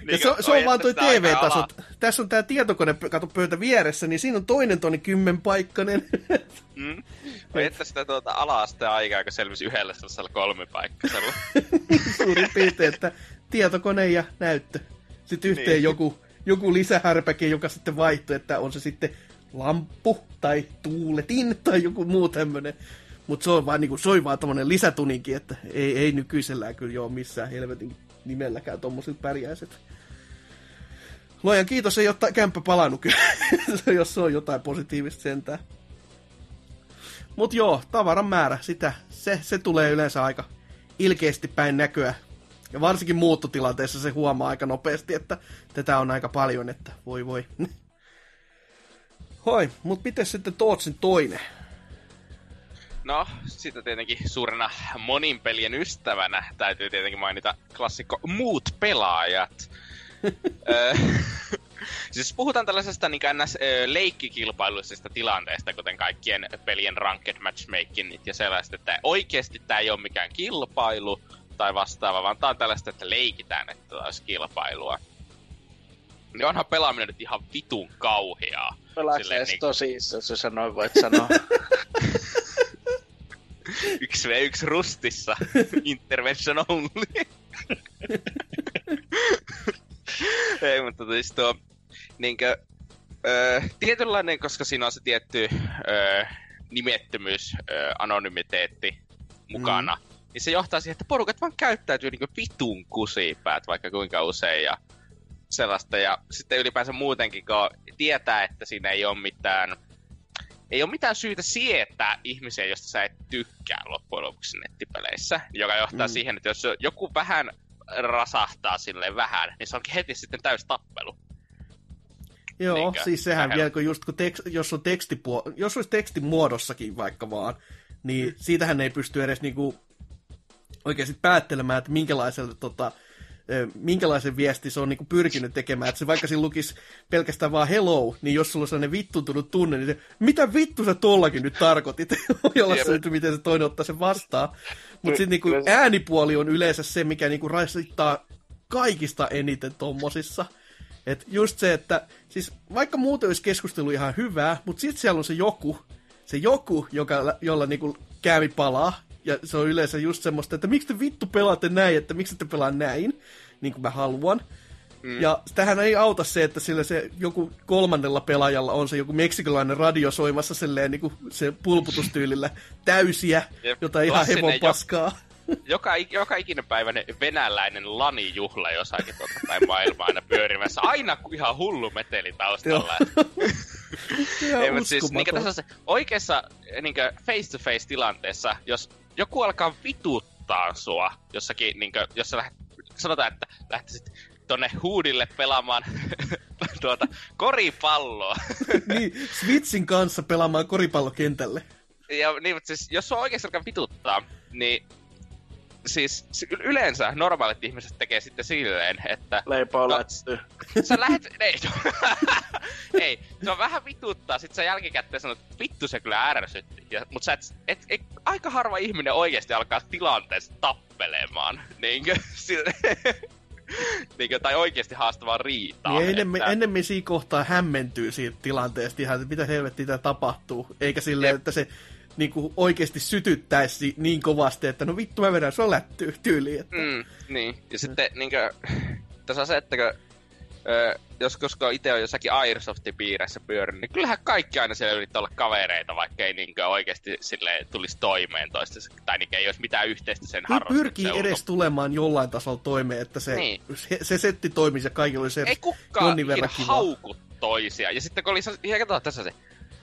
Niin se, se on vaan toi TV-taso. Tässä on tää tietokone kato pöytä vieressä, niin siinä on toinen tonni kymmenpaikkainen. mm. Vai että sitä tuota ala-asteen aikaa, kun selvisi yhdellä sellaisella kolmipaikkaisella. Suurin piirtein, että tietokone ja näyttö. Sitten yhteen niin. joku, joku lisähärpäke, joka sitten vaihtuu, että on se sitten lamppu tai tuuletin tai joku muu tämmönen. Mutta se on vaan, niinku, se on vaan tommonen lisätuninki, että ei, ei nykyisellään kyllä ole missään helvetin nimelläkään tommosit pärjäiset. Luojan kiitos, ei ole kämppä palannut kyllä, jos se on jotain positiivista sentään. Mut joo, tavaran määrä, sitä, se, se tulee yleensä aika ilkeästi päin näköä. Ja varsinkin muuttotilanteessa se huomaa aika nopeasti, että tätä on aika paljon, että voi voi. Hoi, mut miten sitten Tootsin toinen? No, sitten tietenkin suurena monin pelien ystävänä täytyy tietenkin mainita klassikko Muut pelaajat. siis puhutaan tällaisesta niin ns. leikkikilpailullisesta tilanteesta, kuten kaikkien pelien ranked matchmaking ja sellaista, että oikeasti tämä ei ole mikään kilpailu tai vastaava, vaan tämä on tällaista, että leikitään, että olisi kilpailua. Niin onhan pelaaminen nyt ihan vitun kauheaa. Pelaatko edes niin... tosissaan, jos sä noin voit sanoa? yksi v yksi rustissa. Intervention only. Ei, mutta siis tuo, niinkö, öö, tietynlainen, koska siinä on se tietty öö, nimettömyys, öö, anonymiteetti mukana, mm. niin se johtaa siihen, että porukat vaan käyttäytyy niin vitun kusipäät vaikka kuinka usein ja sellaista. Ja sitten ylipäänsä muutenkin, kun tietää, että siinä ei ole mitään ei ole mitään syytä sietää ihmisiä, josta sä et tykkää loppujen lopuksi nettipeleissä, joka johtaa mm. siihen, että jos joku vähän rasahtaa sille vähän, niin se onkin heti sitten täys tappelu. Joo, Niinkö? siis sehän vielä, kun just kun tekst, jos, on tekstipuo- jos olisi tekstin muodossakin vaikka vaan, niin mm. siitähän ei pysty edes niinku oikeasti päättelemään, että minkälaiselle tota, minkälaisen viesti se on niin pyrkinyt tekemään. Että se vaikka siinä lukisi pelkästään vaan hello, niin jos sulla on sellainen vittuntunut tunne, niin se, mitä vittu sä tollakin nyt tarkoitit? Jolla se, miten se toinen ottaa sen vastaan. Mutta sitten niin äänipuoli on yleensä se, mikä niin rasittaa kaikista eniten tommosissa. Et just se, että siis vaikka muuten olisi keskustelu ihan hyvää, mutta sitten siellä on se joku, se joku, joka, jolla niinku kävi palaa, ja se on yleensä just semmoista, että miksi te vittu pelaatte näin, että miksi te pelaa näin, niin kuin mä haluan. Mm. Ja tähän ei auta se, että sillä se joku kolmannella pelaajalla on se joku meksikolainen radio soimassa silleen niin kuin se pulputustyylillä täysiä, Jep, jota ihan hevon paskaa. joka, joka ikinen päiväinen venäläinen lanijuhla jossakin tuota päin maailmaa aina pyörimässä. Aina ihan hullu meteli taustalla. Ei, mutta siis niin tässä se oikeassa niin face-to-face tilanteessa, jos joku alkaa vituttaa sua jossakin, niin kuin, jos sä lähdet, sanotaan, että lähtisit tonne huudille pelaamaan tuota, koripalloa. niin, Switchin kanssa pelaamaan koripallokentälle. Ja niin, mutta siis, jos sua oikeasti alkaa vituttaa, niin siis yleensä normaalit ihmiset tekee sitten silleen, että... Leipoo no, Sä lähet... Ei, ei, se on vähän vituttaa, sit sä jälkikäteen sanot, että vittu se kyllä ärsytti. Ja, mut sä et, et, et, aika harva ihminen oikeasti alkaa tilanteessa tappelemaan. Niinkö? Niinkö, tai oikeasti haastavaa riitaa. Niin enemmän, että... ennemmin siinä kohtaa hämmentyy siitä tilanteesta ihan, että mitä helvettiä tapahtuu. Eikä silleen, että se niin kuin oikeasti sytyttäisi niin kovasti, että no vittu mä vedän sua lättyy tyyliin. Että... Mm, niin, ja sitten niin kuin, tässä on se, että kun, ö, jos koska itse on jossakin Airsoftin piirissä pyörinyt, niin kyllähän kaikki aina siellä yrittää olla kavereita, vaikka ei niin oikeasti sille tulisi toimeen toistensa, tai niin ei olisi mitään yhteistä sen harrastuksen Pyrkii ulko. edes tulemaan jollain tasolla toimeen, että se, niin. se, se setti toimisi ja kaikilla oli se Ei kukaan hauku toisia. Ja sitten kun oli, ihan tässä se,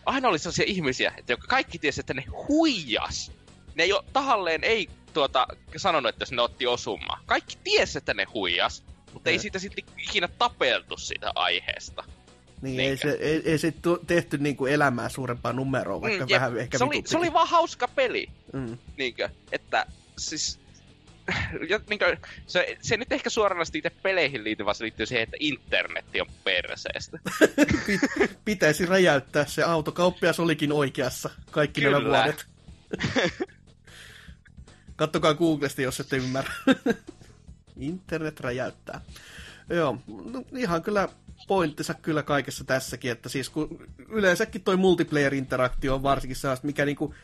aina oli sellaisia ihmisiä, että jotka kaikki tiesi, että ne huijas. Ne ei ole, tahalleen ei tuota, sanonut, että ne otti osuma. Kaikki tiesi, että ne huijas, mutta ei siitä sitten ikinä tapeltu siitä aiheesta. Niin, ei se, ei, ei se tehty niinku elämää suurempaa numeroa, vaikka mm, vähän ehkä se oli, se oli vaan hauska peli. Mm. Niinkö, että siis niin kuin, se, se nyt ehkä suoranaisesti itse peleihin liity, vaan se liittyy siihen, että internetti on perseestä. Pitäisi räjäyttää se autokauppias olikin oikeassa kaikki Kyllä. nämä vuodet. Kattokaa Googlesta, jos ette ymmärrä. Internet räjäyttää. Joo, no, ihan kyllä pointtinsa kyllä kaikessa tässäkin, että siis kun yleensäkin toi multiplayer-interaktio on varsinkin sellaista, mikä niinku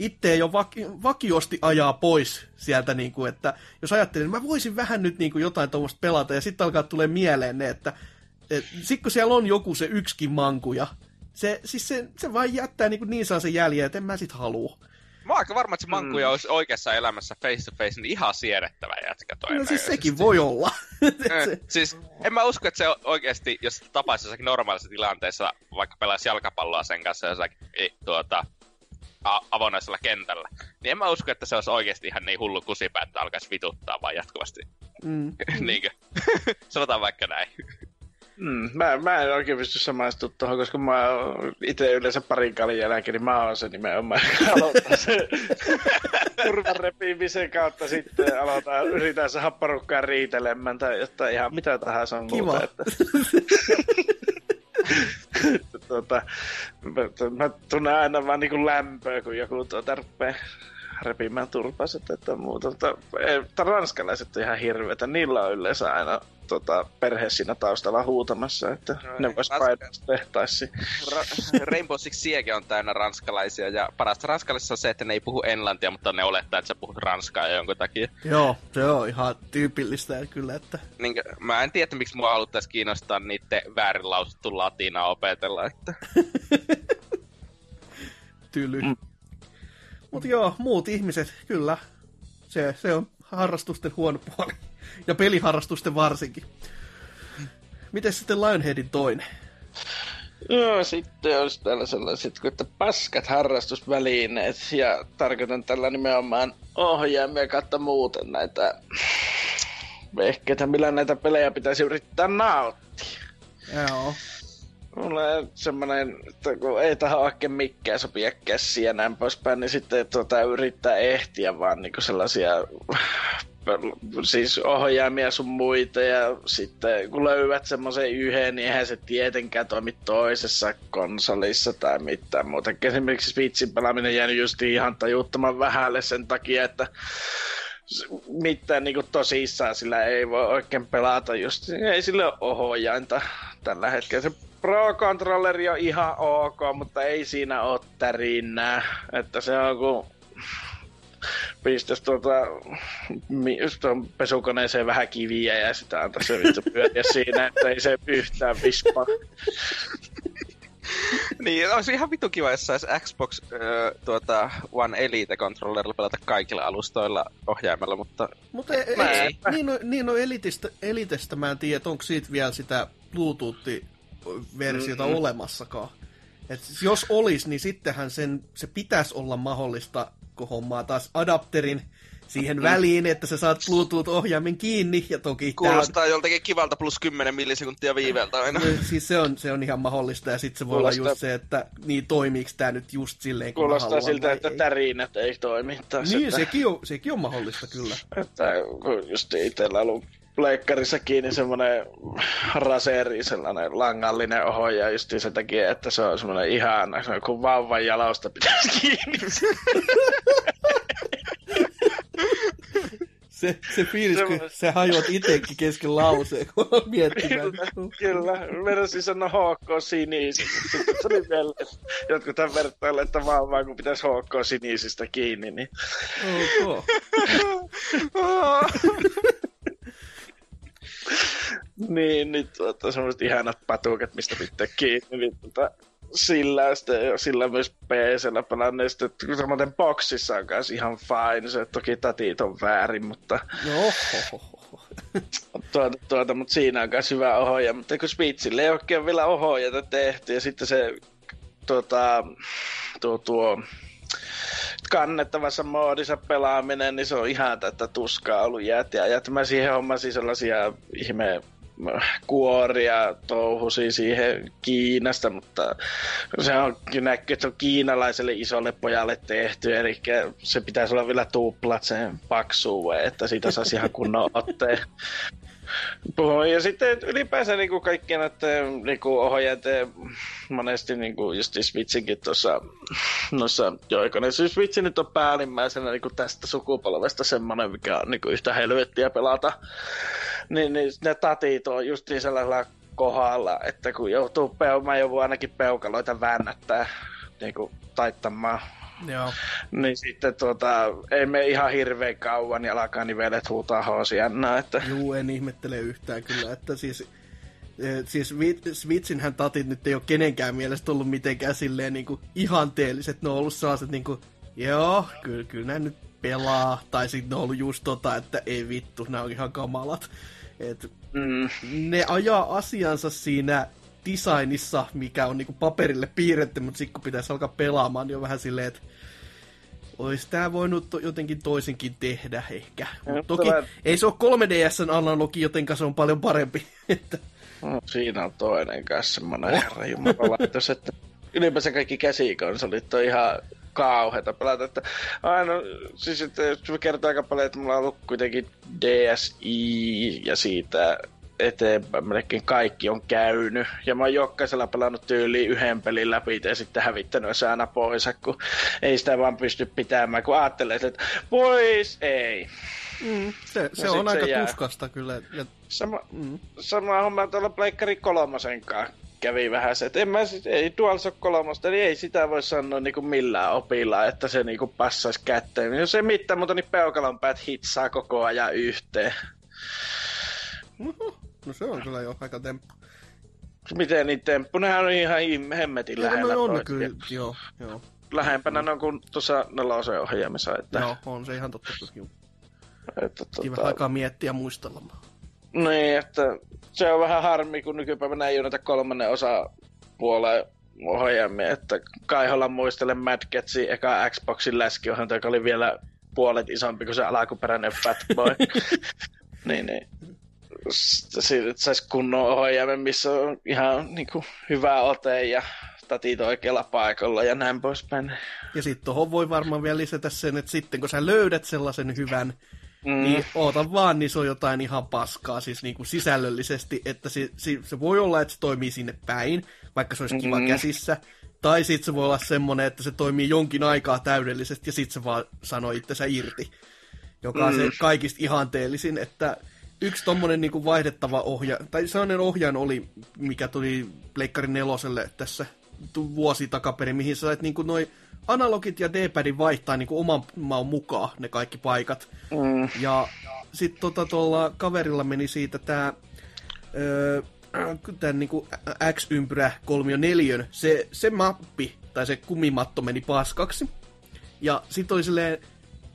itse jo vaki, vakiosti ajaa pois sieltä, niin kuin, että jos ajattelin, että mä voisin vähän nyt niin kuin jotain tuommoista pelata, ja sitten alkaa tulee mieleen ne, että et, sitten kun siellä on joku se yksikin mankuja, se, siis se, se vain jättää niin, kuin niin saa sen jäljen, että en mä sit halua. Mä oon aika varma, että se mankuja mm. olisi oikeassa elämässä face to face, niin ihan siedettävä jätkä toi. No siis sekin voi olla. se... Siis en mä usko, että se oikeasti, jos tapaisi jossakin normaalissa tilanteessa, vaikka pelaisi jalkapalloa sen kanssa jossakin tuota, avonaisella kentällä. Niin en mä usko, että se olisi oikeasti ihan niin hullu kusipää, että alkaisi vituttaa vaan jatkuvasti. Mm. Niinkö? Sanotaan vaikka näin. Mm, mä, mä en oikein pysty samaistua tuohon, koska mä itse yleensä parin kalin jälkeen, niin mä oon se nimenomaan, joka aloittaa se turvan repimisen kautta sitten aloitan, yritän saada porukkaa riitelemään tai jotain ihan mitä tahansa on Kiva. muuta. Että... tuota, mä, mä tunnen aina vaan niin kuin lämpöä, kun joku tuota rupeaa repimään turpaset että muuta. Mutta, ranskalaiset on ihan hirveitä. Niillä on yleensä aina tota, perhe siinä taustalla huutamassa, että no, ne vois painaa tehtaisiin. Ra- Rainbow Six Siege on täynnä ranskalaisia, ja parasta ranskalaisissa on se, että ne ei puhu englantia, mutta ne olettaa, että sä puhut ranskaa jonkun takia. Joo, se on ihan tyypillistä kyllä, että... Niin, mä en tiedä, miksi mua haluttaisiin kiinnostaa niiden väärin lausuttu latinaa opetella, että... Tyly. Mm. Mutta joo, muut ihmiset, kyllä. Se, se on harrastusten huono puoli. Ja peliharrastusten varsinkin. Miten sitten Lionheadin toinen? Joo, sitten olisi täällä sellaiset, että paskat harrastusvälineet, ja tarkoitan tällä nimenomaan ohjaimia kautta muuten näitä vehkeitä, millä näitä pelejä pitäisi yrittää nauttia. Joo. Mulla on semmoinen, että kun ei tähän oikein mikään sopia käsiä ja näin poispäin, niin sitten tuota, yrittää ehtiä vaan niinku sellaisia siis ohjaimia sun muita ja sitten kun löydät semmoisen yhden, niin eihän se tietenkään toimi toisessa konsolissa tai mitään muuta. Esimerkiksi Switchin pelaaminen jäänyt just ihan tajuttoman vähälle sen takia, että mitään niin tosissaan sillä ei voi oikein pelata just, ei sille ole ohjainta tällä hetkellä. Se Pro Controlleri on ihan ok, mutta ei siinä ole tärinää. Että se on kuin pistäisi tuota, tuon pesukoneeseen vähän kiviä ja sitä antaa se vittu pyöriä siinä, että ei se yhtään vispaa. niin, olisi ihan vitu kiva, jos saisi Xbox äh, tuota, One Elite controllerilla pelata kaikilla alustoilla ohjaimella, mutta... Mutta ei, ei, niin, no, niin no Elitistä, Elitestä mä en tiedä, onko siitä vielä sitä Bluetooth-versiota mm-hmm. olemassakaan. Et jos olisi, niin sittenhän sen, se pitäisi olla mahdollista hommaa taas adapterin siihen väliin, että sä saat Bluetooth-ohjaimen kiinni, ja toki... Kuulostaa on... joltakin kivalta plus 10 millisekuntia viiveeltä aina. siis se on, se on ihan mahdollista, ja sitten se voi Kuulostaa... olla just se, että niin toimiiko tämä nyt just silleen, kun Kuulostaa siltä, että tärinät ei toimi. Niin, että... sekin, on, sekin on mahdollista kyllä. Että just itsellä ollut pleikkarissa kiinni semmoinen raseri, sellainen langallinen ohjaaja just sen takia, että se on semmoinen ihan, se on kuin vauvan jalausta pitäisi kiinni. Se, se fiilis, se, kun sä hajoat itsekin kesken lauseen, kun on miettimään. Kyllä. Meidän sanoa HK sinisi. Sitten tuli vielä, että jotkut tämän vertailla, että vaan vaan kun pitäisi HK sinisistä kiinni, niin... Ok. niin, nyt tuota, semmoiset ihanat patukat, mistä pitää kiinni, niin tuota, sillä, sitten, sillä myös PCllä pelannut, sitten samaten boksissa on kanssa ihan fine, se toki tatit on väärin, mutta... No. tuota, tuota, mutta siinä on myös hyvä ohjaaja, mutta kun Switchille ei oikein vielä ohjaajata tehty, ja sitten se tuota, tuo, tuo kannettavassa moodissa pelaaminen, niin se on ihan tätä tuskaa ollut jäät ja jäät. Mä siihen hommasin sellaisia ihme kuoria touhusi siihen Kiinasta, mutta se on näkyy, että se on kiinalaiselle isolle pojalle tehty, eli se pitäisi olla vielä tuplat sen paksuuden, että siitä saisi ihan kunnon otteen. Ja sitten ylipäänsä niin kuin kaikkien näiden niin kuin ohjaajat monesti niin kuin just Switchinkin tuossa noissa joikona. Siis Switch nyt on päällimmäisenä niin kuin tästä sukupolvesta semmoinen, mikä on niin kuin yhtä helvettiä pelata. Niin, niin ne tatit on just sellaisella kohdalla, että kun joutuu, peu- mä joudun ainakin peukaloita väännättää niin kuin taittamaan Joo. Niin sitten tuota, ei me ihan hirveän kauan, niin alkaa nivelet huutaa hoosiannaa. Että... Juu, en ihmettele yhtään kyllä, että siis eh, siis Switchinhän tatit nyt ei ole kenenkään mielestä ollut mitenkään silleen niin kuin ihanteelliset. Ne on ollut sellaiset niin kuin, joo, kyllä, kyllä nämä nyt pelaa. Tai sitten ne on ollut just tota, että ei vittu, nämä on ihan kamalat. Et mm. Ne ajaa asiansa siinä designissa, mikä on niinku paperille piirretty, mutta sitten kun pitäisi alkaa pelaamaan, niin on vähän silleen, että olisi tämä voinut to- jotenkin toisinkin tehdä ehkä. Mut toki tämä... ei se ole 3DSn analogi, jotenka se on paljon parempi. että... no, siinä on toinen kanssa semmoinen oh. herra jumalaitos, että ylipäänsä kaikki käsikonsolit on ihan kauheita pelata. Että aina, siis että jos kertoo aika paljon, että mulla on ollut kuitenkin DSi ja siitä eteenpäin melkein kaikki on käynyt. Ja mä oon jokaisella pelannut tyyliin yhden pelin läpi ja sitten hävittänyt se aina pois, kun ei sitä vaan pysty pitämään, kun ajattelee, että pois ei. Mm, se, se on aika se tuskasta kyllä. Ja... Sama, mm. sama homma tuolla Pleikkari kolmosen kanssa kävi vähän se, että en mä sit, ei DualShock 3, niin ei sitä voi sanoa niin kuin millään opilla, että se niin kuin passaisi kätteen. Jos ei mitään muuta, niin peukalon päät hitsaa koko ajan yhteen. No se on kyllä jo aika temppu. Miten niin temppu? Nehän on ihan hemmetin ja lähellä. No on kyllä, joo, joo. Lähempänä ne on kuin tuossa nelosen ohjaamissa. Että... Joo, on se ihan totta. Että, tota... Kiva aikaa miettiä ja muistella. Niin, että se on vähän harmi, kun nykypäivänä ei ole näitä kolmannen osa puoleen ohjaamia, että Kaiholla muistelen Mad Catsin eka Xboxin läskiohjelma, joka oli vielä puolet isompi kuin se alkuperäinen Fat Boy. niin, niin saisi kunnon ohjaimen, missä on ihan niin kuin, hyvä ote ja tatit oikealla paikalla ja näin poispäin. Ja sitten tuohon voi varmaan vielä lisätä sen, että sitten kun sä löydät sellaisen hyvän, mm. niin oota vaan, niin se on jotain ihan paskaa, siis niin kuin sisällöllisesti, että se, se, se voi olla, että se toimii sinne päin, vaikka se olisi kiva mm. käsissä, tai sitten se voi olla semmoinen, että se toimii jonkin aikaa täydellisesti ja sitten se vaan sanoo itsensä irti, joka on mm. se kaikista ihanteellisin, että yksi tommonen niinku vaihdettava ohja, tai sellainen ohjaan oli, mikä tuli Pleikkarin neloselle tässä vuosi takaperin, mihin sä sait niinku noi analogit ja D-padin vaihtaa niinku oman maan mukaan ne kaikki paikat. Mm. Ja sitten tota tuolla kaverilla meni siitä tää öö, tämän niinku X-ympyrä 34, se, se mappi tai se kumimatto meni paskaksi. Ja sitten oli silleen,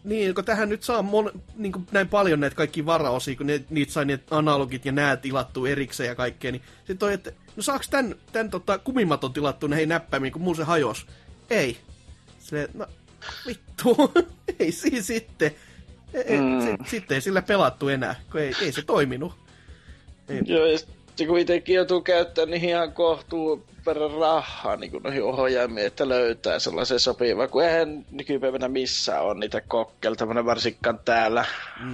niin, kun tähän nyt saa mon, niin kuin näin paljon näitä kaikki varaosia, kun ne, niitä sai ne analogit ja nää tilattu erikseen ja kaikkea, niin sitten toi, että no saaks tän, tän tota, kumimaton tilattu näihin näppäimiin, kun mulla se hajos? Ei. Se, no vittu, ei siis sitten. mm. Sitten sit ei sillä pelattu enää, kun ei, ei se toiminut. Ei. Joo, ja sitten kun itsekin joutuu käyttämään niin ihan kohtuu verran rahaa niin noihin ohjaimiin, että löytää sellaisen sopiva, kun eihän nykypäivänä missään on niitä kokkelta, varsinkaan täällä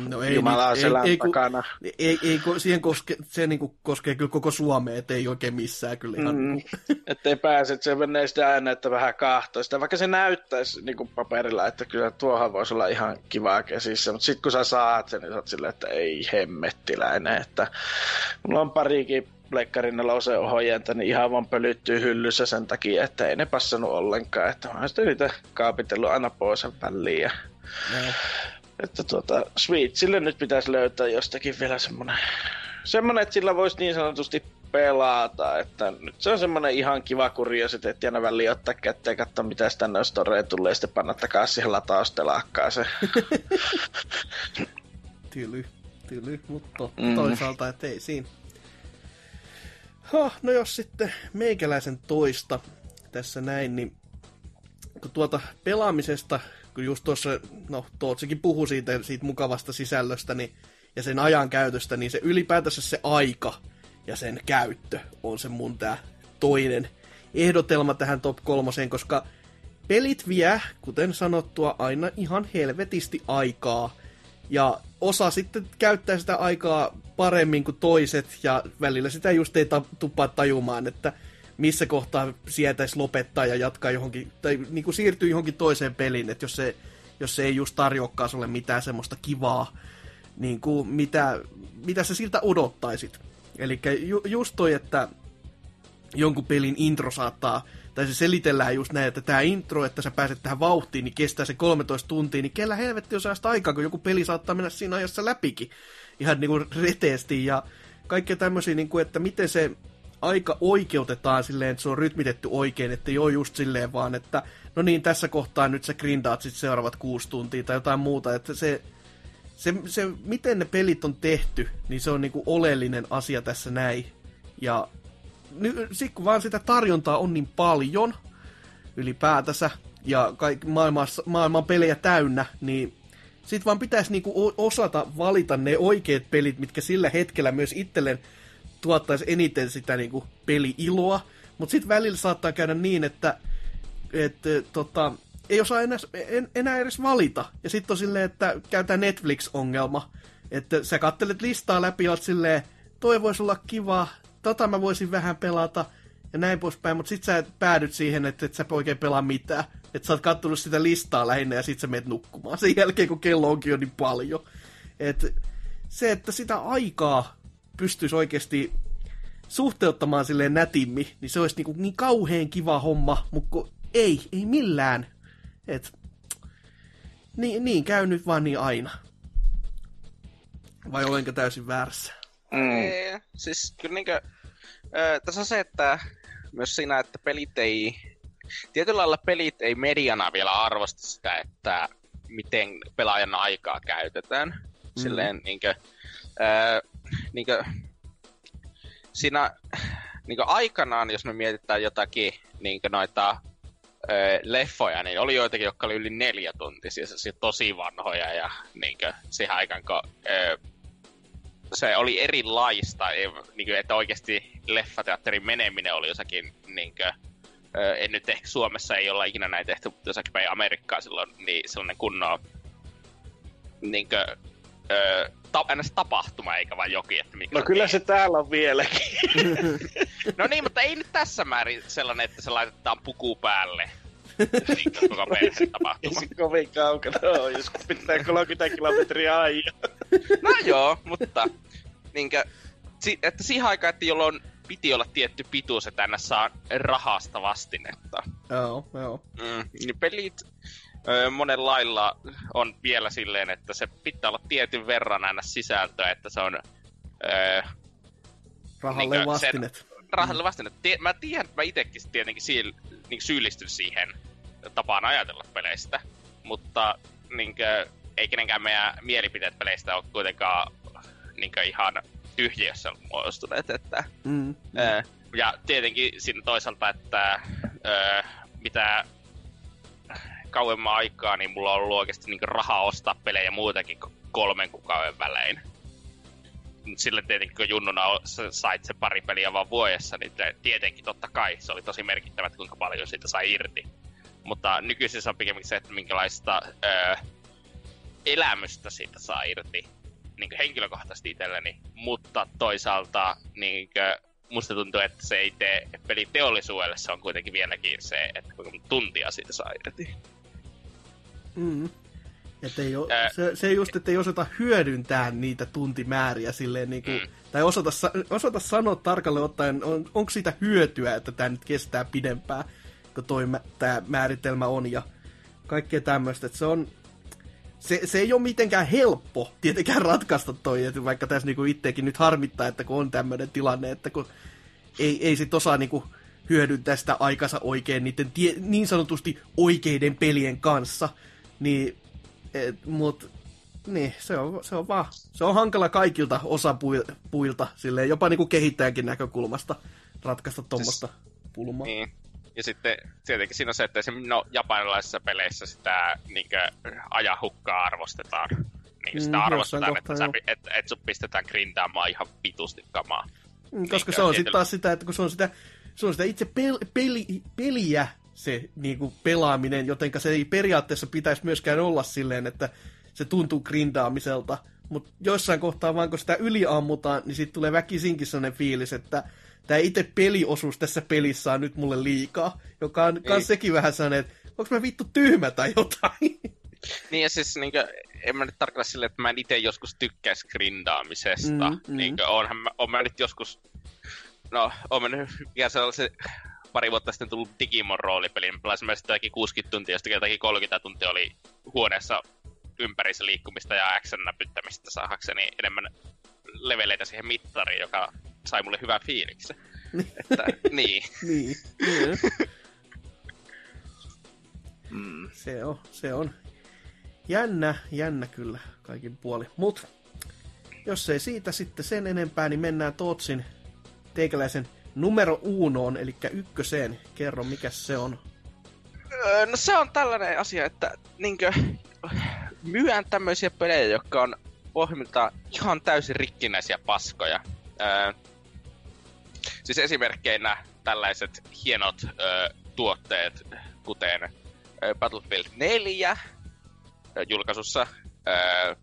no ei, niin, selän ei, takana. Ei, ei, ei, siihen koske, se niin kuin koskee kyllä koko Suomea, että ei oikein missään kyllä ihan. Mm, niinku. ei pääse, että se menee sitä aina, että vähän kahtoo sitä, vaikka se näyttäisi niin kuin paperilla, että kyllä tuohan voisi olla ihan kivaa käsissä, mutta sitten kun sä saat sen, niin sä oot silleen, että ei hemmettiläinen, että mulla on parikin Pleikkarin nelosen ohjenta, niin ihan vaan pölyttyy hyllyssä sen takia, että ei ne passannut ollenkaan. Että mä sitten niitä kaapitellut aina pois väliin. Ja... No. Että tuota, Switchille nyt pitäisi löytää jostakin vielä semmonen, semmonen, että sillä voisi niin sanotusti pelata, että nyt se on semmonen ihan kiva kuriositeetti aina väliin ottaa kätteen ja katsoa mitä tänne storeen tulee, ja sitten panna takaisin siihen lataustelakkaan se. tyly, tyly, mutta mm. toisaalta, että ei siinä Ha, no jos sitten meikäläisen toista tässä näin, niin kun tuota pelaamisesta, kun just tuossa, no Tootsikin puhui siitä, siitä mukavasta sisällöstä niin, ja sen ajan käytöstä, niin se ylipäätänsä se aika ja sen käyttö on se mun tää toinen ehdotelma tähän top kolmoseen, koska pelit vie, kuten sanottua, aina ihan helvetisti aikaa. Ja osa sitten käyttää sitä aikaa paremmin kuin toiset, ja välillä sitä just ei tupaa tajumaan, että missä kohtaa sietäisi lopettaa ja jatkaa johonkin, tai niin kuin siirtyy johonkin toiseen peliin, että jos se, jos se ei just tarjoakaan sulle mitään semmoista kivaa, niin kuin mitä, mitä sä siltä odottaisit. Eli ju, just toi, että jonkun pelin intro saattaa tai se selitellään just näin, että tämä intro, että sä pääset tähän vauhtiin, niin kestää se 13 tuntia, niin kellä helvetti on sellaista aikaa, kun joku peli saattaa mennä siinä ajassa läpikin ihan niin kuin reteesti ja kaikkea tämmöisiä, niin kuin, että miten se aika oikeutetaan silleen, että se on rytmitetty oikein, että ei just silleen vaan, että no niin, tässä kohtaa nyt sä grindaat sitten seuraavat kuusi tuntia tai jotain muuta, että se, se, se miten ne pelit on tehty, niin se on niinku oleellinen asia tässä näin. Ja sitten kun vaan sitä tarjontaa on niin paljon ylipäätänsä, ja kaikki maailmassa, maailman pelejä täynnä, niin sit vaan pitäisi niinku osata valita ne oikeat pelit, mitkä sillä hetkellä myös itselleen tuottaisi eniten sitä niinku peli-iloa, mutta sitten välillä saattaa käydä niin, että et, tota, ei osaa enää, en, enää edes valita. Ja sitten on silleen, että käytetään Netflix-ongelma, että sä kattelet listaa läpi ja oot silleen, toi voisi olla kiva, tota mä voisin vähän pelata, ja näin poispäin, mutta sit sä päädyt siihen, että et sä oikein pelaa mitään. Että sä oot kattonut sitä listaa lähinnä ja sit sä meet nukkumaan sen jälkeen, kun kello onkin jo niin paljon. Et se, että sitä aikaa pystyisi oikeasti suhteuttamaan silleen nätimmi, niin se olisi niinku niin kauheen kiva homma, mutta ei, ei millään. Et, niin, niin käy nyt vaan niin aina. Vai olenko täysin väärässä? Mm. Ei, siis kyllä niinkö, tässä on se, että myös siinä, että pelit ei, tietyllä lailla pelit ei mediana vielä arvosta sitä, että miten pelaajan aikaa käytetään. Mm. Silleen niinkö, äh, niinkö, siinä niinkö aikanaan, jos me mietitään jotakin niinkö noita ö, leffoja, niin oli joitakin, jotka oli yli neljä tuntisia, se tosi vanhoja ja niinkö, siihen aikaan, kun ö, se oli erilaista, niin kuin, että oikeasti leffateatterin meneminen oli jossakin, niin kuin, en nyt ehkä Suomessa ei olla ikinä näin tehty, mutta jossakin päin Amerikkaa silloin, niin sellainen kunnon niin kuin, ta, tapahtuma, eikä vain jokin. Että miksi no kyllä se täällä on vieläkin. no niin, mutta ei nyt tässä määrin sellainen, että se laitetaan puku päälle. niin koko tapahtuma. Ei se kovin kaukana ole, jos pitää 30 kilometriä ajaa. No joo, mutta niinkö, si, että siihen aikaan, että jolloin piti olla tietty pituus, että tänne saa rahasta vastinetta. Joo, joo. Mm, niin pelit ö, monen lailla on vielä silleen, että se pitää olla tietyn verran aina sisältöä, että se on... Ö, Rahalle niin vastinet. Rahalle vastinet. Tie, mä tiedän, että mä itsekin tietenkin siil, niin syyllistyn siihen tapaan ajatella peleistä, mutta niin kuin, ei kenenkään meidän mielipiteet peleistä ole kuitenkaan niin ihan tyhjiössä muodostuneet. Että, mm, mm. Ja tietenkin siinä toisaalta, että ää, mitä kauemman aikaa, niin mulla on ollut oikeasti niin rahaa ostaa pelejä muutakin kuin kolmen kuukauden välein. Sillä tietenkin kun junnuna sait se pari peliä vaan vuodessa, niin tietenkin totta kai se oli tosi merkittävä, kuinka paljon siitä sai irti. Mutta nykyisin on pikemminkin se, että minkälaista öö, elämystä siitä saa irti niin henkilökohtaisesti itselleni, mutta toisaalta niin kuin, musta tuntuu, että se ei tee peliteollisuudelle, se on kuitenkin vieläkin se, että kuinka tuntia siitä saa irti. Mm. Että ei ole, Ää... se, se just, että ei osata hyödyntää niitä tuntimääriä silleen, niin kuin, mm. tai osata, osata sanoa tarkalleen ottaen, on, onko siitä hyötyä, että tämä nyt kestää pidempään, kun toi, tämä määritelmä on, ja kaikkea tämmöistä, että se on, se, se ei ole mitenkään helppo tietenkään ratkaista toi, että vaikka tässä niinku itsekin nyt harmittaa, että kun on tämmöinen tilanne, että kun ei, ei sit osaa niinku hyödyntää sitä aikansa oikein niiden tie, niin sanotusti oikeiden pelien kanssa, niin, et, mut, niin, se on, se on vaan, se on hankala kaikilta osapuilta, silleen jopa niinku kehittäjänkin näkökulmasta ratkaista tuommoista siis, pulmaa. Niin. Ja sitten tietenkin siinä on se, että esimerkiksi no, japanilaisissa peleissä sitä niin ajahukkaa arvostetaan. Niin sitä mm, arvostetaan, että, sä, että, että sut pistetään grindaamaan ihan vitusti kamaa. Mm, koska niin se on sitten taas sitä, että kun se on sitä, se on sitä itse pel, peli, peliä se niin kuin pelaaminen, jotenka se ei periaatteessa pitäisi myöskään olla silleen, että se tuntuu grindaamiselta. Mutta joissain kohtaa vaan kun sitä yliammutaan, niin sitten tulee väkisinkin sellainen fiilis, että tämä itse peliosuus tässä pelissä on nyt mulle liikaa, joka on myös sekin vähän sellainen, että onko mä vittu tyhmä tai jotain. Niin ja siis niin kuin, en mä nyt tarkoita silleen, että mä en itse joskus tykkäisi grindaamisesta. Mm, mm. Niin kuin, onhan mä, on mä nyt joskus, no on mä nyt vielä sellaisen pari vuotta sitten tullut Digimon roolipeli. Mä pelasin mä sitä 60 tuntia, josta jotakin 30 tuntia oli huoneessa ympärissä liikkumista ja action näpyttämistä saadakseni enemmän leveleitä siihen mittariin, joka sai mulle hyvän fiiliksen. että, niin. niin. mm. Se on, se on. Jännä, jännä kyllä kaikin puoli. Mut, jos ei siitä sitten sen enempää, niin mennään Tootsin teikäläisen numero unoon, eli ykköseen. Kerro, mikä se on. Öö, no se on tällainen asia, että niinkö, myydään tämmöisiä pelejä, jotka on pohjimmiltaan ihan täysin rikkinäisiä paskoja. Öö, siis esimerkkeinä tällaiset hienot öö, tuotteet, kuten öö, Battlefield 4 öö, julkaisussa, öö,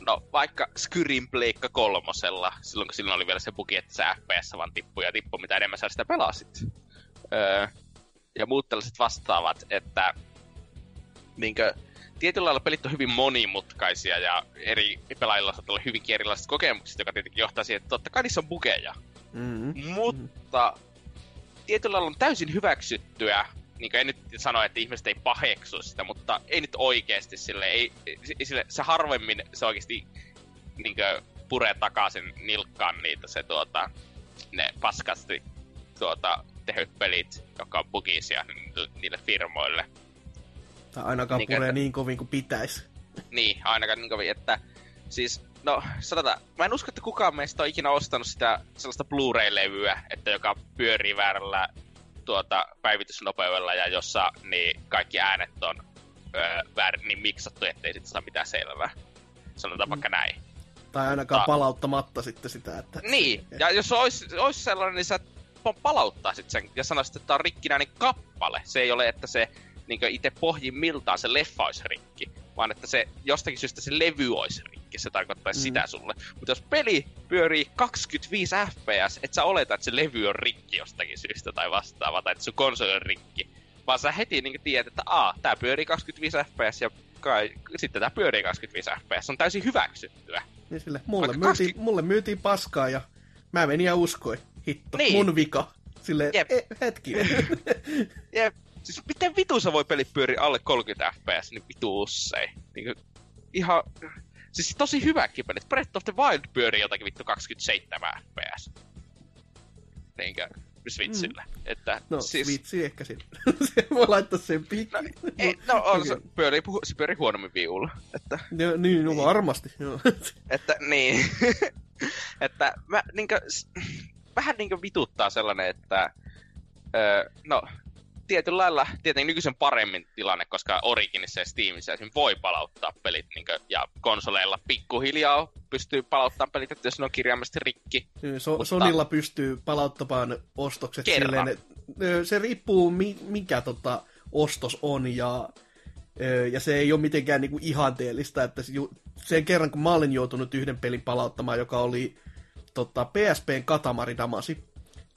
no vaikka Skyrim Pleikka kolmosella, silloin kun silloin oli vielä se bugi, että se FPS vaan tippui ja tippui, mitä enemmän sä sitä pelasit. Öö, ja muut tällaiset vastaavat, että niinkö, tietyllä lailla pelit on hyvin monimutkaisia ja eri pelaajilla saattaa olla hyvinkin erilaiset kokemukset, joka tietenkin johtaa siihen, että totta kai niissä on bugeja. Mm-hmm. Mutta tietyllä lailla on täysin hyväksyttyä, niin kuin en nyt sano, että ihmiset ei paheksu sitä, mutta ei nyt oikeasti sille, ei, sille se harvemmin se oikeasti niin kuin, puree takaisin nilkkaan niitä se tuota, ne paskasti tuota, tehyt pelit, jotka on bugisia niille firmoille. Tai ainakaan niin, puree että, niin kovin kuin pitäisi. Niin, ainakaan niin kovin, että siis, no sanotaan, mä en usko, että kukaan meistä on ikinä ostanut sitä sellaista Blu-ray-levyä, että joka pyörii väärällä tuota, päivitysnopeudella ja jossa niin kaikki äänet on öö, väärin niin miksattu, ettei sitten saa mitään selvää. Sanotaan mm. vaikka näin. Tai ainakaan Ta- palauttamatta sitten sitä, että... Niin, ja jos olisi, olisi sellainen, niin sä palauttaisit sen ja sanoisit, että tämä on rikkinäinen kappale. Se ei ole, että se niin itse pohjimmiltaan se leffa olisi rikki, vaan että se jostakin syystä se levy olisi rikki, se tarkoittaisi mm. sitä sulle. Mutta jos peli pyörii 25 fps, et sä oleta, että se levy on rikki jostakin syystä tai vastaavaa, tai että sun konsoli on rikki, vaan sä heti niin tiedät, että a, tää pyörii 25 fps ja kai, sitten tää pyörii 25 fps, on täysin hyväksyttyä. Niin sille, mulle, myytiin, 20... mulle myytiin paskaa ja mä menin ja uskoin. Hitto, niin. mun vika. Sille Jep. E, hetki. Jep. Siis miten vitussa voi peli pyöri alle 30 fps, niin vitu usein. Niin ihan... Siis tosi hyväkin pelit. Breath of the Wild pyörii jotakin vittu 27 fps. Niinkö? Switchillä. Mm. Että, no, siis... Switchi ehkä sitten. se voi laittaa sen pikki. No, ei, no on, okay. se, pyörii, se pyörii huonommin viulla. Että... Ja, niin, no varmasti. Joo. että niin. että mä niinkö, vähän niinkö vituttaa sellainen, että öö, no, tietyllä lailla tietenkin nykyisen paremmin tilanne, koska Originissa ja Steamissa esim. voi palauttaa pelit niin kuin, ja konsoleilla pikkuhiljaa pystyy palauttamaan pelit, että jos ne on kirjaimellisesti rikki. So- mutta... Sonilla pystyy palauttamaan ostokset Kerran. silleen, että se riippuu mi- mikä tota, ostos on ja ja se ei ole mitenkään niinku ihanteellista, että sen kerran kun mä olen joutunut yhden pelin palauttamaan, joka oli tota, PSPn Katamari-damasi,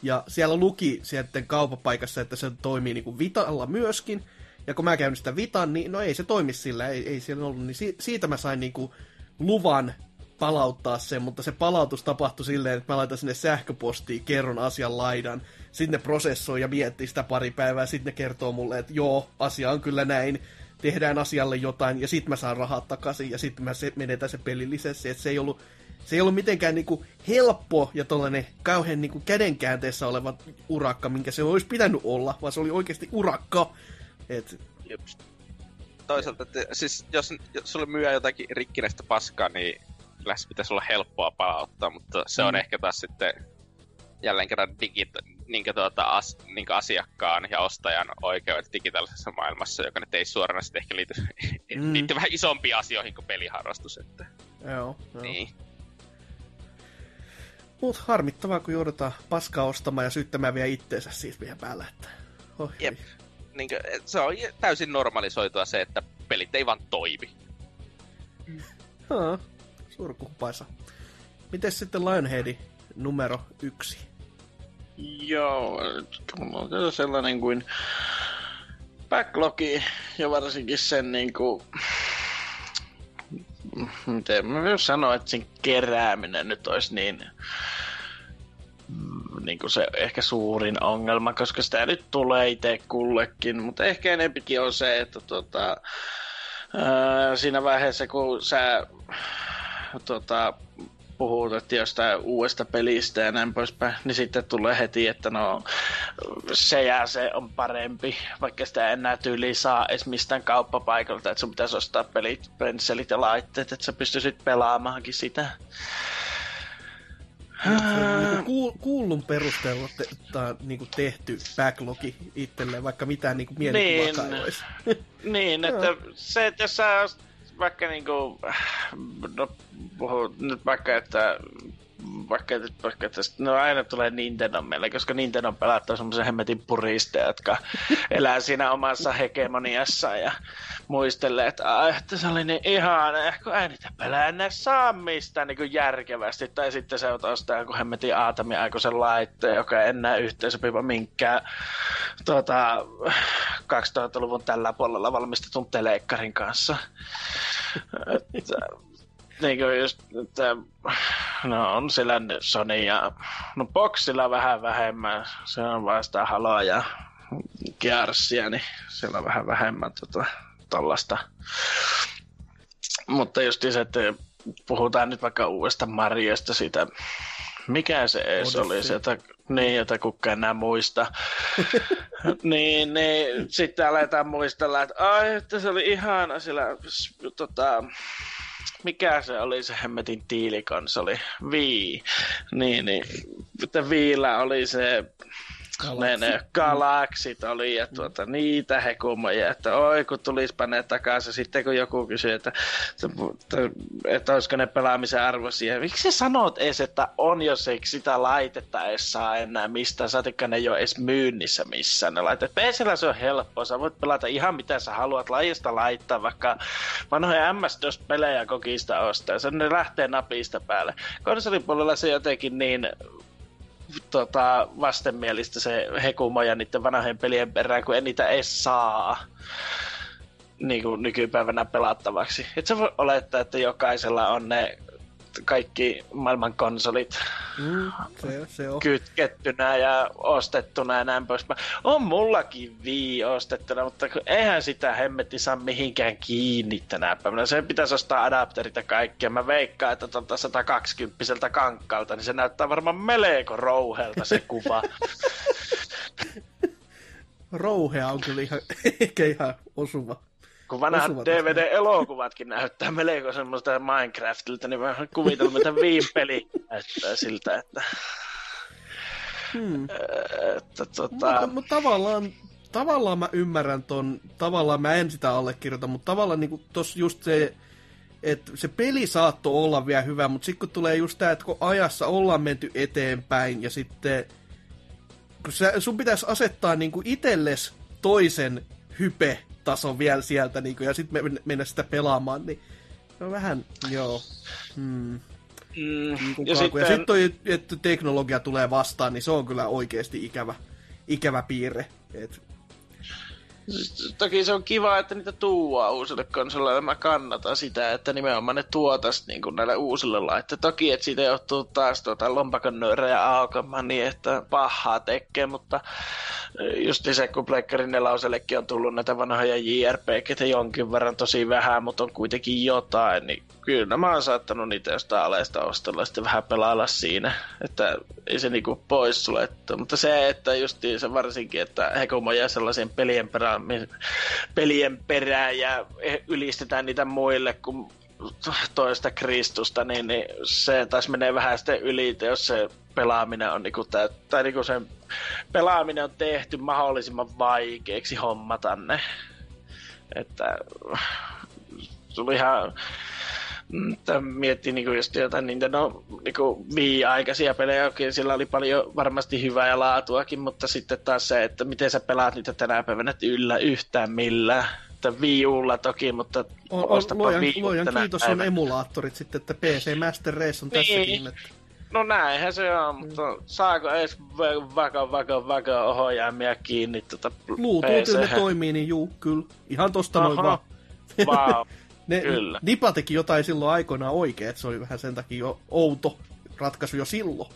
ja siellä luki sitten kaupapaikassa, että se toimii niinku Vitalla myöskin, ja kun mä käyn sitä Vitan, niin no ei se toimi sillä, ei, ei siellä ollut, niin si- siitä mä sain niinku luvan palauttaa sen, mutta se palautus tapahtui silleen, että mä laitan sinne sähköpostiin, kerron asian laidan, sitten ne prosessoi ja miettii sitä pari päivää, sitten ne kertoo mulle, että joo, asia on kyllä näin, tehdään asialle jotain, ja sitten mä saan rahat takaisin, ja sitten mä se, menetän se pelillisessä, että se ei ollut se ei ollut mitenkään niinku helppo ja tollanen kauhean niinku kädenkäänteessä oleva urakka, minkä se olisi pitänyt olla, vaan se oli oikeasti urakka. Et... Toisaalta, että siis jos, jos sulle myy jotakin rikkinäistä paskaa, niin kyllä se pitäisi olla helppoa palauttaa, mutta se mm. on ehkä taas sitten jälleen kerran digit, niin tuota, as, niin asiakkaan ja ostajan oikeudet digitaalisessa maailmassa, joka nyt ei suoranaisesti ehkä liity, mm. liittyy vähän isompiin asioihin kuin peliharrastus. Että... Joo, joo. Niin. Mut harmittavaa, kun joudutaan paskaa ostamaan ja syyttämään vielä itteensä siis vielä päällä. Että... Oh, Jep. Niin kuin, se on täysin normalisoitua se, että pelit ei vaan toimi. Hmm. Surkuhupaisa. Miten sitten Lionheadi numero yksi? Joo, on sellainen kuin backlogi ja varsinkin sen niin kuin, miten mä voin sanoa, että sen kerääminen nyt olisi niin, niin kuin se ehkä suurin ongelma, koska sitä nyt tulee itse kullekin, mutta ehkä enempikin on se, että tota, ää, siinä vaiheessa kun sä tota, puhut että jostain uudesta pelistä ja näin poispäin, niin sitten tulee heti, että no se ja se on parempi, vaikka sitä enää tyyli saa edes mistään kauppapaikalta, että sun pitäisi ostaa pelit, pensselit ja laitteet, että sä pystyisit pelaamaankin sitä. Niin kuullun perusteella te, ta, niin kuin tehty backlogi itselleen, vaikka mitään niin mielikuvaa niin, niin, että se, että jos sä vaikka niinku, no puhu nyt vaikka, että vaikka, vaikka että no aina tulee Nintendo meille, koska Nintendo pelattaa semmoisen hemmetin puristeja, jotka elää siinä omassa hegemoniassa ja muistelee, että, ah, että se oli niin ihana, kun ei niitä pelaa enää saa mistään niin järkevästi. Tai sitten se ostaa joku hemmetin aatami aikuisen laitteen, joka ei enää yhteensopiva minkään tuota, 2000-luvun tällä puolella valmistetun teleikkarin kanssa. että, niin kuin just, että, no on sillä Sony ja no Boxilla vähän vähemmän, se on vasta Haloa ja Gearsia, niin siellä on vähän vähemmän tota, tollasta. Mutta just se, että puhutaan nyt vaikka uudesta Mariosta siitä, mikä se edes oli, se, niin, jota kukaan enää muista. niin, niin, sitten aletaan muistella, että ai, että se oli ihana sillä, tota, mikä se oli se hemmetin tiilikonsoli? Vii. Niin, niin. Mutta Viillä oli se ne, ne galaksit oli ja tuota, niitä hekumoja, että oi kun tulispa ne takaisin. Sitten kun joku kysyi, että, että, että olisiko ne pelaamisen arvoisia. Miksi sä sanot edes, että on, jos ei sitä laitetta edes saa enää mistään, saatikka ne ei ole edes myynnissä missään ne laitteet. PCllä se on helppoa, sä voit pelata ihan mitä sä haluat lajista laittaa, vaikka vanhoja MS-DOS-pelejä kokista ostaa, se ne lähtee napista päälle. Konsolipuolella se jotenkin niin tota, vastenmielistä se hekumoja niiden vanhojen pelien perään, kun en niitä edes saa niin kuin nykypäivänä pelattavaksi. Et sä voi olettaa, että jokaisella on ne kaikki maailman konsolit mm, se, se on. kytkettynä ja ostettuna ja näin poispäin. On mullakin Wii ostettuna, mutta eihän sitä hemmetti saa mihinkään kiinni tänä päivänä. Sen pitäisi ostaa adapterit ja kaikkea. Mä veikkaan, että tuolta 120 kankkalta, niin se näyttää varmaan melko rouhelta se kuva. Rouhea on kyllä ihan, ehkä ihan osuva. Kun vanhat DVD-elokuvatkin näyttää melko semmoista Minecraftilta, niin vähän kuvitella, mitä viipeli näyttää siltä, että... Hmm. että tota... Mutta mut tavallaan tavallaan mä ymmärrän ton, tavallaan mä en sitä allekirjoita, mutta tavallaan niin tos just se, että se peli saattoi olla vielä hyvä, mutta sitten kun tulee just tämä, että kun ajassa ollaan menty eteenpäin ja sitten kun sä, sun pitäisi asettaa niin kuin itelles toisen hype-tason vielä sieltä niin kuin, ja sitten mennä sitä pelaamaan, niin no vähän, joo. Hmm. Mm, niin ja sitten sit toi, että teknologia tulee vastaan, niin se on kyllä oikeasti ikävä, ikävä piirre. Et Toki se on kiva, että niitä tuua uusille konsoleille. Mä kannatan sitä, että nimenomaan ne tuotas niin kuin näille uusille laitteille. Toki, että siitä johtuu taas tuota lompakon nöyrejä aukamaan niin, että pahaa tekee, mutta just se, kun Pleikkarin nelausellekin on tullut näitä vanhoja JRPG, jonkin verran tosi vähän, mutta on kuitenkin jotain, niin kyllä mä oon saattanut niitä jostain aleista ostella sitten vähän pelailla siinä, että ei se niinku pois sulettu. Mutta se, että just se varsinkin, että Hekumo jää sellaisen pelien perään, pelien perään ja ylistetään niitä muille, kun toista Kristusta, niin, niin se taas menee vähän sitten yli, jos se pelaaminen on niinku tää, tai niinku sen pelaaminen on tehty mahdollisimman vaikeaksi hommata ne. Että tuli ihan Tämä miettii niinku just jotain Nintendo niinku Wii-aikaisia pelejä, okei, sillä oli paljon varmasti hyvää ja laatuakin, mutta sitten taas se, että miten sä pelaat niitä tänä päivänä, että yllä yhtään millään että Wii Ulla toki, mutta on, on, luojan, Wii luojan kiitos päivänä. on emulaattorit sitten, että PC Master Race on niin. tässäkin. Että... No näinhän se on, mutta mm. saako edes vaka vaka vaka ohjaimia kiinni tuota Bluetoothilla ne toimii, niin juu, kyllä. Ihan tosta Aha. noin vaan. Wow. ne, kyllä. Nipa teki jotain silloin aikoinaan oikein, että se oli vähän sen takia jo outo ratkaisu jo silloin.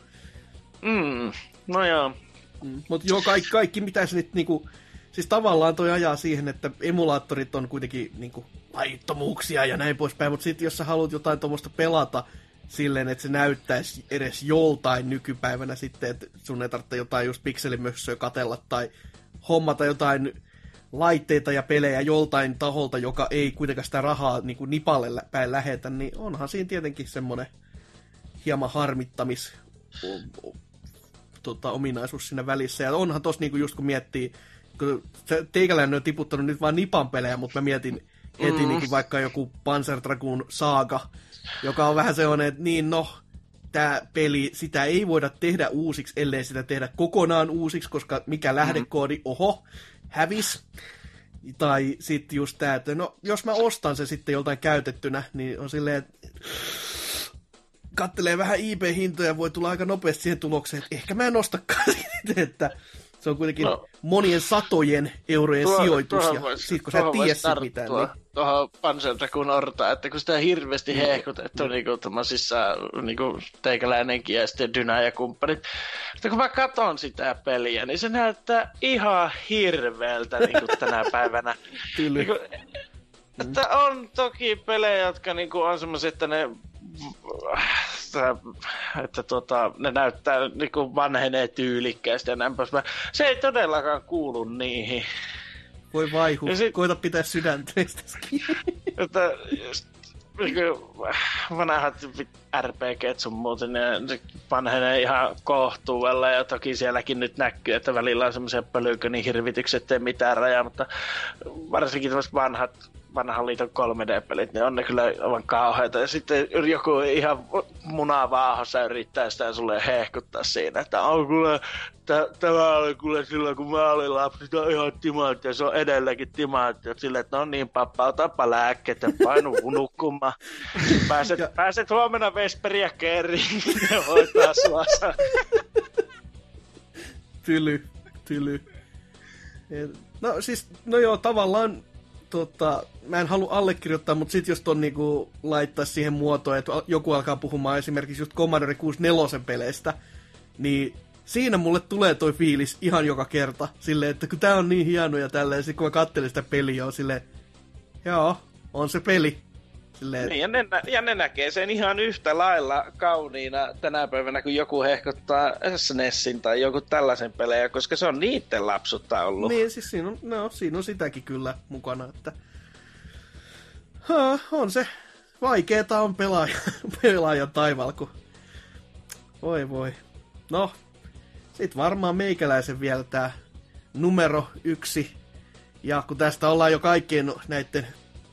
Mm, no joo. Mm, mutta joo, kaikki, kaikki mitä se nyt niinku, siis tavallaan toi ajaa siihen, että emulaattorit on kuitenkin niinku laittomuuksia ja näin poispäin, mutta sitten jos sä haluat jotain tuommoista pelata silleen, että se näyttäisi edes joltain nykypäivänä sitten, että sun ei tarvitse jotain just pikselimössöä katella tai hommata jotain laitteita ja pelejä joltain taholta, joka ei kuitenkaan sitä rahaa niin kuin nipalle päin lähetä, niin onhan siinä tietenkin semmoinen hieman harmittamis tota, ominaisuus siinä välissä. Ja onhan tossa niin kuin just kun miettii, kun teikäläinen on tiputtanut nyt vain nipan pelejä, mutta mä mietin heti mm. niin kuin vaikka joku Panzer Dragoon Saaga, joka on vähän sellainen, että niin no, tämä peli, sitä ei voida tehdä uusiksi, ellei sitä tehdä kokonaan uusiksi, koska mikä lähdekoodi, oho, hävis. Tai sitten just tämä, että no, jos mä ostan se sitten joltain käytettynä, niin on silleen, että kattelee vähän IP-hintoja, voi tulla aika nopeasti siihen tulokseen, että ehkä mä en ostakaan että se on kuitenkin no, monien satojen eurojen tuo, sijoitus, ja voisi, sit kun sä et tiedä mitään. Niin... Tuohon Panzerdragoon Orta, että kun sitä hirveästi no, hehkutettu no. niinku tommosissa niinku teikäläinenkin ja sitten Dyna ja kumppanit. Mutta kun mä katon sitä peliä, niin se näyttää ihan hirveältä niinku tänä päivänä. niinku, että on toki pelejä, jotka niinku on semmoisia, että ne että, että tuota, ne näyttää niin kuin vanhenee tyylikkäästi ja näin poispäin. Se ei todellakaan kuulu niihin. Voi vaihu, sit, koita pitää sydäntä että niin vanhat RPG sun muuten, ne vanhenee ihan kohtuudella ja toki sielläkin nyt näkyy, että välillä on semmoisia pölykö hirvitykset, ettei mitään rajaa, mutta varsinkin tämmöiset vanhat vanhan liiton 3D-pelit, niin on ne kyllä aivan kauheita. Ja sitten joku ihan munaa vaahossa yrittää sitä sulle hehkuttaa siinä, että on kyllä, tämä oli kyllä silloin, kun mä olin lapsi, tämä on ihan timantti, ja se on edelleenkin timantti. Silleen, että no niin, pappa, otapa lääkkeet ja painu nukkumaan. Pääset, pääset huomenna Vesperiä keriin, ja hoitaa sua. tyly, tyly. No siis, no joo, tavallaan tota, mä en halua allekirjoittaa, mutta sitten jos ton niinku laittaa siihen muotoon, että joku alkaa puhumaan esimerkiksi just Commodore 64 peleistä, niin siinä mulle tulee toi fiilis ihan joka kerta. Silleen, että kun tää on niin hieno ja tälleen, sit kun mä kattelin sitä peliä, on silleen, joo, on se peli. Silleen... Niin, ja, ne, ja ne näkee sen ihan yhtä lailla kauniina tänä päivänä, kun joku hehkottaa SNESin tai joku tällaisen pelejä, koska se on niitten lapsutta ollut. Niin, siis siinä on, no, siinä on sitäkin kyllä mukana, että ha, on se vaikeeta on pelaaja, pelaajan taivaalla, kun... Voi voi. No, sit varmaan meikäläisen vielä tää numero yksi. Ja kun tästä ollaan jo kaikkien näiden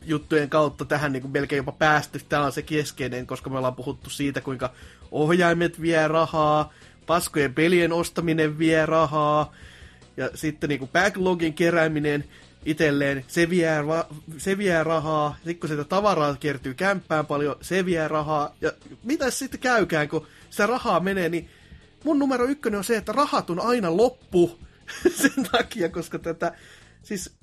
juttujen kautta tähän niin kuin melkein jopa päästy, tämä on se keskeinen, koska me ollaan puhuttu siitä, kuinka ohjaimet vie rahaa, paskojen pelien ostaminen vie rahaa, ja sitten niin kuin backlogin kerääminen itselleen, se vie, se vie rahaa, sitten kun sitä tavaraa kertyy kämppään paljon, se vie rahaa, ja mitä sitten käykään, kun sitä rahaa menee, niin mun numero ykkönen on se, että rahat on aina loppu sen takia, koska tätä, siis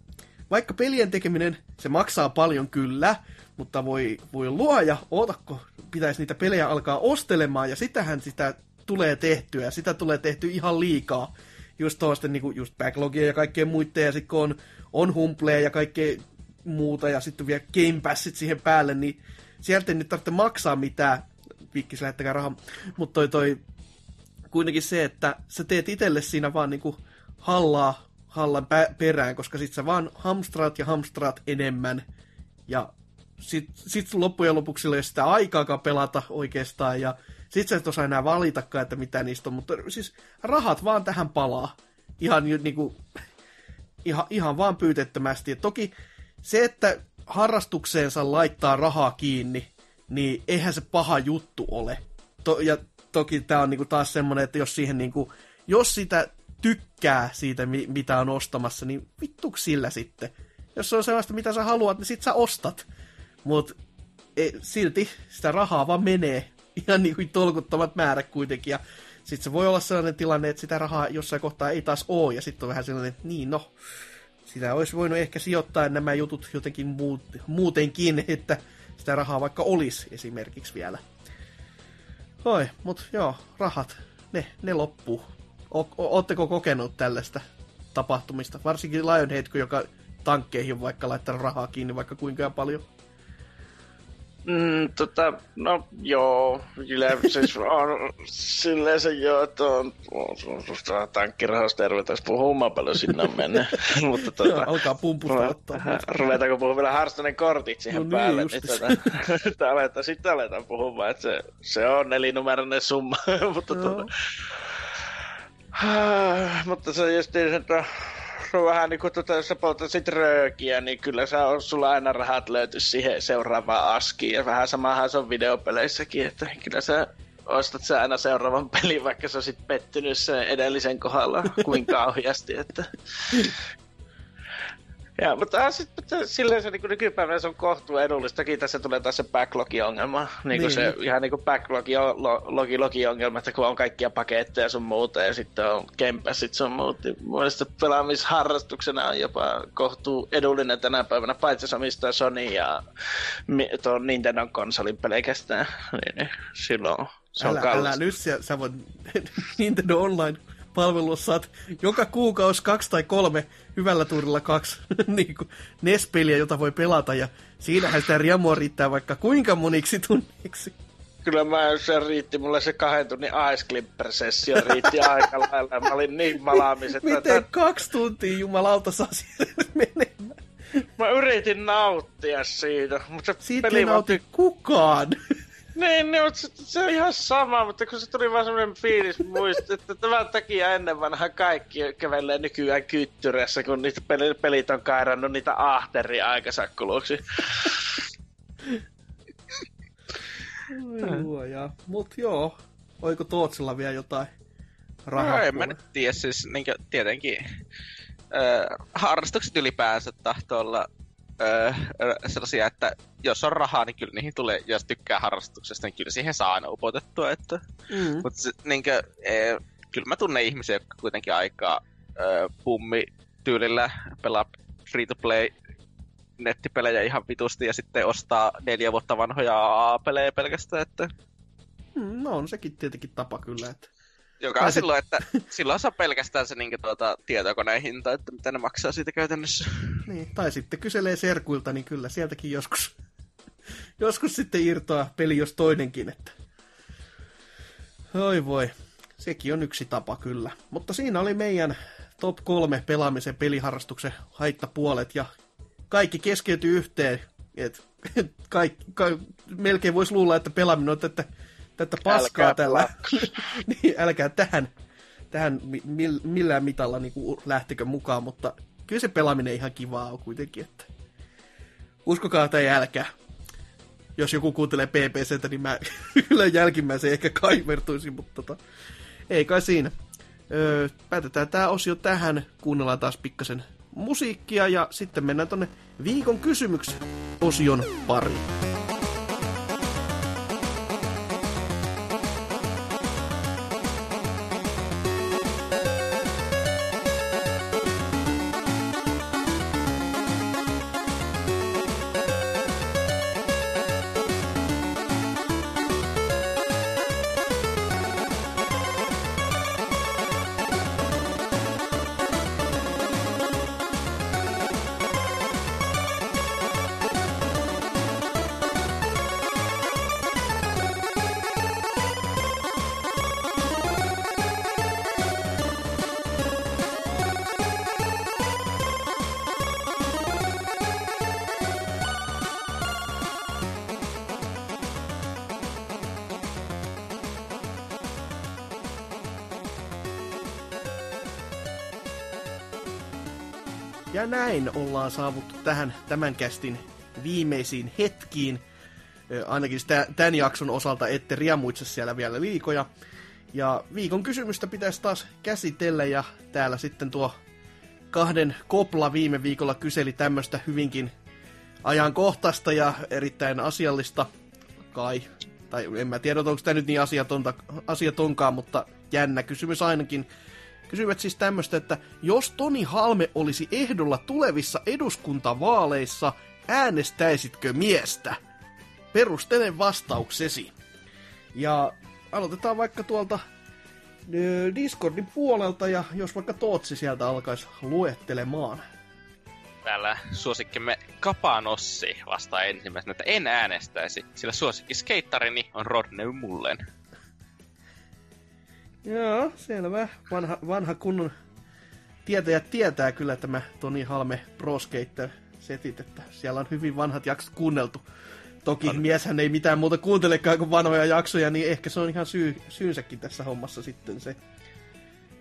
vaikka pelien tekeminen, se maksaa paljon kyllä, mutta voi, voi luoja, ootako, pitäisi niitä pelejä alkaa ostelemaan, ja sitähän sitä tulee tehtyä, sitä tulee tehty ihan liikaa. Just tuosta niinku, just backlogia ja kaikkea muiden, ja sitten kun on, on humpleja ja kaikkea muuta, ja sitten vielä Game Passit siihen päälle, niin sieltä ei nyt tarvitse maksaa mitään, vikkis lähettäkää rahaa, mutta toi, toi kuitenkin se, että sä teet itselle siinä vaan niinku hallaa hallan perään, koska sit sä vaan hamstraat ja hamstraat enemmän, ja sit, sit loppujen lopuksi ei sitä aikaakaan pelata oikeastaan, ja sit sä et osaa enää valitakaan, että mitä niistä on, mutta siis rahat vaan tähän palaa. Ihan niinku, ihan, ihan vaan pyytettömästi. Et toki se, että harrastukseensa laittaa rahaa kiinni, niin eihän se paha juttu ole. To, ja toki tämä on niinku taas semmoinen, että jos siihen niinku, jos sitä tykkää siitä, mitä on ostamassa, niin vittu sillä sitten. Jos se on sellaista, mitä sä haluat, niin sit sä ostat. Mut e, silti sitä rahaa vaan menee ihan niin kuin tolkuttomat määrät kuitenkin. Ja sitten se voi olla sellainen tilanne, että sitä rahaa jossain kohtaa ei taas ole, ja sitten on vähän sellainen, että niin no, sitä olisi voinut ehkä sijoittaa nämä jutut jotenkin muut, muutenkin, että sitä rahaa vaikka olisi esimerkiksi vielä. Oi, mutta joo, rahat, ne, ne loppuu. Oletteko kokenut tällaista tapahtumista? Varsinkin Lionhead, joka tankkeihin vaikka laittaa rahaa kiinni vaikka kuinka paljon. Mm, tota, no joo, kyllä siis on silleen se joo, että on, on, on, on tankkirahasta ruvetaan puhumaan paljon sinne mennä. Mutta tota, joo, alkaa pumpusta ottaa. Ruvetaanko puhua vielä Harstonen kortit siihen no niin, päälle, niin, tota, aletaan, sitten aletaan puhumaan, että se, se on nelinumeroinen summa. mutta, tota, mutta se just niin, että on vähän niin kuin, tuota, jos sä poltasit röökiä, niin kyllä sä on, sulla aina rahat löyty siihen seuraavaan askiin. Ja vähän samahan se on videopeleissäkin, että kyllä sä ostat sä aina seuraavan pelin, vaikka sä olisit pettynyt sen edellisen kohdalla kuin kauheasti, että ja, mutta sitten silleen se niin nykypäivänä se on kohtuu edullistakin. Tässä tulee taas se backlog-ongelma. Niin niin. se ihan niin kuin backlog-ongelma, että kun on kaikkia paketteja sun muuta ja sitten on sit sun muut. Niin mielestäni pelaamisharrastuksena on jopa kohtuu edullinen tänä päivänä, paitsi se omistaa Sony ja tuon Nintendo konsolin pelkästään. Niin, niin silloin se älä, on älä nyt, sä, sä voit Nintendo Online palvelussa saat joka kuukausi kaksi tai kolme, hyvällä tuurilla kaksi niin kuin NES-peliä, jota voi pelata, ja siinähän sitä riemua riittää vaikka kuinka moniksi tunniksi. Kyllä mä, se riitti, mulle se kahden tunnin Ice Clipper-sessio riitti aika lailla, mä olin niin malaamis, että... Miten tämän... kaksi tuntia jumalauta saa menemään? Mä yritin nauttia siitä, mutta se siitä peli ei nauti kukaan. Niin, niin se, se on ihan sama, mutta kun se tuli vaan semmoinen fiilis muista, että tämän takia ennen vanha kaikki kävelee nykyään kyttyrässä, kun niitä pelit on kairannut niitä ahteri aikasakkuluksi. Luoja. Mut joo, oiko Tootsilla vielä jotain rahaa? No, en mä nyt tiedä, siis niin tietenkin äh, harrastukset ylipäänsä tahtoo olla öö, sellaisia, että jos on rahaa, niin kyllä niihin tulee, jos tykkää harrastuksesta, niin kyllä siihen saa aina upotettua. Että, mm. Mutta niinkö, e, kyllä mä tunnen ihmisiä, jotka kuitenkin aika ö, pummi tyylillä pelaa free-to-play nettipelejä ihan vitusti ja sitten ostaa neljä vuotta vanhoja A-pelejä pelkästään. Että... Mm, no on sekin tietenkin tapa kyllä, että joka on silloin, että silloin saa pelkästään se niin tuota, tietokoneen hinta, että mitä ne maksaa siitä käytännössä. Niin, tai sitten kyselee serkuilta, niin kyllä sieltäkin joskus, joskus sitten irtoaa peli jos toinenkin, että Oi voi, sekin on yksi tapa kyllä. Mutta siinä oli meidän top kolme pelaamisen peliharrastuksen haittapuolet ja kaikki keskeytyy yhteen. Et, kaikki, ka, melkein voisi luulla, että pelaaminen on että tätä paskaa älkää tällä. niin, älkää tähän, tähän millään mitalla niin kuin lähtikö mukaan, mutta kyllä se pelaaminen ihan kivaa on kuitenkin, että uskokaa tai älkää. Jos joku kuuntelee PPCtä, niin mä kyllä jälkimmäisen ehkä kaivertuisin, mutta tota, ei kai siinä. Öö, päätetään tämä osio tähän, kuunnellaan taas pikkasen musiikkia ja sitten mennään tonne viikon kysymyksen osion pariin. Näin ollaan saavuttu tähän tämän kästin viimeisiin hetkiin. Ainakin tämän jakson osalta ette riemuitse siellä vielä liikoja. Ja viikon kysymystä pitäisi taas käsitellä ja täällä sitten tuo kahden kopla viime viikolla kyseli tämmöistä hyvinkin ajankohtaista ja erittäin asiallista kai. Tai en mä tiedä, onko tämä nyt niin asiatonta, asiatonkaan, mutta jännä kysymys ainakin kysyvät siis tämmöistä, että jos Toni Halme olisi ehdolla tulevissa eduskuntavaaleissa, äänestäisitkö miestä? Perustele vastauksesi. Ja aloitetaan vaikka tuolta Discordin puolelta, ja jos vaikka Tootsi sieltä alkaisi luettelemaan. Täällä suosikkimme Kapanossi vastaa ensimmäisenä, että en äänestäisi, sillä suosikki skeittarini on Rodney Mullen. Joo, selvä. Vanha, vanha kunnon tietäjä tietää kyllä tämä Toni Halme Pro Skater setit, että siellä on hyvin vanhat jaksot kuunneltu. Toki on. mieshän ei mitään muuta kuuntelekaan kuin vanhoja jaksoja, niin ehkä se on ihan syy, syynsäkin tässä hommassa sitten se.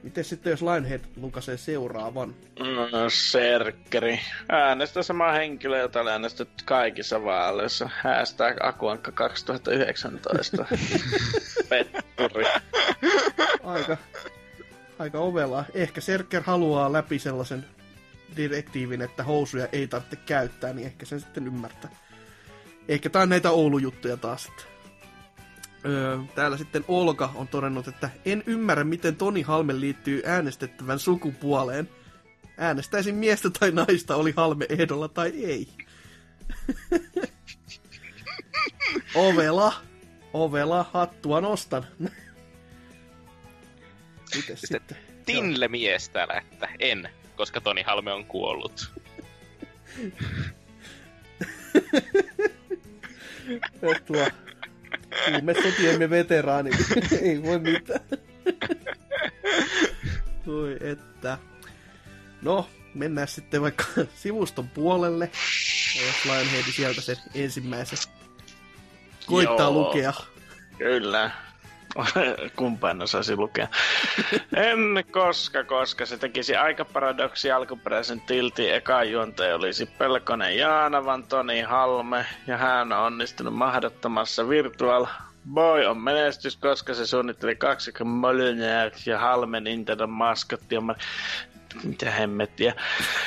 Miten sitten jos Lionhead lukasee seuraavan? No, serkkeri. Äänestä sama henkilö, jota on äänestetty kaikissa vaaleissa. Hashtag Akuankka 2019. Petturi. Aika, aika ovela. Ehkä Serker haluaa läpi sellaisen direktiivin, että housuja ei tarvitse käyttää, niin ehkä se sitten ymmärtää. Ehkä tää on näitä Oulu-juttuja taas. Että Öö, täällä sitten Olka on todennut, että en ymmärrä, miten Toni Halme liittyy äänestettävän sukupuoleen. Äänestäisin miestä tai naista, oli Halme ehdolla tai ei. Ovela. Ovela, hattua nostan. Mites sitten? sitten? Tinle mies täällä, että en, koska Toni Halme on kuollut. Tuo sotiemme veteraani, ei voi mitään. Voi että. No, mennään sitten vaikka sivuston puolelle. Ja jos Lionhead sieltä sen ensimmäisen koittaa Joo, lukea. Kyllä. Kumpaan osaisi lukea. en koska, koska se tekisi aika paradoksi alkuperäisen tiltin eka juonte olisi Pelkonen Jaana, vaan Toni Halme, ja hän on onnistunut mahdottomassa Virtual Boy on menestys, koska se suunnitteli kaksikon Molyneux ja Halme Nintendo maskotti. Mitä hemmettiä.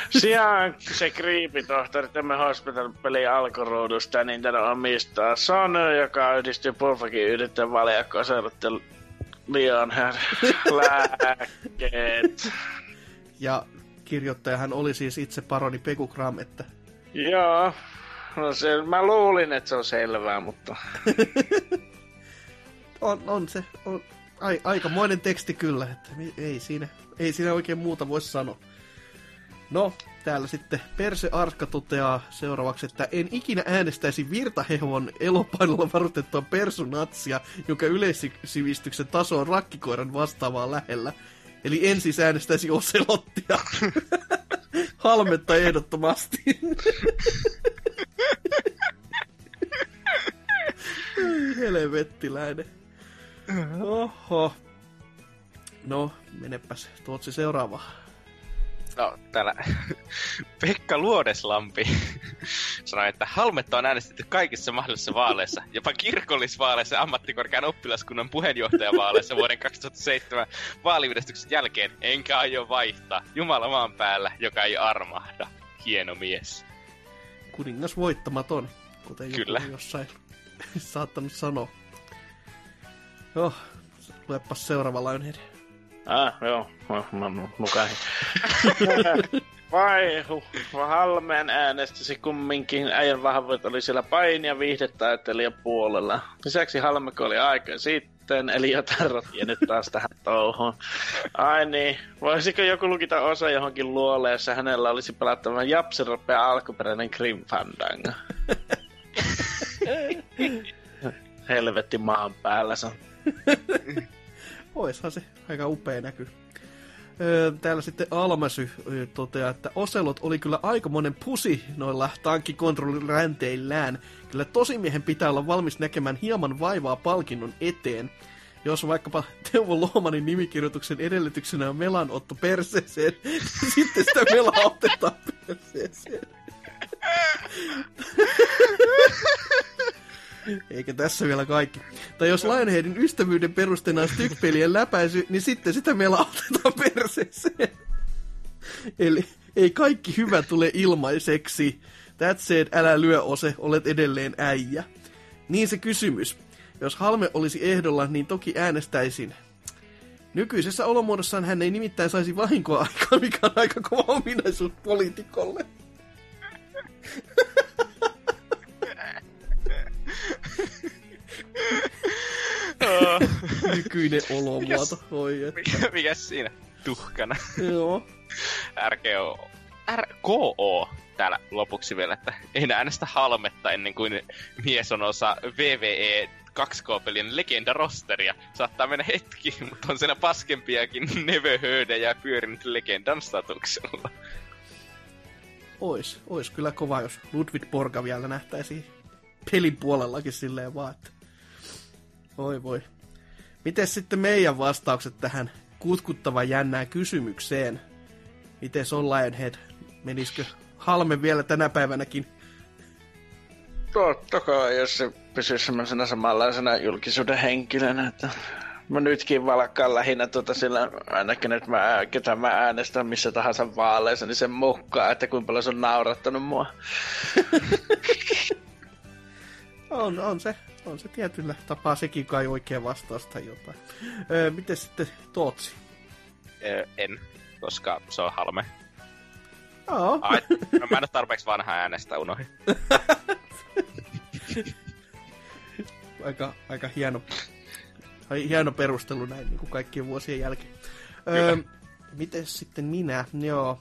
Sijaan se tohtori tämä Hospital-peli alkuruudusta niin Nintendo omistaa Sony, joka yhdistyy Pulfakin valjakkoon seurattelu liian lääkkeet. Ja kirjoittajahan oli siis itse paroni Peku Kram, että... Joo, no se, mä luulin, että se on selvää, mutta... on, on se, on ai, aikamoinen teksti kyllä, että ei siinä, ei siinä oikein muuta voi sanoa. No, täällä sitten Perse Arska toteaa seuraavaksi, että en ikinä äänestäisi virtahehon elopainolla varutettua persunatsia, jonka yleissivistyksen taso on rakkikoiran vastaavaa lähellä. Eli en siis äänestäisi Oselottia. Halmetta ehdottomasti. Helvettiläinen. Oho. No, menepäs. Tuotsi seuraava. No, täällä Pekka Luodeslampi sanoi, että Halmetta on äänestetty kaikissa mahdollisissa vaaleissa, jopa kirkollisvaaleissa ammattikorkean oppilaskunnan puheenjohtajavaaleissa vuoden 2007 vaaliyhdistyksen jälkeen, enkä aio vaihtaa. Jumala maan päällä, joka ei armahda. Hieno mies. Kuningas voittamaton, kuten Kyllä. joku jossain saattanut sanoa. Joo, luepas seuraava Lionhead. Ah, joo. No, Mä mä nukahin. Vai, huh. Halmeen äänestisi kumminkin. Äijän vahvuudet oli siellä paini- ja viihdetaiteilijan puolella. Lisäksi Halmeko oli aika sitten, eli jotain rotia nyt taas tähän touhuun. Ai niin, voisiko joku lukita osa johonkin luolle, jossa hänellä olisi pelattava Japsiropea alkuperäinen Grim Fandango? Helvetti maan päällä se on. Oishan se aika upea näky. Täällä sitten Almasy toteaa, että Oselot oli kyllä aikamoinen pusi noilla tankkikontrolliränteillään. Kyllä tosimiehen pitää olla valmis näkemään hieman vaivaa palkinnon eteen. Jos vaikkapa Teuvo Lohmanin nimikirjoituksen edellytyksenä on melanotto perseeseen, niin sitten sitä melaa otetaan perseeseen. Eikä tässä vielä kaikki. Tai jos Lionheadin ystävyyden perusteena on stykpelien läpäisy, niin sitten sitä meillä otetaan perseeseen. Eli ei kaikki hyvä tule ilmaiseksi. That said, älä lyö ose, olet edelleen äijä. Niin se kysymys. Jos Halme olisi ehdolla, niin toki äänestäisin. Nykyisessä olomuodossaan hän ei nimittäin saisi vahinkoa aikaa, mikä on aika kova ominaisuus poliitikolle. Nykyinen olomuoto. Oi, et. Mikä, mikäs siinä? Tuhkana. Joo. RKO. RKO täällä lopuksi vielä, että ei äänestä halmetta ennen kuin mies on osa VVE 2K-pelin legenda-rosteria. Saattaa mennä hetki, mutta on siinä paskempiakin nevöhöydejä pyörinyt legendan statuksella. Ois, ois kyllä kova, jos Ludwig Borga vielä nähtäisiin pelin puolellakin silleen vaan, että... Oi voi. Miten sitten meidän vastaukset tähän kutkuttavan jännään kysymykseen? Miten on Lionhead? Menisikö Halme vielä tänä päivänäkin? Totta kai, jos se pysyy semmoisena samanlaisena julkisuuden henkilönä, että mä nytkin valkkaan lähinnä tuota sillä, ainakin nyt mä, ketä mä äänestän missä tahansa vaaleissa, niin sen mukaan, että kuinka paljon se on naurattanut mua. On, on se. On se tietyllä tapaa sekin kai oikea vastaus tai jotain. Öö, miten sitten Tootsi? Ö, en, koska se on halme. Joo. Ai, no, mä en ole tarpeeksi vanha äänestä, unohin. aika, aika hieno, ai, hieno perustelu näin niin kuin kaikkien vuosien jälkeen. Öö, miten sitten minä? Joo.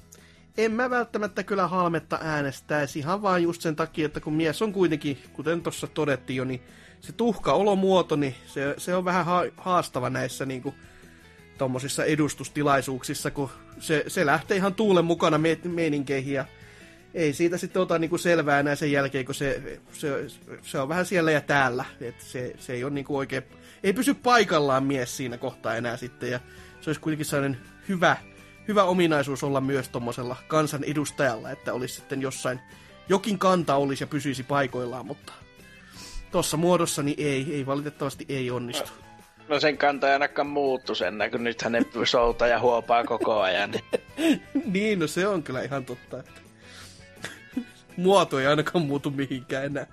En mä välttämättä kyllä halmetta äänestäisi ihan vaan just sen takia, että kun mies on kuitenkin, kuten tuossa todettiin jo, niin se tuhka olomuoto, niin se, se on vähän ha- haastava näissä niin kuin, tommosissa edustustilaisuuksissa, kun se, se lähtee ihan tuulen mukana me- meininkeihin ja ei siitä sitten ota niinku selvää enää sen jälkeen, kun se, se, se on vähän siellä ja täällä. Et se, se ei ole niinku oikein, ei pysy paikallaan mies siinä kohtaa enää sitten. Ja se olisi kuitenkin sellainen hyvä, hyvä ominaisuus olla myös tuommoisella kansan edustajalla, että olisi sitten jossain, jokin kanta olisi ja pysyisi paikoillaan, mutta tuossa muodossa niin ei, ei valitettavasti ei onnistu. No sen kanta ei ainakaan muuttu sen, kun nyt hänen soutaa ja huopaa koko ajan. Niin. niin, no se on kyllä ihan totta, että muoto ei ainakaan muutu mihinkään enää.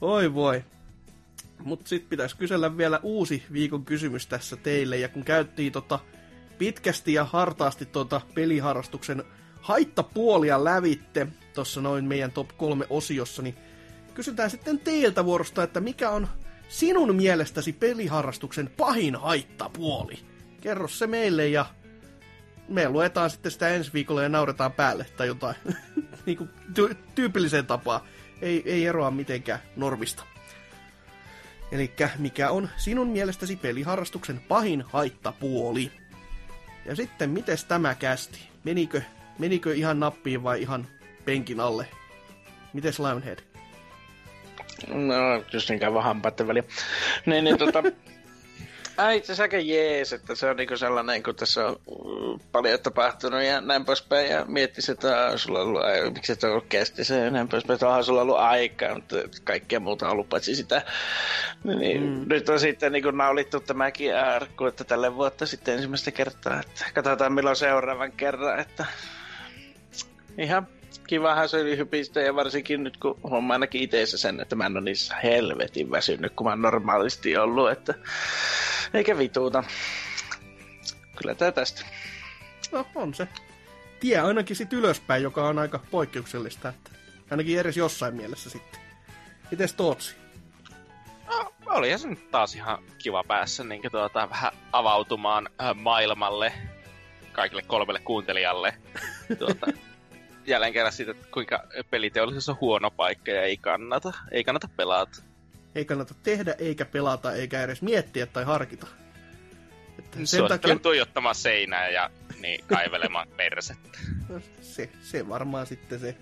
Oi voi. Mutta sitten pitäisi kysellä vielä uusi viikon kysymys tässä teille. Ja kun käyttiin tota pitkästi ja hartaasti tota peliharrastuksen haittapuolia lävitte tuossa noin meidän top kolme osiossa, niin kysytään sitten teiltä vuorosta, että mikä on sinun mielestäsi peliharrastuksen pahin haittapuoli? Kerro se meille ja me luetaan sitten sitä ensi viikolla ja nauretaan päälle tai jotain. niin kuin ty- tyypilliseen tapaan. Ei, ei eroa mitenkään normista. Eli mikä on sinun mielestäsi peliharrastuksen pahin haittapuoli? Ja sitten, mites tämä kästi? Menikö, menikö ihan nappiin vai ihan penkin alle? Mites Lionhead? No, just niinkään vaan hampaiden väliä. Niin, niin tota... Ai, itse asiassa aika jees, että se on niinku sellainen, kun tässä on mm, paljon tapahtunut ja näin poispäin, ja miettisi, että on sulla ollut, ai, miksi et ollut kesti se ja näin poispäin, että onhan sulla ollut aikaa, mutta kaikkea muuta on ollut paitsi sitä. Niin, mm. Nyt on sitten niinku naulittu tämäkin arkku, että tälle vuotta sitten ensimmäistä kertaa, että katsotaan milloin seuraavan kerran, että ihan kivahan se oli hypistä ja varsinkin nyt kun huomaa ainakin itse sen, että mä en ole niissä helvetin väsynyt, kun mä oon normaalisti ollut, että eikä vituuta. Kyllä tää tästä. No on se. Tie ainakin sit ylöspäin, joka on aika poikkeuksellista, että ainakin edes jossain mielessä sitten. Mites Tootsi? No, oli se nyt taas ihan kiva päässä niin tuota, vähän avautumaan maailmalle kaikille kolmelle kuuntelijalle. Tuota, jälleen kerran siitä, että kuinka peliteollisuus on huono paikka ja ei kannata, ei kannata pelata. Ei kannata tehdä, eikä pelata, eikä edes miettiä tai harkita. Että sen takia... tuijottamaan seinää ja niin, kaivelemaan persettä. No, se, se varmaan sitten se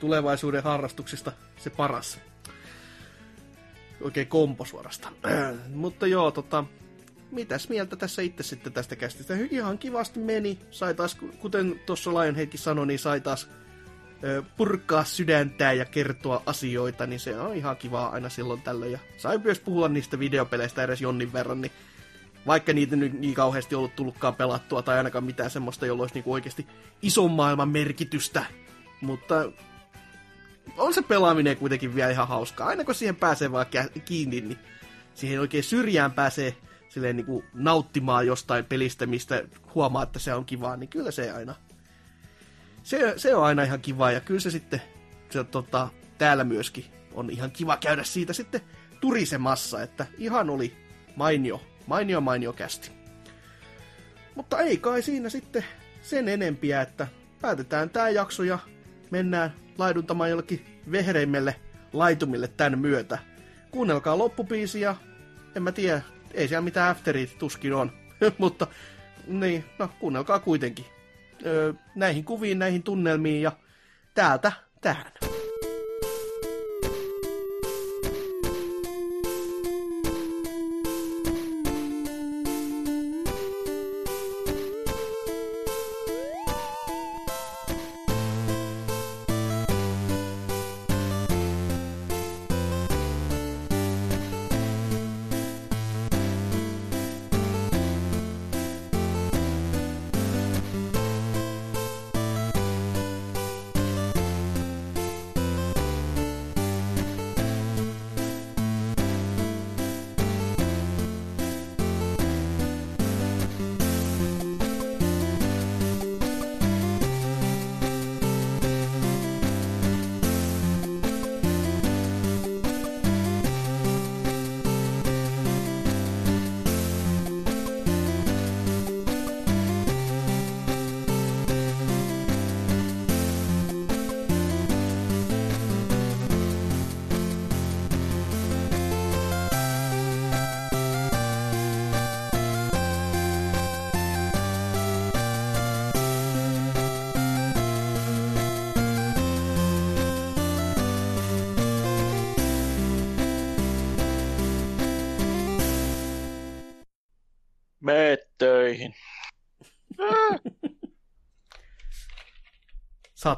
tulevaisuuden harrastuksista se paras. Oikein kompo suorastaan. Mutta joo, tota, mitäs mieltä tässä itse sitten tästä kästistä? Ihan kivasti meni. Sai taas, kuten tuossa Lionheadkin sanoi, niin sai taas ö, purkaa sydäntää ja kertoa asioita, niin se on ihan kivaa aina silloin tällöin. Ja sai myös puhua niistä videopeleistä edes jonnin verran, niin vaikka niitä nyt niin kauheasti ollut tullutkaan pelattua, tai ainakaan mitään semmoista, jolla olisi niinku oikeasti ison maailman merkitystä. Mutta on se pelaaminen kuitenkin vielä ihan hauskaa. Aina kun siihen pääsee vaan kiinni, niin siihen oikein syrjään pääsee silleen niin kuin nauttimaan jostain pelistä, mistä huomaa, että se on kivaa, niin kyllä se aina, se, se on aina ihan kiva, ja kyllä se sitten se, tota, täällä myöskin on ihan kiva käydä siitä sitten turisemassa, että ihan oli mainio, mainio, mainio kästi. Mutta ei kai siinä sitten sen enempiä, että päätetään tämä jakso ja mennään laiduntamaan jollekin vehreimmelle laitumille tämän myötä. Kuunnelkaa loppupiisiä, en mä tiedä, ei siellä mitään afterit tuskin on. Mutta niin, no kuunnelkaa kuitenkin. Öö, näihin kuviin, näihin tunnelmiin ja täältä tähän.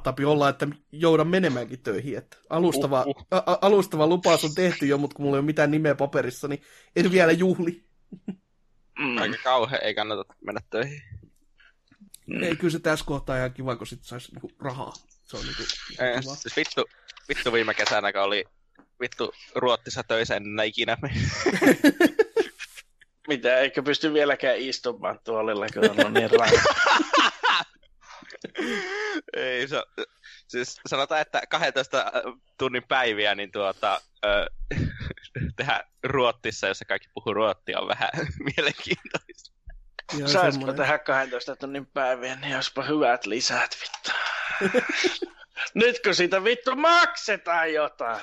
Saattaa olla, että joudan menemäänkin töihin. Että alustava, uh, uh. A- alustava lupaus on tehty jo, mutta kun mulla ei ole mitään nimeä paperissa, niin en vielä juhli. Mm. Aika kauhean, ei kannata mennä töihin. Mm. Ei, kyllä se tässä kohtaa ihan kiva, kun sit saisi niinku rahaa. Se on niinku ei, siis vittu, vittu viime kesänä, kun oli vittu Ruottissa töissä en ikinä Mitä, eikö pysty vieläkään istumaan tuolilla, kun on niin rankka. Ei, se, siis sanotaan, että 12 tunnin päiviä, niin tuota, ö, tehdä ruottissa, jossa kaikki puhuu ruottia, on vähän mielenkiintoista. Saisiko tehdä 12 tunnin päiviä, niin jospa hyvät lisät, vittu. Nyt kun siitä vittu maksetaan jotain.